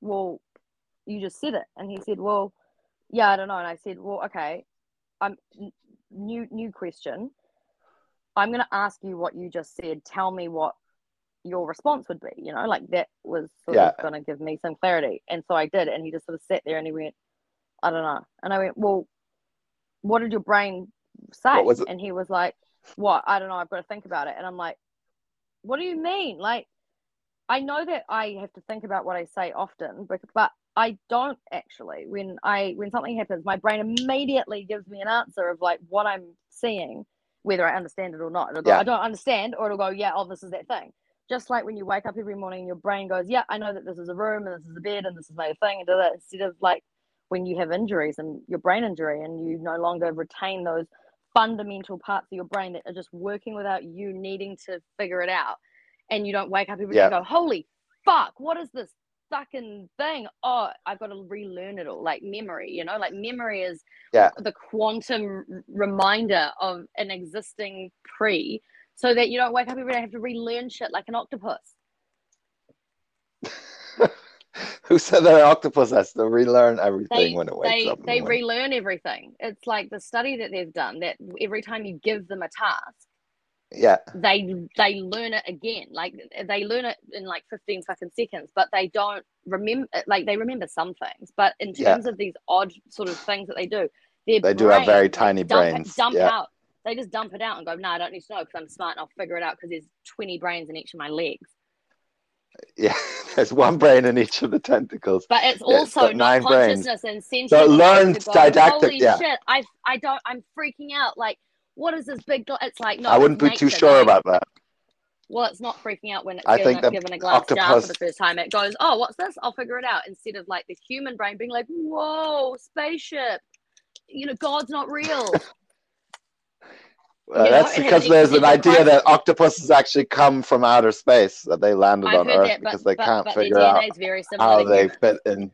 well, you just said it. And he said, well, yeah, I don't know. And I said, well, okay, I'm new new question. I'm going to ask you what you just said. Tell me what your response would be. You know, like that was sort Yeah. of going to give me some clarity. And so I did. And he just sort of sat there and he went, I don't know. And I went, well, what did your brain say? What was it? And he was like, what? I don't know. I've got to think about it. And I'm like, what do you mean? Like, I know that I have to think about what I say often, but, but I don't actually. When I when something happens, my brain immediately gives me an answer of like what I'm seeing, whether I understand it or not. It'll go, Yeah. I don't understand, or it'll go, yeah, oh, this is that thing. Just like when you wake up every morning, your brain goes, yeah, I know that this is a room and this is a bed and this is my thing, and that. Instead of like when you have injuries and your brain injury and you no longer retain those fundamental parts of your brain that are just working without you needing to figure it out, and you don't wake up every day Yeah. and go, holy fuck, what is this fucking thing? Oh, I've got to relearn it all. Like memory, you know, like memory is Yeah. the quantum reminder of an existing pre, so that you don't wake up every day and have to relearn shit like an octopus. Who said that an octopus has to relearn everything They when it wakes they up? in the they relearn everything. It's like the study that they've done that every time you give them a task, yeah, they they learn it again. Like they learn it in like 15 fucking seconds, but they don't remember like they remember some things. But in Yeah. terms of these odd sort of things that they do, their They do have very tiny dump brains, dump yeah. out. They just dump it out and go, no, I don't need to know because I'm smart and I'll figure it out because there's 20 brains in each of my legs. Yeah. There's one brain in each of the tentacles. But it's also nine brains. consciousness and sentient. So it enough learns to go, didactic- Holy yeah. shit! I I don't. I'm freaking out. Like, what is this big? gla-" It's like no. I wouldn't be too sure going, about that. Well, it's not freaking out when it's I given, given a glass jar for the first time. It goes, oh, what's this? I'll figure it out. Instead of like the human brain being like, whoa, spaceship. You know, God's not real. Uh, You know, that's because there's an idea that octopuses actually come from outer space, that they landed I've on Earth that, but, because they but, can't but figure out how they fit in.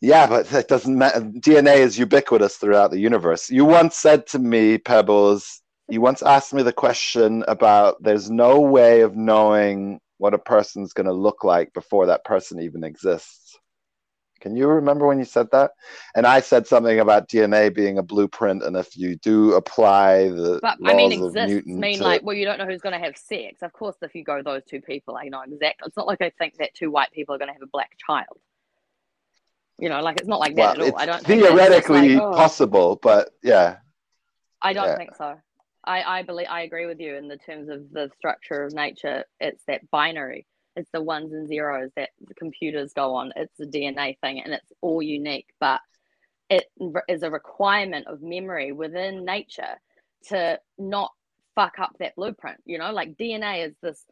Yeah, but that doesn't matter. DNA is ubiquitous throughout the universe. You once said to me, Pebbles, you once asked me the question about there's no way of knowing what a person's going to look like before that person even exists. Can you remember when you said that? And I said something about DNA being a blueprint, and if you do apply the But laws I mean, of exists Newton mean to, like, well, you don't know who's going to have sex. Of course, if you go those two people, I know exactly. It's not like I think that two white people are going to have a black child. You know, like it's not like well, that at all. I don't think theoretically like, oh, possible, but yeah, I don't yeah. think so. I I believe I agree with you in the terms of the structure of nature. It's that binary. It's the ones and zeros that the computers go on. It's the DNA thing, and it's all unique. But it is a requirement of memory within nature to not fuck up that blueprint. You know, like DNA is this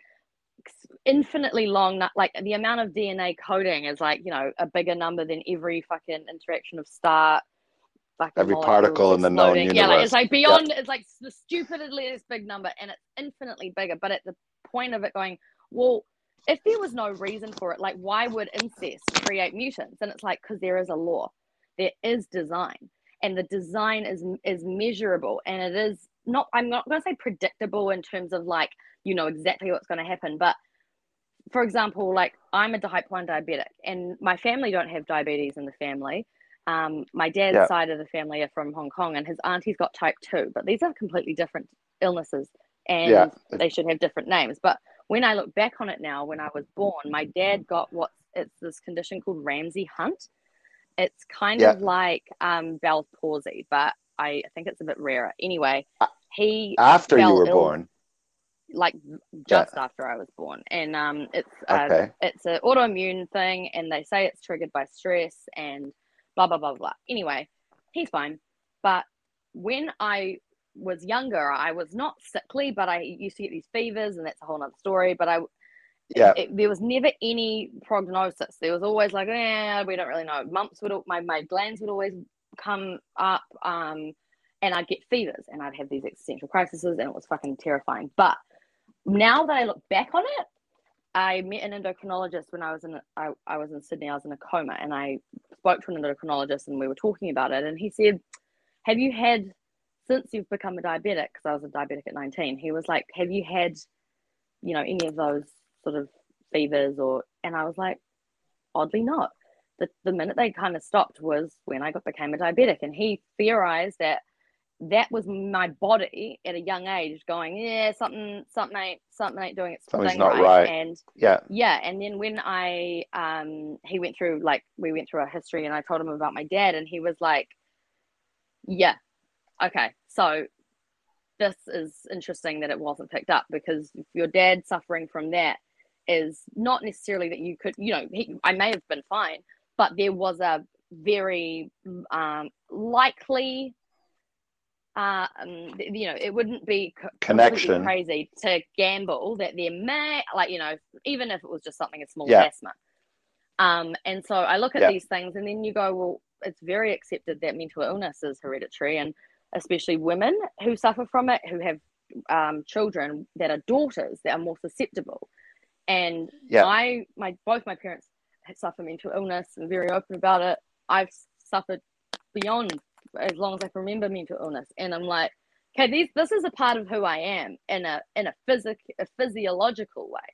infinitely long like the amount of dna coding is like you know a bigger number than every fucking interaction of star fucking Every particle in the known exploding. yeah like it's like beyond it's like the stupidly this big number and it's infinitely bigger but at the point of it going well if there was no reason for it like why would incest create mutants? And it's like because there is a law. There is design. And the design is is measurable. And it is not i'm not going to say predictable in terms of like you know exactly what's going to happen. But for example like i'm a type 1 diabetic and my family don't have diabetes in the family. Um, my dad's Yeah. side of the family are from hong kong and his auntie's got type 2 but these are completely different illnesses and Yeah. they should have different names. But when i look back on it now when i was born my dad got what's it's this condition called Ramsay Hunt it's kind Yeah. of like um, bell's palsy but i think it's a bit rarer anyway he after you were ill born. like just after I was born, and um, it's uh, Okay. it's an autoimmune thing, and they say it's triggered by stress and blah blah blah blah. Anyway, he's fine, but when I was younger, I was not sickly, but I used to get these fevers, and that's a whole nother story. But I Yeah. it, there was never any prognosis. There was always like, eh, we don't really know. Mumps would my my glands would always come up, um, and I'd get fevers, and I'd have these existential crises, and it was fucking terrifying. But now that I look back on it, I met an endocrinologist when I was in I, I was in Sydney. I was in a coma, and I spoke to an endocrinologist, and we were talking about it. And he said, "Have you had since you've become a diabetic? Because I was a diabetic at 19. He was like, "Have you had, you know, any of those sort of fevers or and I was like, oddly not. The the minute they kind of stopped was when I got became a diabetic, and he theorized that that was my body at a young age going, yeah, something something ain't something ain't doing its Something's thing not right. right. And Yeah. yeah, and then when I um he went through like we went through our history and I told him about my dad and he was like, Yeah, okay. So this is interesting that it wasn't picked up because if your dad suffering from that is not necessarily that you could, you know, he, I may have been fine, but there was a very um, likely, uh, um, you know, it wouldn't be Connection. crazy to gamble that there may, like, you know, even if it was just something as small Yeah. as asthma. Um, and so I look at Yeah. these things and then you go, well, it's very accepted that mental illness is hereditary and especially women who suffer from it, who have um, children that are daughters that are more susceptible. And Yeah. I, my both my parents suffer mental illness and very open about it. I've suffered beyond as long as I can remember mental illness, and I'm like, okay, these this is a part of who I am in a in a physic a physiological way.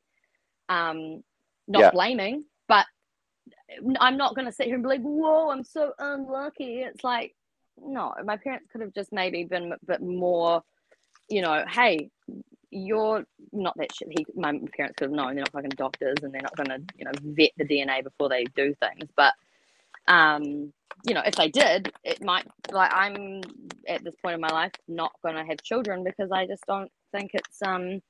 Um, not Yeah. blaming, but I'm not going to sit here and be like, whoa, I'm so unlucky. It's like, no, my parents could have just maybe been a bit more, you know, hey, you're not that shit. He, my parents could have known they're not fucking doctors and they're not going to, you know, vet the DNA before they do things. But, um, you know, if they did, it might, like, I'm at this point in my life not going to have children because I just don't think it's, um,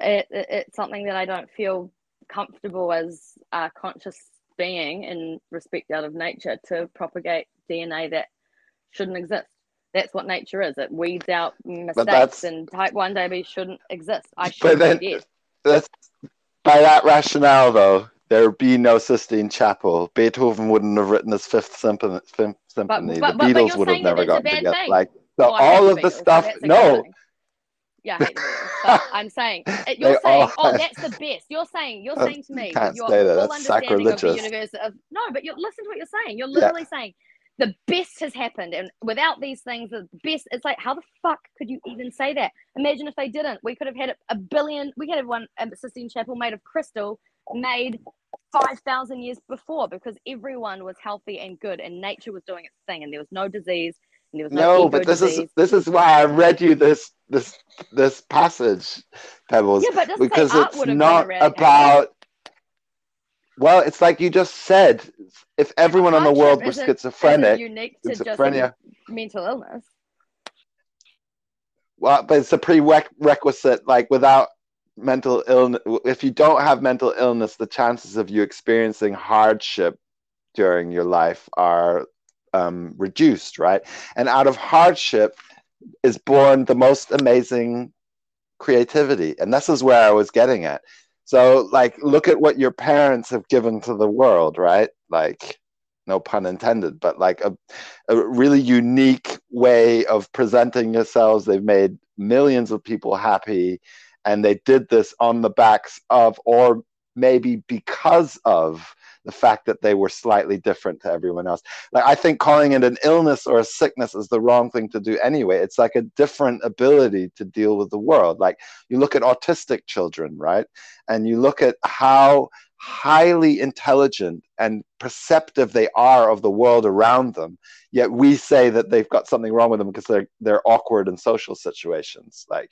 it, it, it's something that I don't feel comfortable as a conscious being in respect out of nature to propagate DNA that shouldn't exist. That's what nature is. It weeds out mistakes, and type one diabetes shouldn't exist. I But should then- be dead. That's by that rationale, though. There would be no Sistine Chapel. Beethoven wouldn't have written his Fifth Symphony. Fifth Symphony. but- the Beatles would have never gotten together. thing. Like so, hate all of the so stuff. good No. Yeah, I the. But I'm saying it- you're saying, oh, that's the best. You're saying, you're Uh, saying to me, can't your that. full That's understanding of the universe of no, but you listen to what you're saying. You're Yeah. literally saying the best has happened, and without these things, the best. It's like how the fuck could you even say that? Imagine if they didn't. We could have had a billion. We could have one a Sistine Chapel made of crystal, made five thousand years before, because everyone was healthy and good, and nature was doing its thing, and there was no disease. And there was no, no, but this disease. is this is why I read you this this this passage, Pebbles, Yeah, but because it's would have been not about. Well, it's like you just said. If everyone in the world isn't schizophrenic, unique to just schizophrenia. mental illness. Well, but it's a prerequisite. Like without mental illness, if you don't have mental illness, the chances of you experiencing hardship during your life are um, reduced, right? And out of hardship is born the most amazing creativity, and this is where I was getting at. So, like, look at what your parents have given to the world, right? Like, no pun intended, but like a, a really unique way of presenting yourselves. They've made millions of people happy, and they did this on the backs of, or maybe because of, the fact that they were slightly different to everyone else. Like, I think calling it an illness or a sickness is the wrong thing to do anyway. It's like a different ability to deal with the world. Like, you look at autistic children, right? And you look at how highly intelligent and perceptive they are of the world around them yet we say that they've got something wrong with them because they're they're awkward in social situations like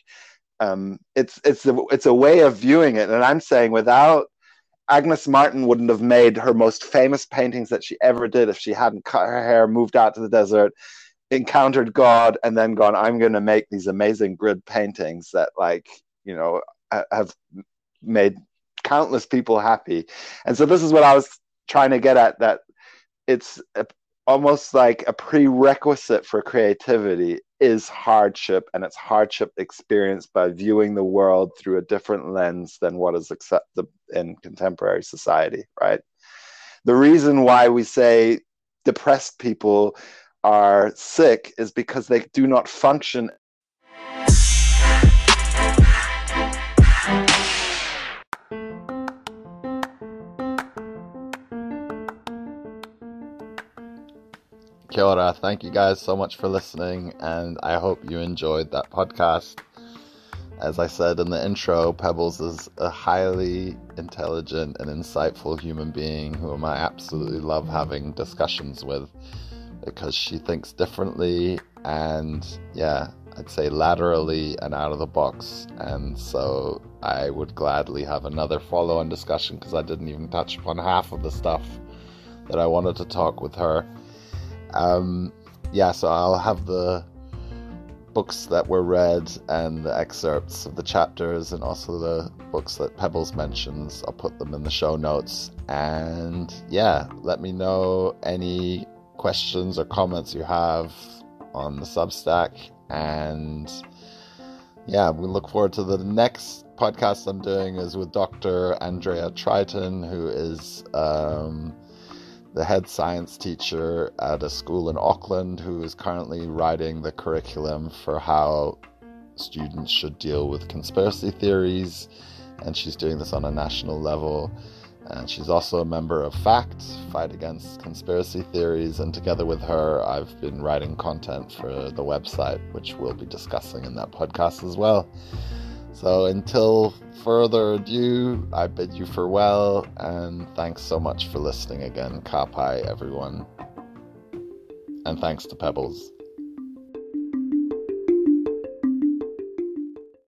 um it's it's a, it's a way of viewing it and i'm saying without agnes martin wouldn't have made her most famous paintings that she ever did if she hadn't cut her hair moved out to the desert encountered god and then gone i'm going to make these amazing grid paintings that like you know have made countless people happy. And so this is what I was trying to get at that it's almost like a prerequisite for creativity is hardship and it's hardship experienced by viewing the world through a different lens than what is accepted in contemporary society, right? The reason why we say depressed people are sick is because they do not function Kia ora. Thank you guys so much for listening, and I hope you enjoyed that podcast. as I said in the intro, Pebbles is a highly intelligent and insightful human being whom I absolutely love having discussions with because she thinks differently and, yeah, I'd say laterally and out of the box. And so I would gladly have another follow on discussion because I didn't even touch upon half of the stuff that I wanted to talk with her. Um, yeah, so I'll have the books that were read and the excerpts of the chapters and also the books that Pebbles mentions. I'll put them in the show notes. And yeah, let me know any questions or comments you have on the Substack. And yeah, we look forward to the next podcast I'm doing is with Dr. Andrea Triton, who is um, the head science teacher at a school in Auckland who is currently writing the curriculum for how students should deal with conspiracy theories. And she's doing this on a national level. And she's also a member of FACT, Fight Against Conspiracy Theories. And together with her, I've been writing content for the website, which we'll be discussing in that podcast as well. So until further ado, I bid you farewell and thanks so much for listening again. Kapai, everyone. And thanks to Pebbles.